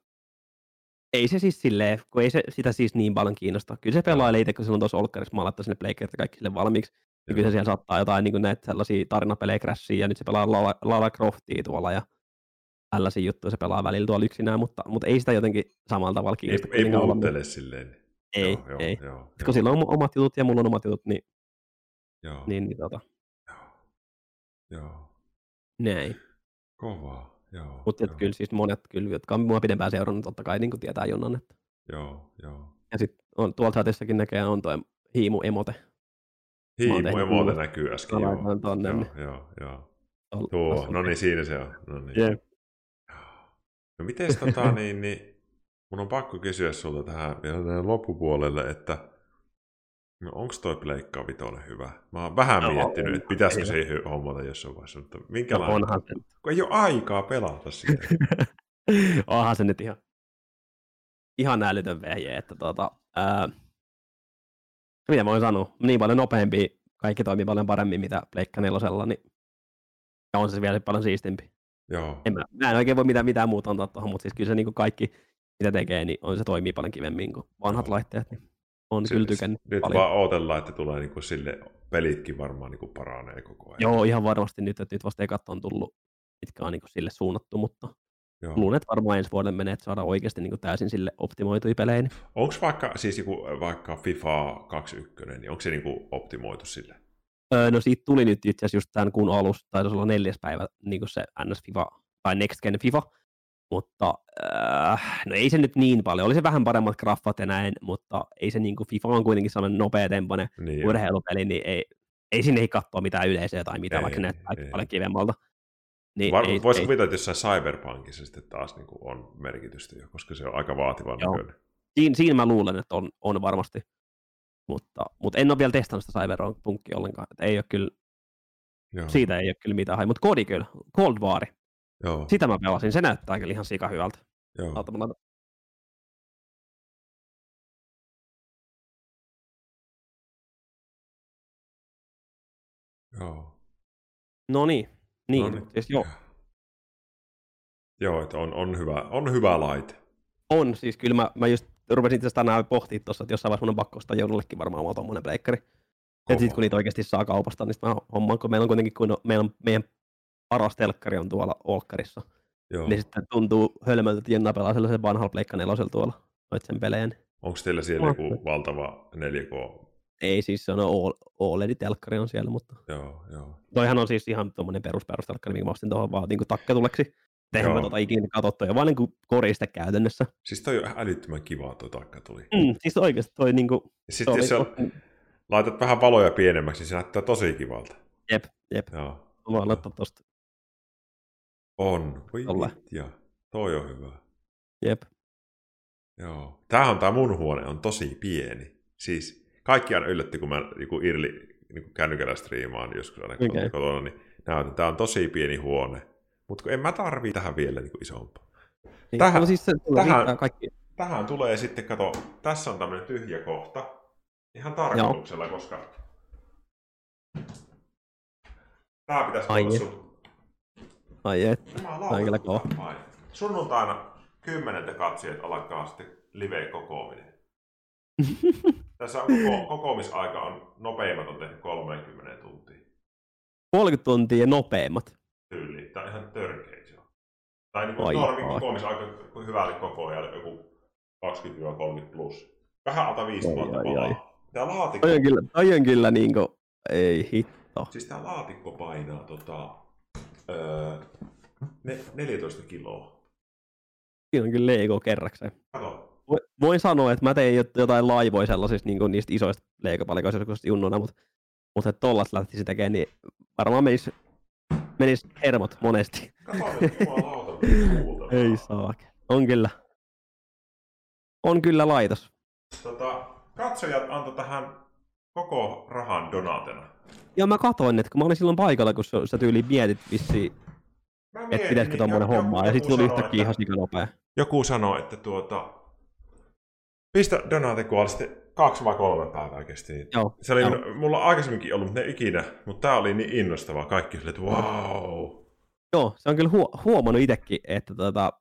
S2: ei se siis silleen, kun ei se sitä siis niin paljon kiinnosta. Kyllä se pelailee itse, kun silloin tuossa Olkkarissa mä laittaa sinne playkerit ja kaikki sille valmiiksi. Ja kyllä se siellä saattaa jotain niin näitä sellaisia tarinapelejä Crashia, ja nyt se pelaa Lara, Lara Croftia tuolla, ja tällaisia juttuja se pelaa välillä tuolla yksinään, mutta, mutta ei sitä jotenkin samalla tavalla
S1: Ei,
S2: kiinnosta.
S1: ei
S2: olla-
S1: muuttele silleen.
S2: Ei,
S1: joo, joo,
S2: ei.
S1: Joo,
S2: Kun sillä on omat jutut ja mulla on omat jutut, niin,
S1: joo,
S2: niin, niin tota,
S1: joo, joo.
S2: näin.
S1: Kovaa, joo.
S2: Mutta kyllä siis monet, kyllä, jotka on mua pidempään seurannut, totta kai niin tietää Jonnan. Että.
S1: Joo, joo.
S2: Ja sitten on, tuolla chatissakin näköjään on tuo hiimu emote.
S1: Hiimu emote näkyy äsken,
S2: Mä
S1: joo.
S2: laitan tonne,
S1: Joo,
S2: niin.
S1: joo, joo. Tuo,
S2: tuossa
S1: no niin, siinä se on. No niin.
S2: Jep.
S1: No mites tota, niin, niin, mun on pakko kysyä sulta tähän vielä loppupuolelle, että no onks toi Pleikka Vitoinen hyvä? Mä oon vähän
S2: No,
S1: miettinyt, että pitäisikö se hommata jossain vaiheessa, mutta
S2: No
S1: minkälainen?
S2: onhan se,
S1: Kun ei ole aikaa pelata sitä. <laughs>
S2: onhan se nyt ihan, ihan älytön vehje, että tota, ää, mitä voin sanoa, niin paljon nopeampi, kaikki toimii paljon paremmin, mitä Pleikka nelosella, niin ja on se vielä paljon siistimpi.
S1: Joo,
S2: En mä, mä en oikein voi mitään, mitään muuta antaa tuohon, mutta siis kyllä se niin kaikki, mitä tekee, niin on, se toimii paljon kivemmin kuin vanhat
S1: Joo.
S2: laitteet. Niin on
S1: Se-
S2: kyllä tykännyt
S1: nyt
S2: paljon.
S1: vaan odotellaan, että tulee niinku sille pelitkin varmaan niinku paranee koko ajan.
S2: Joo, ihan varmasti nyt, että nyt vasta ekat on tullut, mitkä on niin sille suunnattu, mutta
S1: Joo.
S2: luulen, että varmaan ensi vuodelle menee, että saadaan oikeasti niin täysin sille optimoituja pelejä. Niin.
S1: Onko vaikka, siis joku, vaikka FIFA 21, niin onko se niinku optimoitu sille?
S2: Öö, no siitä tuli nyt itse asiassa just tämän kuun alussa, taisi olla neljäs päivä niin kuin se NS FIFA, tai Next Gen FIFA, mutta äh, no ei se nyt niin paljon, oli se vähän paremmat graffat ja näin, mutta ei se niin kuin FIFA on kuitenkin sellainen nopea tempoinen
S1: Niin,
S2: urheilupeli, niin ei, ei sinne ei katsoa mitään yleisöä tai mitään,
S1: Ei,
S2: vaikka näyttää aika
S1: ei.
S2: paljon kivemmalta. Niin
S1: Var,
S2: ei,
S1: Voisi kuvitella, että jossain Cyberpunkissa sitten taas niin kuin on merkitystä jo, koska se on aika vaativan
S2: Joo.
S1: näköinen.
S2: siinä, siinä mä luulen, että on, on varmasti, mutta, mutta en ole vielä testannut sitä Cyberpunkia ollenkaan, että ei ole kyllä,
S1: Joo.
S2: siitä ei ole kyllä mitään, mutta kodi kyllä, Cold War,
S1: Joo.
S2: sitä mä pelasin, se näyttää kyllä ihan sika hyvältä.
S1: Joo.
S2: No niin, niin,
S1: No
S2: niin. Siis joo,
S1: Joo, että on, on, hyvä, on hyvä laite.
S2: on, siis kyllä mä, mä just rupesin asiassa tänään pohtimaan tuossa, että jossain vaiheessa mun on pakko ostaa joulullekin varmaan oma tommonen pleikkari.
S1: Kova.
S2: sitten kun niitä oikeasti saa kaupasta, niin mä hommaan, kun meillä on kuitenkin, kun meillä on meidän paras telkkari on tuolla Olkkarissa.
S1: Joo.
S2: Niin sitten tuntuu hölmöltä, että Jenna pelaa sellaisen vanhalla Pleikka nelosella tuolla noit sen pelejä. niin
S1: Onko teillä siellä joku valtava 4K?
S2: Ei siis se on OLED-telkkari on siellä, mutta
S1: Joo, joo.
S2: toihan on siis ihan tuommoinen perusperustelkkari, minkä mä ostin tuohon vaan niin takkatuleksi. Eihän mä tota ikinä katsottu, ja vaan niin kuin koriste käytännössä.
S1: Siis toi on älyttömän kiva tuo takka tuli.
S2: Mm, siis oikeasti toi niin kuin,
S1: Ja sitten jos sä laitat vähän valoja pienemmäksi, niin se näyttää tosi kivalta.
S2: jep, jep,
S1: Joo.
S2: mä voin laittaa tosta,
S1: On. Voi ja Toi on hyvä.
S2: jep.
S1: Joo. Tämähän on tää mun huone, on tosi pieni. Siis kaikki aina yllätti, kun mä niin Irli niin kännykällä striimaan joskus aina okay. kotona, niin näytän, tää on tosi pieni huone. Mutta en mä tarvii tähän vielä niin isompaa.
S2: Niin,
S1: Tähän-
S2: no siis se tulee
S1: tähän-
S2: kaikki.
S1: Tähän tulee sitten, kato, tässä on tämmöinen tyhjä kohta. Ihan tarkoituksella, koska tää pitäisi
S2: Ai
S1: olla
S2: je.
S1: sun
S2: Ai et. On kyllä
S1: kuka
S2: kova.
S1: Sunnuntaina kymmeneltä katsojat alkaa sitten live-kokoaminen. <laughs> Tässä on koko, kokoomisaika on nopeimmat on tehty 30 tuntia
S2: 30 tuntia nopeimmat.
S1: tyyliin. Tämä on ihan törkeä se on. Tai niin kuin normi
S2: ai.
S1: kokoomisaika kun hyvälle kokoajalle joku 20-30 plus. Vähän alta 5000
S2: Ai, ai,
S1: palaa. Tämä laatikko,
S2: Toi on kyllä, toi on kyllä niinku, ei hitto.
S1: siis tämä laatikko painaa tota, öö, ne, 14 kiloa.
S2: Siinä on kyllä Lego kerrakseen.
S1: Kato,
S2: Voi- Voin sanoa, että mä tein jot- jotain laivoja sellaisista niin niistä isoista leikopalikoista joskus junnuna, mutta, mutta että tollat lähtisi tekemään, niin varmaan menis, menis hermot monesti.
S1: kato.
S2: Ei saa. On kyllä. On kyllä laitos.
S1: Tota, katsojat antoi tähän koko rahan donatena.
S2: Ja mä katoin, että kun mä olin silloin paikalla, kun sä, tyyliin mietit vissiin,
S1: Mä
S2: että pitäisikö
S1: niin
S2: tommonen
S1: joku-
S2: homma, ja sitten tuli yhtäkkiä ihan sikanopea.
S1: Joku sanoi, että tuota, pistä donate, sitten kaksi vai kolme päivää kesti.
S2: Joo,
S1: Se oli,
S2: joo.
S1: mulla on aikaisemminkin ollut, ne ikinä, mutta tää oli niin innostavaa. Kaikki oli, että wow.
S2: Joo, se on kyllä huo- huomannut itsekin, että, tota,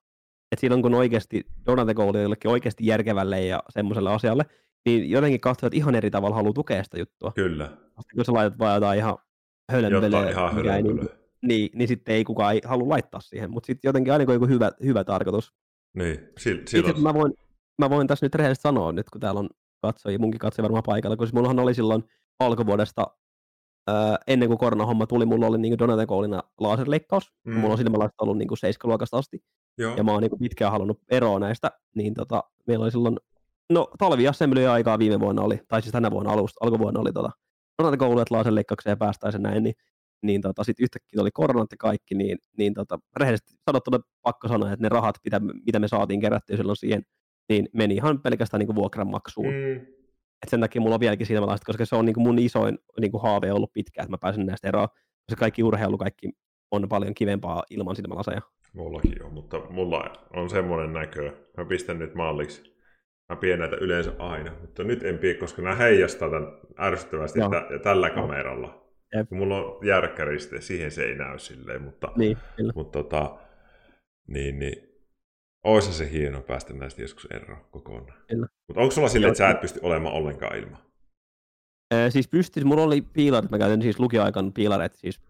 S2: että silloin kun oikeasti Donate oli jollekin oikeasti järkevälle ja semmoiselle asialle, niin jotenkin katsojat ihan eri tavalla haluaa tukea sitä juttua.
S1: Kyllä,
S2: Sitten kun sä laitat vaan jotain ihan hölönpölyä,
S1: ihan
S2: niin, niin, niin sitten ei kukaan ei halua laittaa siihen, mutta sitten jotenkin aina kun joku hyvä, hyvä tarkoitus.
S1: Niin, sil,
S2: Itse
S1: silloin.
S2: mä voin, mä voin tässä nyt rehellisesti sanoa nyt, kun täällä on katsojia, munkin katsojia varmaan paikalla, kun siis mullahan oli silloin alkuvuodesta, ää, ennen kuin koronahomma tuli, mulla oli niin Donate Goalina laserleikkaus.
S1: Mm.
S2: Mulla on silmälaista ollut niin 7-luokasta asti,
S1: Joo,
S2: ja mä oon niin pitkään halunnut eroa näistä, niin tota, meillä oli silloin, no talviassembly aikaa viime vuonna oli, tai siis tänä vuonna alusta, alkuvuonna oli tota, Donate Goal, että laserleikkaukseen ja päästäisiin näin, niin niin tota, sitten yhtäkkiä oli koronat ja kaikki, niin, niin tota, rehellisesti sanottuna pakko sanoa, että ne rahat, mitä, mitä me saatiin kerättyä silloin siihen, niin meni ihan pelkästään niin vuokran maksuun. Mm.
S1: mm,
S2: Et sen takia mulla on vieläkin silmälaiset, koska se on niin kuin mun isoin niin kuin haave ollut pitkään, että mä pääsen näistä eroon. Koska kaikki urheilu, kaikki on paljon kivempaa ilman silmälaseja.
S1: mullakin on, mutta mulla on semmoinen näkö. Mä pistän nyt malliksi. Mä pidän näitä yleensä aina, mutta nyt en pidä, koska nämä heijastaa tämän ärsyttävästi tä- tällä kameralla.
S2: Jep.
S1: Mulla on järkkäriste, siihen se ei näy silleen, mutta,
S2: Niin, kyllä.
S1: mutta tota, niin, niin, olisi se hieno päästä näistä joskus eroon kokonaan.
S2: Kyllä.
S1: Mutta onko sulla silleen, että sä et pysty olemaan ollenkaan ilman?
S2: Ee, siis pystys, mulla oli piilarit, mä käytän siis lukioaikan piilareet siis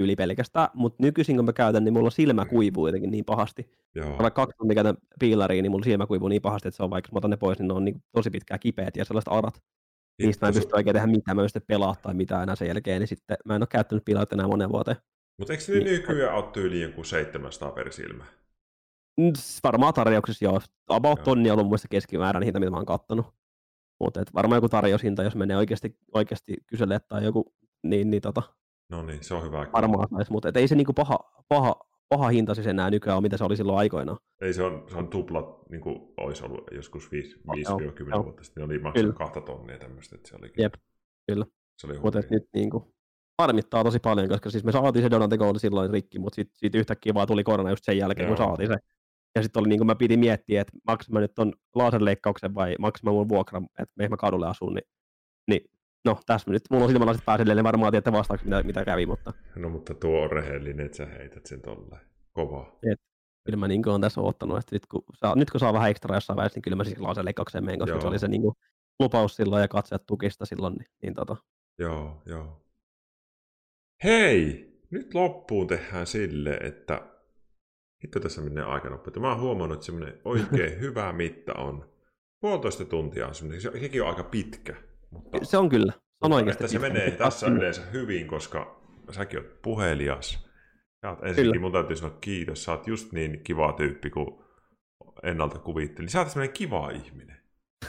S2: yli pelkästään, mutta nykyisin kun mä käytän, niin mulla silmä kuivuu jotenkin niin pahasti.
S1: Joo,
S2: vaikka kaksi tuntia käytän piilariin, niin mulla silmä kuivuu niin pahasti, että se on vaikka, mä otan ne pois, niin ne on niin tosi pitkään kipeät ja sellaiset arat. Niistä mä en pysty oikein tehdä mitään, mä en pysty pelaa tai mitään enää sen jälkeen, niin sitten mä en ole käyttänyt pilarit enää moneen vuoteen.
S1: Mutta eikö ne
S2: Niin.
S1: nykyään ole tyyliin joku 700 per silmä?
S2: Mm, Varmaan tarjouksessa joo. About
S1: Joo.
S2: tonni on ollut mielestä keskimäärän hinta, mitä mä oon kattonut. Mutta varmaan joku tarjoushinta, jos menee oikeasti, oikeasti kyselee tai joku, niin, niin tota,
S1: No niin, se on hyvä.
S2: varmaan saisi. Mutta ei se niinku paha, paha, paha hinta siis enää nykyään ole, mitä se oli silloin aikoinaan.
S1: Ei se on, se on tuplat, niin kuin olisi ollut joskus 5-10
S2: joo.
S1: vuotta sitten. Ne oli maksanut kahta tonnia tämmöistä, että se olikin.
S2: Jep, kyllä.
S1: Se oli
S2: Mutta nyt niinku, harmittaa tosi paljon, koska siis me saatiin se Donate Goal silloin rikki, mutta sitten sit yhtäkkiä vaan tuli korona just sen jälkeen, kun
S1: Joo.
S2: saatiin se. Ja sitten oli niin kuin mä pidin miettiä, että maksan mä nyt ton laserleikkauksen vai maksan mä mun vuokran, että me mä kadulle asun, niin, niin no tässä nyt, mulla on silmälaiset pääselle, niin varmaan tiedätte vastaaksi mitä, mitä kävi, mutta
S1: No mutta tuo on rehellinen, että sä heität sen tolleen. Kovaa.
S2: kyllä mä niin on tässä ottanut, että nyt kun, saa, nyt kun saa vähän ekstra jossain välissä, niin kyllä mä siis laserleikkaukseen menen, koska
S1: Joo.
S2: se oli se niin kuin, lupaus silloin ja katsojat tukista silloin, niin, niin tota,
S1: Joo, joo. Hei! nyt loppuun tehdään sille, että hitto tässä menee aika nopeasti. Mä oon huomannut, että semmoinen oikein <laughs> hyvä mitta on puolitoista tuntia on semmoinen, se, sekin on aika pitkä. Mutta,
S2: se on kyllä. Se on
S1: oikeasti että se menee tässä yleensä hyvin, koska säkin oot puhelias. Oot ensinnäkin, mun täytyy sanoa kiitos, sä oot just niin kiva tyyppi kuin ennalta kuvittelin. Sä oot semmoinen kiva ihminen.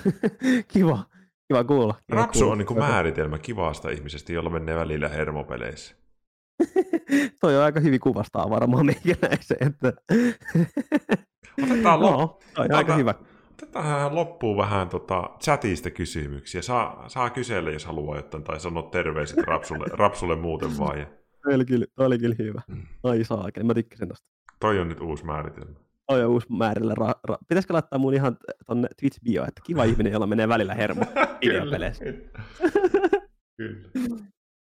S1: <laughs>
S2: kiva, kiva kuulla. Kiva
S1: Rapsu kuulla. on niin kuin määritelmä kivasta ihmisestä, jolla menee välillä hermopeleissä. <laughs>
S2: Toi on aika hyvin kuvastaa varmaan meikäläisen, että...
S1: Otetaan <laughs> lop... no,
S2: aika hyvä.
S1: Otetaan loppuun vähän tota chatista kysymyksiä. Saa, saa kysellä, jos haluaa jotain, tai sanoa terveiset Rapsulle, <laughs> rapsulle muuten vaan. Ja...
S2: Toi oli kyllä, oli kyllä hyvä. Mm. Ai saa, mä tykkäsin tosta.
S1: Toi on nyt uusi määritelmä.
S2: Toi on uusi määritelmä. Ra- ra- Pitäisikö laittaa mun ihan tonne Twitch bio, että kiva ihminen, jolla menee välillä hermo <laughs> videopeleissä.
S1: kyllä.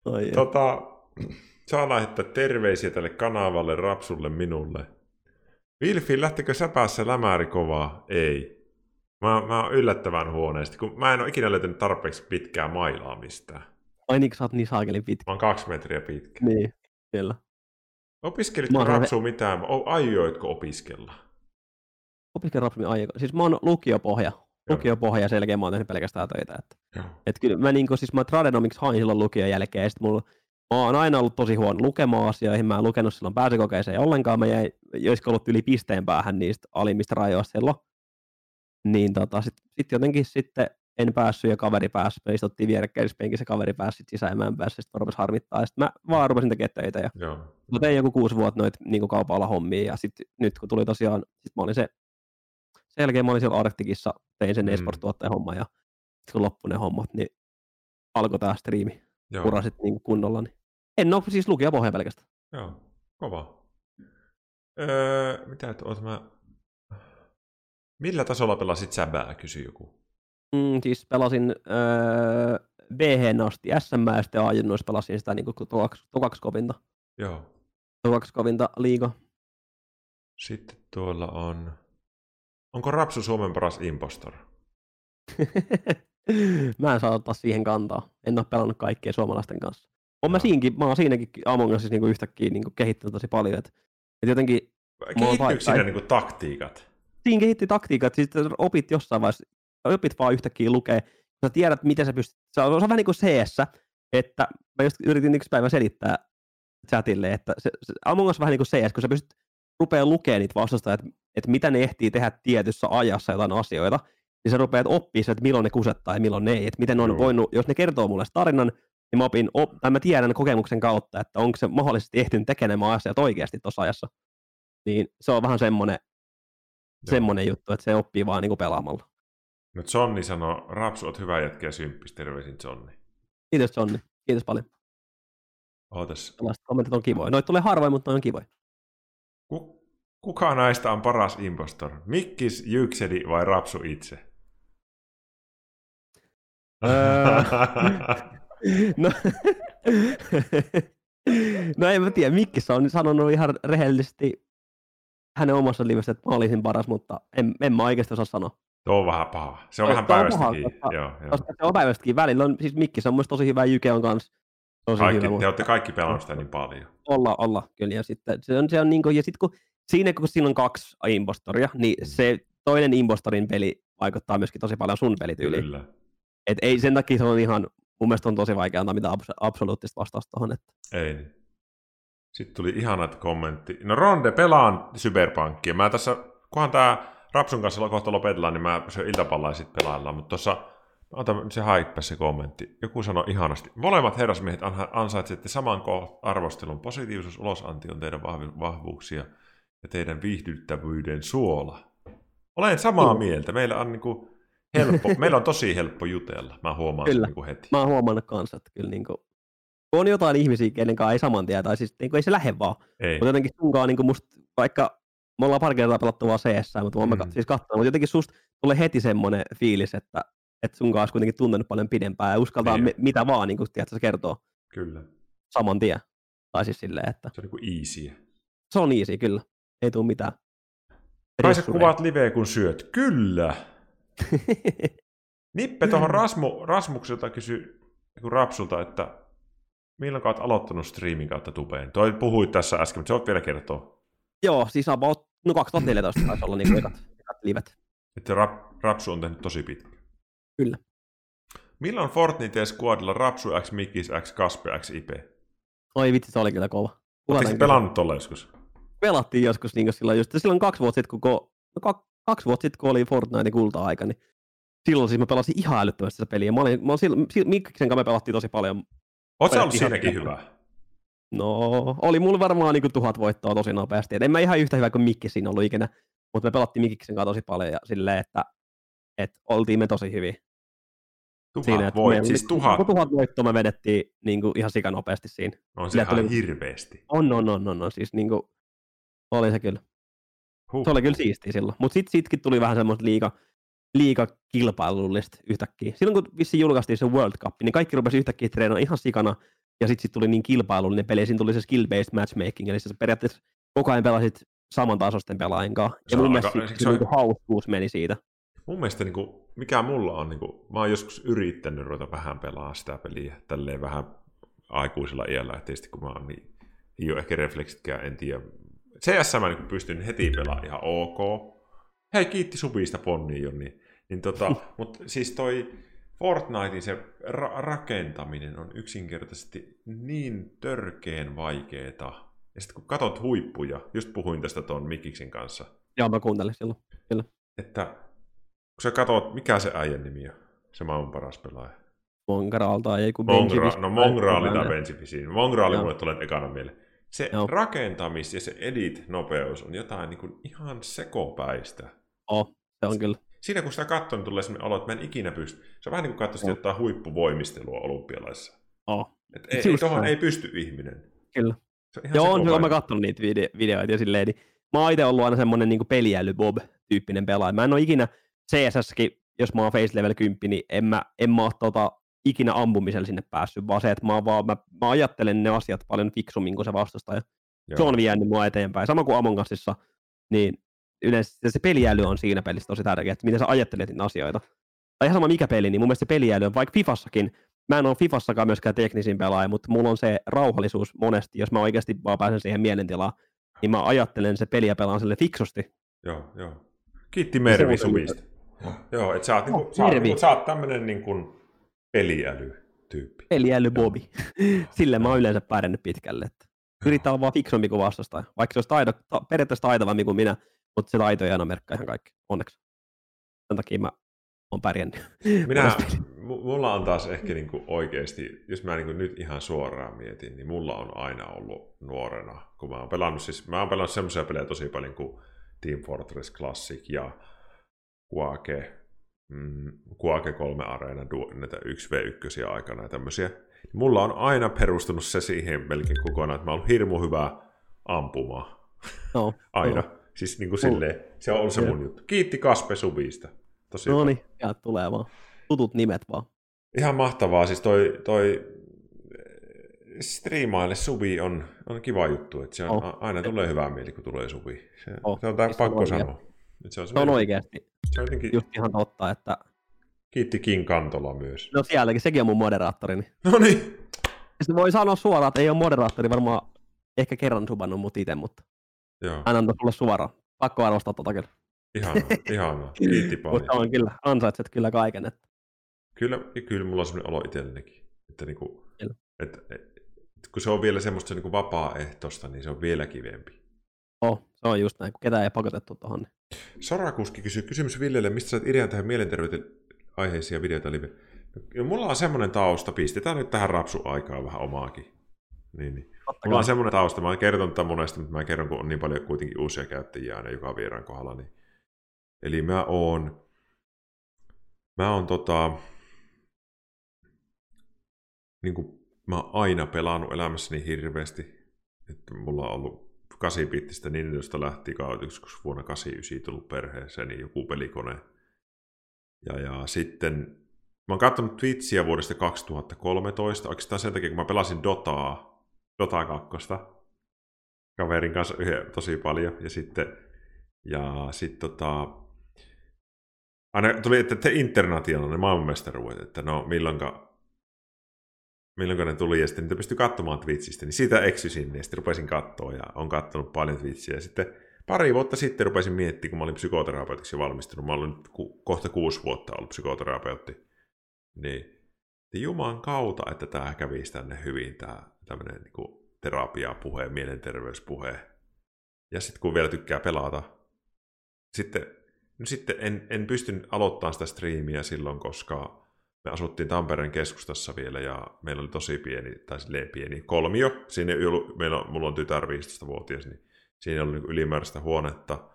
S1: Oi, tota, saa lähettää terveisiä tälle kanavalle, Rapsulle, minulle. Vilfi, lähtikö säpäässä lämäri kovaa? Ei. Mä, mä oon yllättävän huoneesti, kun mä en ole ikinä löytänyt tarpeeksi pitkää mailaa mistään.
S2: Ai niin, sä oot niin saakelin pitkä.
S1: Mä oon kaksi metriä pitkä.
S2: Niin, kyllä.
S1: Opiskelitko rapsua mitään? Aioitko opiskella?
S2: Opiskelin rapsua. Siis mä oon lukiopohja. Lukiopohja ja selkeä mä oon tehnyt pelkästään töitä. Että, että kyllä mä, niin kuin, siis mä tradenomiksi hain silloin lukion jälkeen ja mulla Mä oon aina ollut tosi huono lukemaan asioihin, mä en lukenut silloin pääsykokeeseen ollenkaan, mä jäin, ollut yli pisteen päähän niistä alimmista rajoista silloin. Niin tota, sitten sit jotenkin sitten en päässyt ja kaveri pääsi, me istuttiin vierekkäisessä penkissä, kaveri pääsi sit sisään ja mä en päässyt, sitten rupesi harmittaa. Ja sitten mä vaan rupesin tekemään töitä ja Joo. mä tein joku kuusi vuotta noita niin kaupalla hommia ja sitten nyt kun tuli tosiaan, sit mä olin se, sen jälkeen mä olin siellä Arktikissa, tein sen mm. esports-tuottajan homma ja kun loppui ne hommat, niin alkoi tämä striimi ura sitten niin kunnolla. Niin. En ole siis lukija pohja pelkästään.
S1: Joo, kova. Öö, mitä, oot mä... Millä tasolla pelasit säbää, kysyi joku.
S2: Mm, siis pelasin öö, b asti SM ja sitten ajunnoissa pelasin sitä niin tokaksi kovinta.
S1: Joo.
S2: Tokaksi kovinta liiga.
S1: Sitten tuolla on... Onko Rapsu Suomen paras impostor? <laughs>
S2: mä en saa ottaa siihen kantaa. En ole pelannut kaikkea suomalaisten kanssa. On mä, siinkin, mä oon siinäkin Among Usissa niinku yhtäkkiä niinku kehittynyt tosi paljon. Et, et jotenkin,
S1: Kehittyykö siinä niinku taktiikat?
S2: Siinä kehitti taktiikat, siis opit jossain vaiheessa, opit vaan yhtäkkiä lukee, sä tiedät, miten sä pystyt, se on, se on vähän niin kuin cs että mä just yritin yksi päivä selittää chatille, että se, se Among Us vähän niin kuin CS, kun sä pystyt rupeaa lukemaan niitä vastustajia, että, että mitä ne ehtii tehdä tietyssä ajassa jotain asioita, niin sä rupeat oppia että milloin ne kusettaa ja milloin ne ei. Että miten ne on Joo. voinut, jos ne kertoo mulle tarinan, niin mä, opin, op, tai mä tiedän kokemuksen kautta, että onko se mahdollisesti ehtinyt tekemään asiat oikeasti tuossa ajassa. Niin se on vähän semmoinen, semmoinen juttu, että se oppii vaan niinku pelaamalla.
S1: No Johnny sanoo, Raps, oot hyvä jätkä ja symppis, terveisin Johnny.
S2: Kiitos Johnny, kiitos paljon.
S1: Ootas.
S2: Tällaiset kommentit on kivoja. Noit tulee harvoin, mutta on kivoja.
S1: kuka näistä on paras impostor? Mikkis, Jykseli vai Rapsu itse?
S2: Öö, <laughs> no, <laughs> no en mä tiedä, Mikkis on sanonut ihan rehellisesti hänen omassa livessä, että mä olisin paras, mutta en, en mä oikeasti osaa sanoa.
S1: Tuo on vähän paha. Se on, vähän päivästäkin. Koska, joo,
S2: joo. koska se on päivästäkin välillä. On, siis Mikkis on mun tosi hyvä, Jyke on kanssa
S1: tosi kaikki, hyvä. Te mutta... olette kaikki pelannut sitä niin paljon.
S2: Olla, olla, kyllä. Ja sitten, se on, se on niin kuin, ja sitten kun siinä kun siinä on kaksi impostoria, niin mm. se toinen impostorin peli vaikuttaa myöskin tosi paljon sun pelityyliin. Kyllä. Et ei sen takia se on ihan, mun mielestä on tosi vaikea antaa mitään absoluuttista vastausta tuohon. Että...
S1: Ei. Niin. Sitten tuli ihanat kommentti. No Ronde, pelaan Cyberpankkia. Mä tässä, kunhan tää Rapsun kanssa kohta lopetellaan, niin mä se iltapallaa sitten pelaillaan. Mutta tuossa, ota se haippe se kommentti. Joku sanoi ihanasti. Molemmat herrasmiehet ansaitsette saman arvostelun. Positiivisuus ulosanti on teidän vahvuuksia ja teidän viihdyttävyyden suola. Olen samaa mieltä. Meillä on niinku helppo, <laughs> meillä on tosi helppo jutella, mä huomaan kyllä. sen niin heti.
S2: Mä oon huomannut kanssa, että kyllä niin kuin, kun on jotain ihmisiä, kenen kanssa ei saman tien, tai siis niin kuin, ei se lähde vaan. Ei. Mutta jotenkin sunkaan niin kuin musta, vaikka me ollaan pari kertaa pelattu vaan CS, mutta mä mm. siis katsonut, mutta jotenkin susta tulee heti semmoinen fiilis, että, että sun kanssa kuitenkin tuntenut paljon pidempään ja uskaltaa niin. mitä vaan, niin kuin, tiedät, se kertoo.
S1: Kyllä.
S2: Saman tien. Tai siis silleen, että...
S1: Se on niin easy.
S2: Se on easy, kyllä. Ei tule mitään.
S1: Kai sä kuvaat liveä, kun syöt. Kyllä. <laughs> Nippe tuohon Rasmu, Rasmukselta kysy niin Rapsulta, että milloin olet aloittanut streamin kautta tubeen? Toi puhuit tässä äsken, mutta se on vielä kertoa.
S2: Joo, siis about, no 2014 taisi olla niin ekat, ekat livet.
S1: Että rap, Rapsu on tehnyt tosi pitkä.
S2: Kyllä.
S1: Milloin Fortnite Squadilla Rapsu X, Mikis X, Kaspe X, IP?
S2: Oi vitsi, se oli kyllä kova.
S1: Oletteko pelannut tolle joskus?
S2: Pelattiin joskus niin silloin just, silloin kaksi vuotta sitten, kun, no, kaksi vuotta sitten, kun oli Fortnite kulta-aika, niin silloin siis mä pelasin ihan älyttömästi sitä peliä. Mä olin, mä olin silloin, Mikkiksen kanssa me pelattiin tosi paljon.
S1: Oletko ollut siinäkin hyvä?
S2: No, oli mulla varmaan niin tuhat voittoa tosi nopeasti. Et en mä ihan yhtä hyvä kuin Mikki siinä ollut ikinä, mutta me pelattiin Mikkiksen kanssa tosi paljon ja silleen, että, että oltiin me tosi hyvin.
S1: Tuhat siinä, voit, me, siis tuhat.
S2: Tuhat voittoa me vedettiin niin kuin ihan sikanopeasti siinä.
S1: On se ihan hirveästi.
S2: On, on, on, on, on. Siis niin kuin, oli se kyllä. Huh. Se oli kyllä siistiä silloin. Mutta sitten sitkin tuli vähän semmoista liika, liika kilpailullista yhtäkkiä. Silloin kun vissiin julkaistiin se World Cup, niin kaikki rupesi yhtäkkiä treenaamaan ihan sikana, ja sitten sit tuli niin kilpailullinen peli, siinä tuli se skill-based matchmaking, eli se periaatteessa koko ajan pelasit samantasoisten pelaajien kanssa. Ja mun mielestä se, se, niin hauskuus meni siitä.
S1: Mun mielestä niin kuin, mikä mulla on, niin kuin, mä oon joskus yrittänyt ruveta vähän pelaa sitä peliä, tälleen vähän aikuisella iällä, että tietysti kun mä oon niin, ei ole ehkä refleksitkään, en tiedä. CS mä niin pystyn heti pelaamaan ihan ok. Hei, kiitti Subista Ponni jo, niin, niin tota, <laughs> mutta siis toi Fortnitein se ra- rakentaminen on yksinkertaisesti niin törkeen vaikeeta. Ja sitten kun katot huippuja, just puhuin tästä tuon Mikiksin kanssa.
S2: Joo, mä kuuntelin silloin, kyllä.
S1: Että kun sä katot, mikä se äijän nimi on, se maailman paras pelaaja.
S2: Mongraal tai ei kun
S1: Mongra- No Mongraali tai Benjifisiin. Mongraali mulle tulee ekana mieleen. Se Joo. rakentamis- ja se edit-nopeus on jotain niin kuin ihan sekopäistä.
S2: Oh, se on kyllä.
S1: Siinä kun sitä katsoo, niin tulee sellainen olo, että mä en ikinä pysty. Se on vähän niin kuin katsoisi jotain huippuvoimistelua olympialaisissa.
S2: Oh.
S1: Et ei, ei, tohon ei pysty ihminen.
S2: Kyllä. Se on Joo, on kyllä mä katsonut niitä vide- videoita ja silleen, niin mä oon itse ollut aina semmonen niin peliäly Bob-tyyppinen pelaaja. Mä en ole ikinä CSS-kin, jos mä oon face level 10, niin en mä, en mä ole tota, ikinä ampumisella sinne päässyt, vaan se, että mä, vaan, mä, mä ajattelen ne asiat paljon fiksummin kuin se vastustaja. Joo. Se on vienyt mua eteenpäin. Sama kuin Among Usissa, niin yleensä se peliäly on siinä pelissä tosi tärkeä, että miten sä ajattelet niitä asioita. Tai ihan sama mikä peli, niin mun mielestä se peliäly on, vaikka Fifassakin, mä en ole Fifassakaan myöskään teknisin pelaaja, mutta mulla on se rauhallisuus monesti, jos mä oikeasti vaan pääsen siihen mielentilaan, niin mä ajattelen se peliä pelaan sille fiksusti.
S1: Joo, joo. Kiitti Mervi Suvista. Joo, että sä oot, niinku, sä oot, niinku, sä oot tämmönen niinku peliäly-tyyppi.
S2: Peliäly Bobi. <laughs> Sille mä oon yleensä pärjännyt pitkälle. Että yrittää olla vaan fiksumpi kuin vastustaja. Vaikka se olisi taido, ta, periaatteessa taitavampi kuin minä, mutta se taito ei aina merkkaa ihan kaikki, onneksi. Sen takia mä oon pärjännyt. <laughs>
S1: Minä, mulla on taas ehkä niinku oikeasti, jos mä niinku nyt ihan suoraan mietin, niin mulla on aina ollut nuorena, kun mä oon pelannut, siis mä oon pelannut semmoisia pelejä tosi paljon kuin Team Fortress Classic ja Quake, mm, Quake 3 Areena, näitä 1v1 aikana ja tämmöisiä. Mulla on aina perustunut se siihen melkein kokonaan, että mä oon ollut hirmu hyvä ampumaan.
S2: No, <laughs>
S1: aina. No. Siis niin kuin silleen, se on ollut se mun juttu. Kiitti Kaspe Subista.
S2: Tosi no niin, ja tulee vaan. Tutut nimet vaan.
S1: Ihan mahtavaa. Siis toi, toi striimaille subi on, on kiva juttu. Että se on, oh. aina tulee hyvää mieli, kun tulee subi. Se, oh. se on tää pakko on sanoa.
S2: Se on, se on oikeasti. Se on jotenkin... Just ihan totta, että...
S1: Kiitti King Kantola myös.
S2: No sielläkin, sekin on mun moderaattorini.
S1: No niin.
S2: Se voi sanoa suoraan, että ei ole moderaattori varmaan ehkä kerran subannut mut itse, mutta Joo. hän antaa sulle suoraan. Pakko arvostaa tota kyllä.
S1: Ihanaa, <laughs> ihanaa. Kiitti paljon.
S2: Mutta on kyllä, ansaitset kyllä kaiken. Että...
S1: Kyllä, kyllä mulla on sellainen olo itsellenikin. Että, niinku, että, että kun se on vielä semmoista niin kuin vapaaehtoista, niin se on vielä kivempi.
S2: Oh, se on just näin, kun ketään ei pakotettu tuohon. Niin.
S1: Sorakuski kysyy kysymys Villelle, mistä saat idean tähän mielenterveyteen aiheisia videoita live? No, mulla on semmoinen tausta, pistetään nyt tähän rapsu aikaa vähän omaakin. Niin, niin. Mulla on semmoinen tausta, mä oon kertonut tämän monesti, mutta mä kerron, kun on niin paljon kuitenkin uusia käyttäjiä aina joka vieraan kohdalla. Niin. Eli mä oon, mä oon tota, niin kuin mä oon aina pelannut elämässäni hirveästi. Että mulla on ollut 8 bittistä Nintendosta lähti joskus vuonna 89 tullut perheeseen niin joku pelikone. Ja, ja sitten mä oon katsonut Twitchiä vuodesta 2013, oikeastaan sen takia, kun mä pelasin Dotaa, Dota 2, kaverin kanssa yhden, tosi paljon, ja sitten, ja sitten tota, aina tuli, että te internationaalinen maailmanmestaruudet, että no milloinka milloin ne tuli, ja sitten niitä pystyi katsomaan Twitchistä, niin siitä eksy sinne, ja sitten rupesin katsoa, ja on katsonut paljon Twitchiä, ja sitten pari vuotta sitten rupesin miettimään, kun mä olin psykoterapeutiksi valmistunut, mä olin nyt ku, kohta kuusi vuotta ollut psykoterapeutti, niin Juman kautta, että tämä kävisi tänne hyvin, tämä tämmöinen niin terapiapuhe, mielenterveyspuhe. Ja sitten kun vielä tykkää pelata, sitten, no sitten en, en pysty aloittamaan sitä striimiä silloin, koska me asuttiin Tampereen keskustassa vielä ja meillä oli tosi pieni, tai silleen pieni kolmio. Siinä ei ollut, meillä on, mulla on tytär 15-vuotias, niin siinä oli niin ylimääräistä huonetta.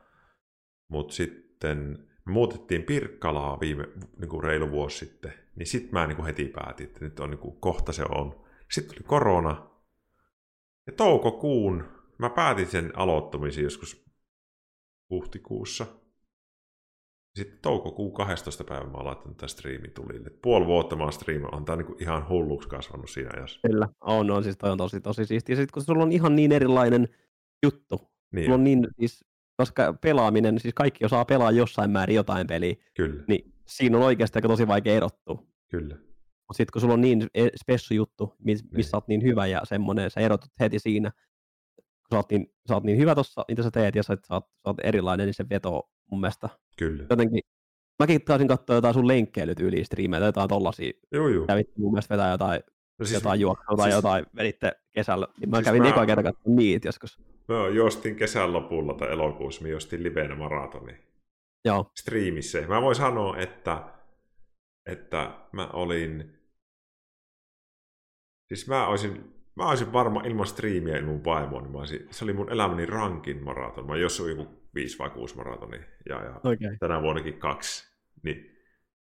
S1: Mutta sitten me muutettiin Pirkkalaa viime niin kuin reilu vuosi sitten, niin sitten mä niin kuin heti päätin, että nyt on niin kuin, kohta se on. Sitten tuli korona, ja toukokuun mä päätin sen aloittamisen joskus huhtikuussa. Sitten toukokuun 12. päivä mä oon laittanut tämän striimin tulille. Puoli vuotta mä oon on tää niinku ihan hulluksi kasvanut siinä ajassa.
S2: Kyllä, on, on siis toi on tosi, tosi siistiä. Sitten kun sulla on ihan niin erilainen juttu, niin. sulla on niin, siis, koska pelaaminen, siis kaikki osaa pelaa jossain määrin jotain peliä,
S1: Kyllä.
S2: niin siinä on oikeasti tosi vaikea erottua.
S1: Kyllä.
S2: Mutta sitten kun sulla on niin e, spessu juttu, missä niin. sä oot niin hyvä ja semmoinen, sä erotut heti siinä, kun sä oot niin, sä oot niin hyvä tuossa, mitä sä teet, ja sä, sä, oot, sä oot erilainen, niin se veto mun mielestä.
S1: Kyllä.
S2: Jotenkin, mäkin taisin katsoa jotain sun lenkkeilyt yli striimejä, jotain tollasia.
S1: Joo, joo.
S2: Kävitte mun mielestä vetää jotain, no siis, jotain juoksua tai siis, jotain, veditte kesällä. Niin mä siis kävin mä, eka kerran katsomaan niitä joskus.
S1: Mä juostin kesän lopulla tai elokuussa, mä juostin livenä maratoni.
S2: Joo.
S1: Striimissä. Mä voin sanoa, että, että mä olin Siis mä olisin, mä olisin varma ilman striimiä ilman mun vaimoa, niin mä olisin, se oli mun elämäni rankin maraton. Mä jos joku 5 vai 6 maratoni ja, ja
S2: okay.
S1: tänä vuonnakin kaksi. Niin,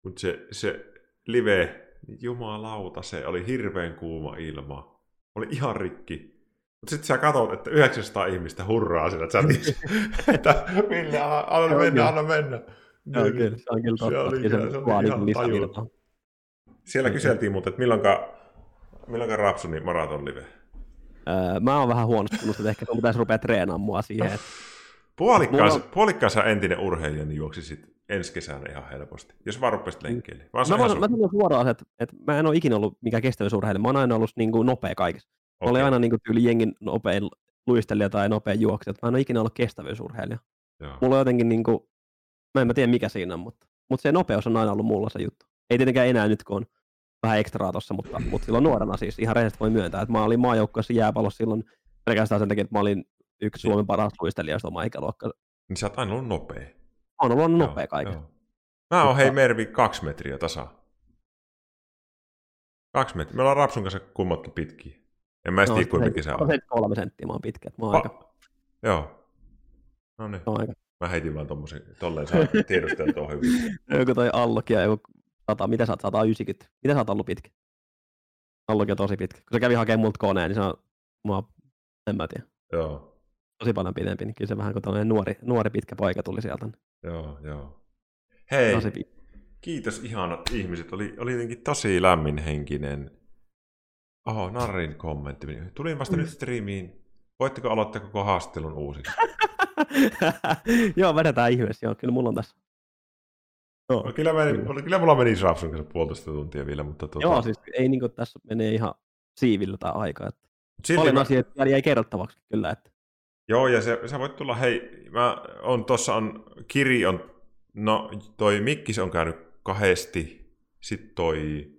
S1: mutta se, se live, niin jumalauta, se oli hirveän kuuma ilma. Oli ihan rikki. Mutta sitten sä katsot, että 900 ihmistä hurraa siellä chatissa. <laughs> että Ville, anna, anna mennä, anna mennä.
S2: On kyllä, se on kyllä totta. Se oli, se, se oli ihan.
S1: Siellä kyseltiin mutta että milloinka Milloin Rapsuni maraton live?
S2: Öö, mä oon vähän huonostunut, että ehkä sun pitäisi rupea treenaamaan mua siihen. Että...
S1: Puolikkaassa, mulla... puolikkaassa entinen urheilija niin juoksisit ensi kesänä ihan helposti, jos vaan rupesit lenkkeelle.
S2: Mä, mä, sun... mä sanon suoraan, että, että mä en ole ikinä ollut mikään kestävyysurheilija. Mä oon aina ollut niin kuin nopea kaikessa. Okay. Mä olin aina niin kuin tyyli jengin nopein luistelija tai nopea juoksija. Mä en ole ikinä ollut kestävyysurheilija. Joo. Mulla on jotenkin, niin kuin, mä en mä tiedä mikä siinä on, mutta, mutta se nopeus on aina ollut mulla se juttu. Ei tietenkään enää nyt, kun on vähän ekstraa tossa, mutta, mutta silloin nuorena siis ihan rehellisesti voi myöntää, että mä olin maajoukkueessa jääpallossa silloin pelkästään sen takia, että mä olin yksi Suomen paras luistelijoista oma ikäluokka.
S1: Niin sä oot aina ollut nopea. Mä
S2: oon ollut joo, nopea kaiken.
S1: Mä oon hei Mervi kaksi metriä tasa. Kaksi metriä. Me ollaan Rapsun kanssa kummatkin pitkiä. En mä no, tiedä, kuinka pitkä sä
S2: oot. kolme senttiä mä oon pitkä. Mä oon pa- aika...
S1: Joo. No niin. Mä heitin vaan tommosen, tolleen saa tiedusteltua hyvin. <laughs>
S2: joku toi allokia, joku 100, mitä sä oot, 190? Mitä sä oot ollut pitkä? Allokin on tosi pitkä. Kun se kävi hakemaan multa koneen, niin se on, mua, en mä tiedä.
S1: Joo.
S2: Tosi paljon pidempi, niin kyllä se vähän kuin nuori, nuori pitkä poika tuli sieltä.
S1: Joo, joo. Hei, tosi kiitos ihanat ihmiset. Oli, oli jotenkin tosi lämminhenkinen. Oho, Narrin kommentti. Tulin vasta mm. nyt striimiin. Voitteko aloittaa koko haastelun uusiksi? <laughs>
S2: joo, vedetään ihmeessä. Joo, kyllä mulla on tässä
S1: Joo, no, kyllä, meni, kyllä. kyllä mulla meni Rapsun kanssa puolitoista tuntia vielä, mutta... Tuota...
S2: Joo, siis ei niin kuin, tässä menee ihan siivillä tämä aika. Että... Paljon mä... asioita vielä jäi kerrottavaksi kyllä. Että...
S1: Joo, ja se, sä voit tulla, hei, mä on tossa on, Kiri on, no toi Mikkis on käynyt kahdesti, sitten toi,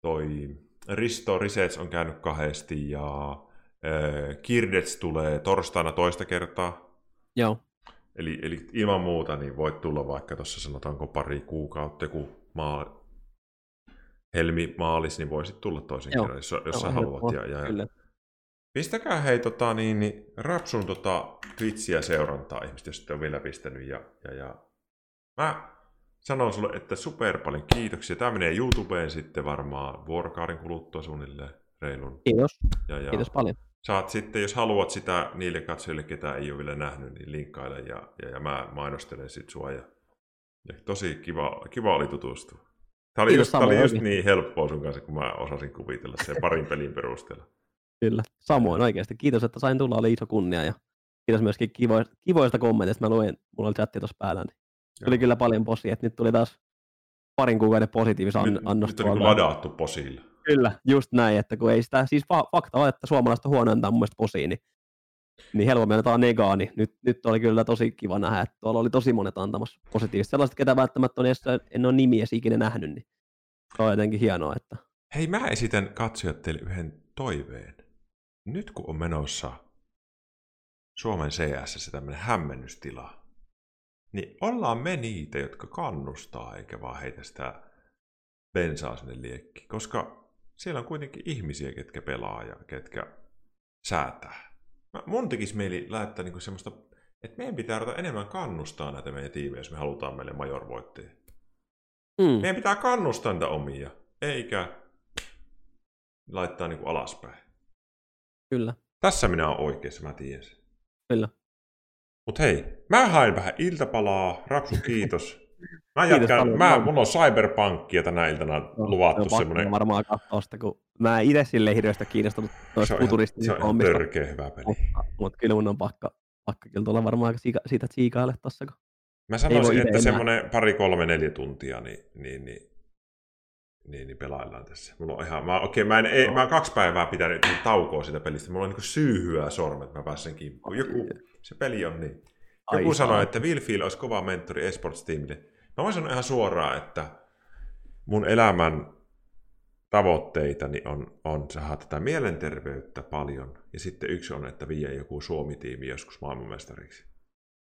S1: toi Risto Risets on käynyt kahdesti, ja äh, Kirdets tulee torstaina toista kertaa.
S2: Joo.
S1: Eli, eli ilman muuta niin voit tulla vaikka tuossa sanotaanko pari kuukautta, kun maa, helmi maalis, niin voisit tulla toisen Joo. kerran, jos, jos sä haluat. Ja, ja, Kyllä. Pistäkää hei tota, niin, niin, Rapsun tota, Twitchiä seurantaa ihmiset, jos on vielä pistänyt. Ja, ja, ja. Mä sanon sulle, että super paljon kiitoksia. Tämä menee YouTubeen sitten varmaan vuorokauden kuluttua suunnilleen reilun.
S2: Kiitos.
S1: Ja, ja
S2: Kiitos paljon
S1: saat sitten, jos haluat sitä niille katsojille, ketä ei ole vielä nähnyt, niin linkkaile ja, ja, ja mä mainostelen sit sua. Ja, ja tosi kiva, kiva oli tutustua. Tämä oli, just, tämä oli just niin helppoa sun kanssa, kun mä osasin kuvitella sen parin pelin perusteella.
S2: Kyllä, samoin oikeasti. Kiitos, että sain tulla, oli iso kunnia ja kiitos myöskin kivoista, kivoista kommenteista. Mä luin, mulla oli chatti tuossa päällä, niin tuli kyllä paljon posia, että nyt tuli taas parin kuukauden positiivista an-
S1: nyt, Nyt on niin ladattu posilla.
S2: Kyllä, just näin, että kun ei sitä, siis fakta on, että suomalaiset on huonointa mun mielestä posiini, niin, niin helpommin annetaan negaa, niin nyt, nyt oli kyllä tosi kiva nähdä, että tuolla oli tosi monet antamassa positiivista. Sellaiset, ketä välttämättä on edes, en ole nimiä ikinä nähnyt, niin se on jotenkin hienoa, että...
S1: Hei, mä esitän katsojat teille yhden toiveen. Nyt kun on menossa Suomen CS tämmöinen hämmennystila, niin ollaan me niitä, jotka kannustaa, eikä vaan heitä sitä bensaa sinne liekki. Koska siellä on kuitenkin ihmisiä, ketkä pelaa ja ketkä säätää. Mä, mun tekisi mieli lähettää niinku semmoista, että meidän pitää ruveta enemmän kannustaa näitä meidän tiimejä, jos me halutaan meille major voittajia. Mm. Meidän pitää kannustaa niitä omia, eikä laittaa niinku alaspäin.
S2: Kyllä.
S1: Tässä minä olen oikeassa, mä tiedän sen.
S2: Kyllä.
S1: Mut hei, mä hain vähän iltapalaa. Rapsu, kiitos. <laughs> Mä jatkan, mä, mulla on Cyberpunkia tänä iltana no, luvattu
S2: se
S1: semmoinen.
S2: varmaan katsoa sitä, kun mä itse sille hirveästi kiinnostunut noista futuristista.
S1: Se on ihan törkeä hyvä peli.
S2: Mutta, mutta kyllä mun on pakka, pakka kyllä tulla varmaan siika, siitä tsiikaille tossa. Kun
S1: mä sanoisin, että semmoinen pari, kolme, neljä tuntia, niin, niin, niin, niin, niin pelaillaan tässä. Mulla on ihan, mä, okei, mä, en, ei, mä oon kaksi päivää pitänyt taukoa sitä pelistä. Mulla on niin syyhyä sormet, mä pääsen kimppuun. Joku, se peli on niin. Joku Ai, sanoi, että Will Field olisi kova mentori esports-tiimille. Mä voin sanoa ihan suoraan, että mun elämän tavoitteitani on, on saada tätä mielenterveyttä paljon, ja sitten yksi on, että vie joku Suomi-tiimi joskus maailmanmestariksi.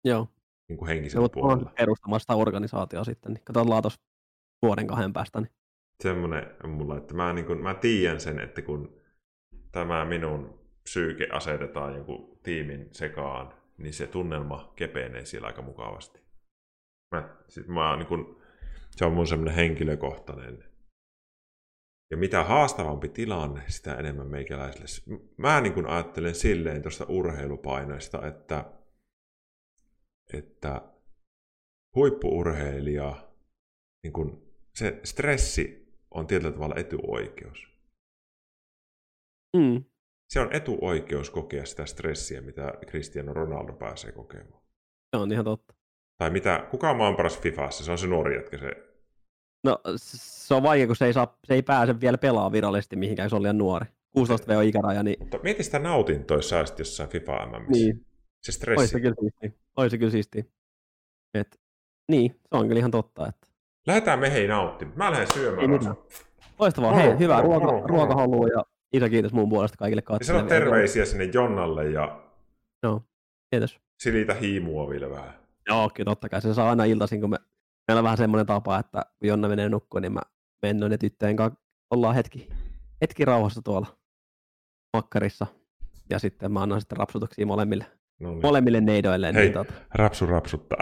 S2: Joo.
S1: Niin kuin henkisen no, puolella.
S2: perustamasta organisaatioa sitten, niin katsotaan tuossa vuoden kahden päästä. Niin.
S1: Semmoinen mulla, että mä, niin kuin, mä tiedän sen, että kun tämä minun psyyke asetetaan jonkun tiimin sekaan, niin se tunnelma kepenee siellä aika mukavasti. Mä, sit mä niin kun, se on mun semmoinen henkilökohtainen. Ja mitä haastavampi tilanne, sitä enemmän meikäläisille. Mä niin kun ajattelen silleen tuosta urheilupainoista, että, että huippuurheilija, niin kun, se stressi on tietyllä tavalla etuoikeus.
S2: Mm
S1: se on etuoikeus kokea sitä stressiä, mitä Cristiano Ronaldo pääsee kokemaan.
S2: Se on ihan totta.
S1: Tai mitä, kuka on maan paras Fifassa? Se on se nuori jätkä se.
S2: No se on vaikea, kun se ei, saa, se ei pääse vielä pelaa virallisesti mihinkään, se on liian nuori. 16 v on ikäraja. Niin...
S1: Mutta mieti sitä nautintoa, jos saisit jossain FIFA MM.
S2: Niin.
S1: Se stressi. Olisi
S2: kyllä siistiä. Olisi kyllä siistiä. Et, niin, se on kyllä ihan totta. Että...
S1: Lähdetään me hei nauttimaan. Mä lähden syömään.
S2: Loistavaa. Hei, hyvää ruoka, ruokahalua ja iso kiitos mun puolesta kaikille
S1: katsojille. Sano terveisiä sinne Jonnalle ja
S2: no, kiitos.
S1: silitä hiimua vielä vähän.
S2: Joo, kyllä totta kai. Se saa aina iltaisin, kun me, meillä on vähän semmoinen tapa, että kun Jonna menee nukkuun, niin mä menen ne tyttöjen kanssa, ollaan hetki, hetki rauhassa tuolla makkarissa. Ja sitten mä annan sitten rapsutuksia molemmille, no niin. molemmille neidoille.
S1: Hei, niin, tota... rapsu rapsutta.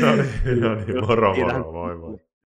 S1: no niin, no niin, moro moro, moi moi.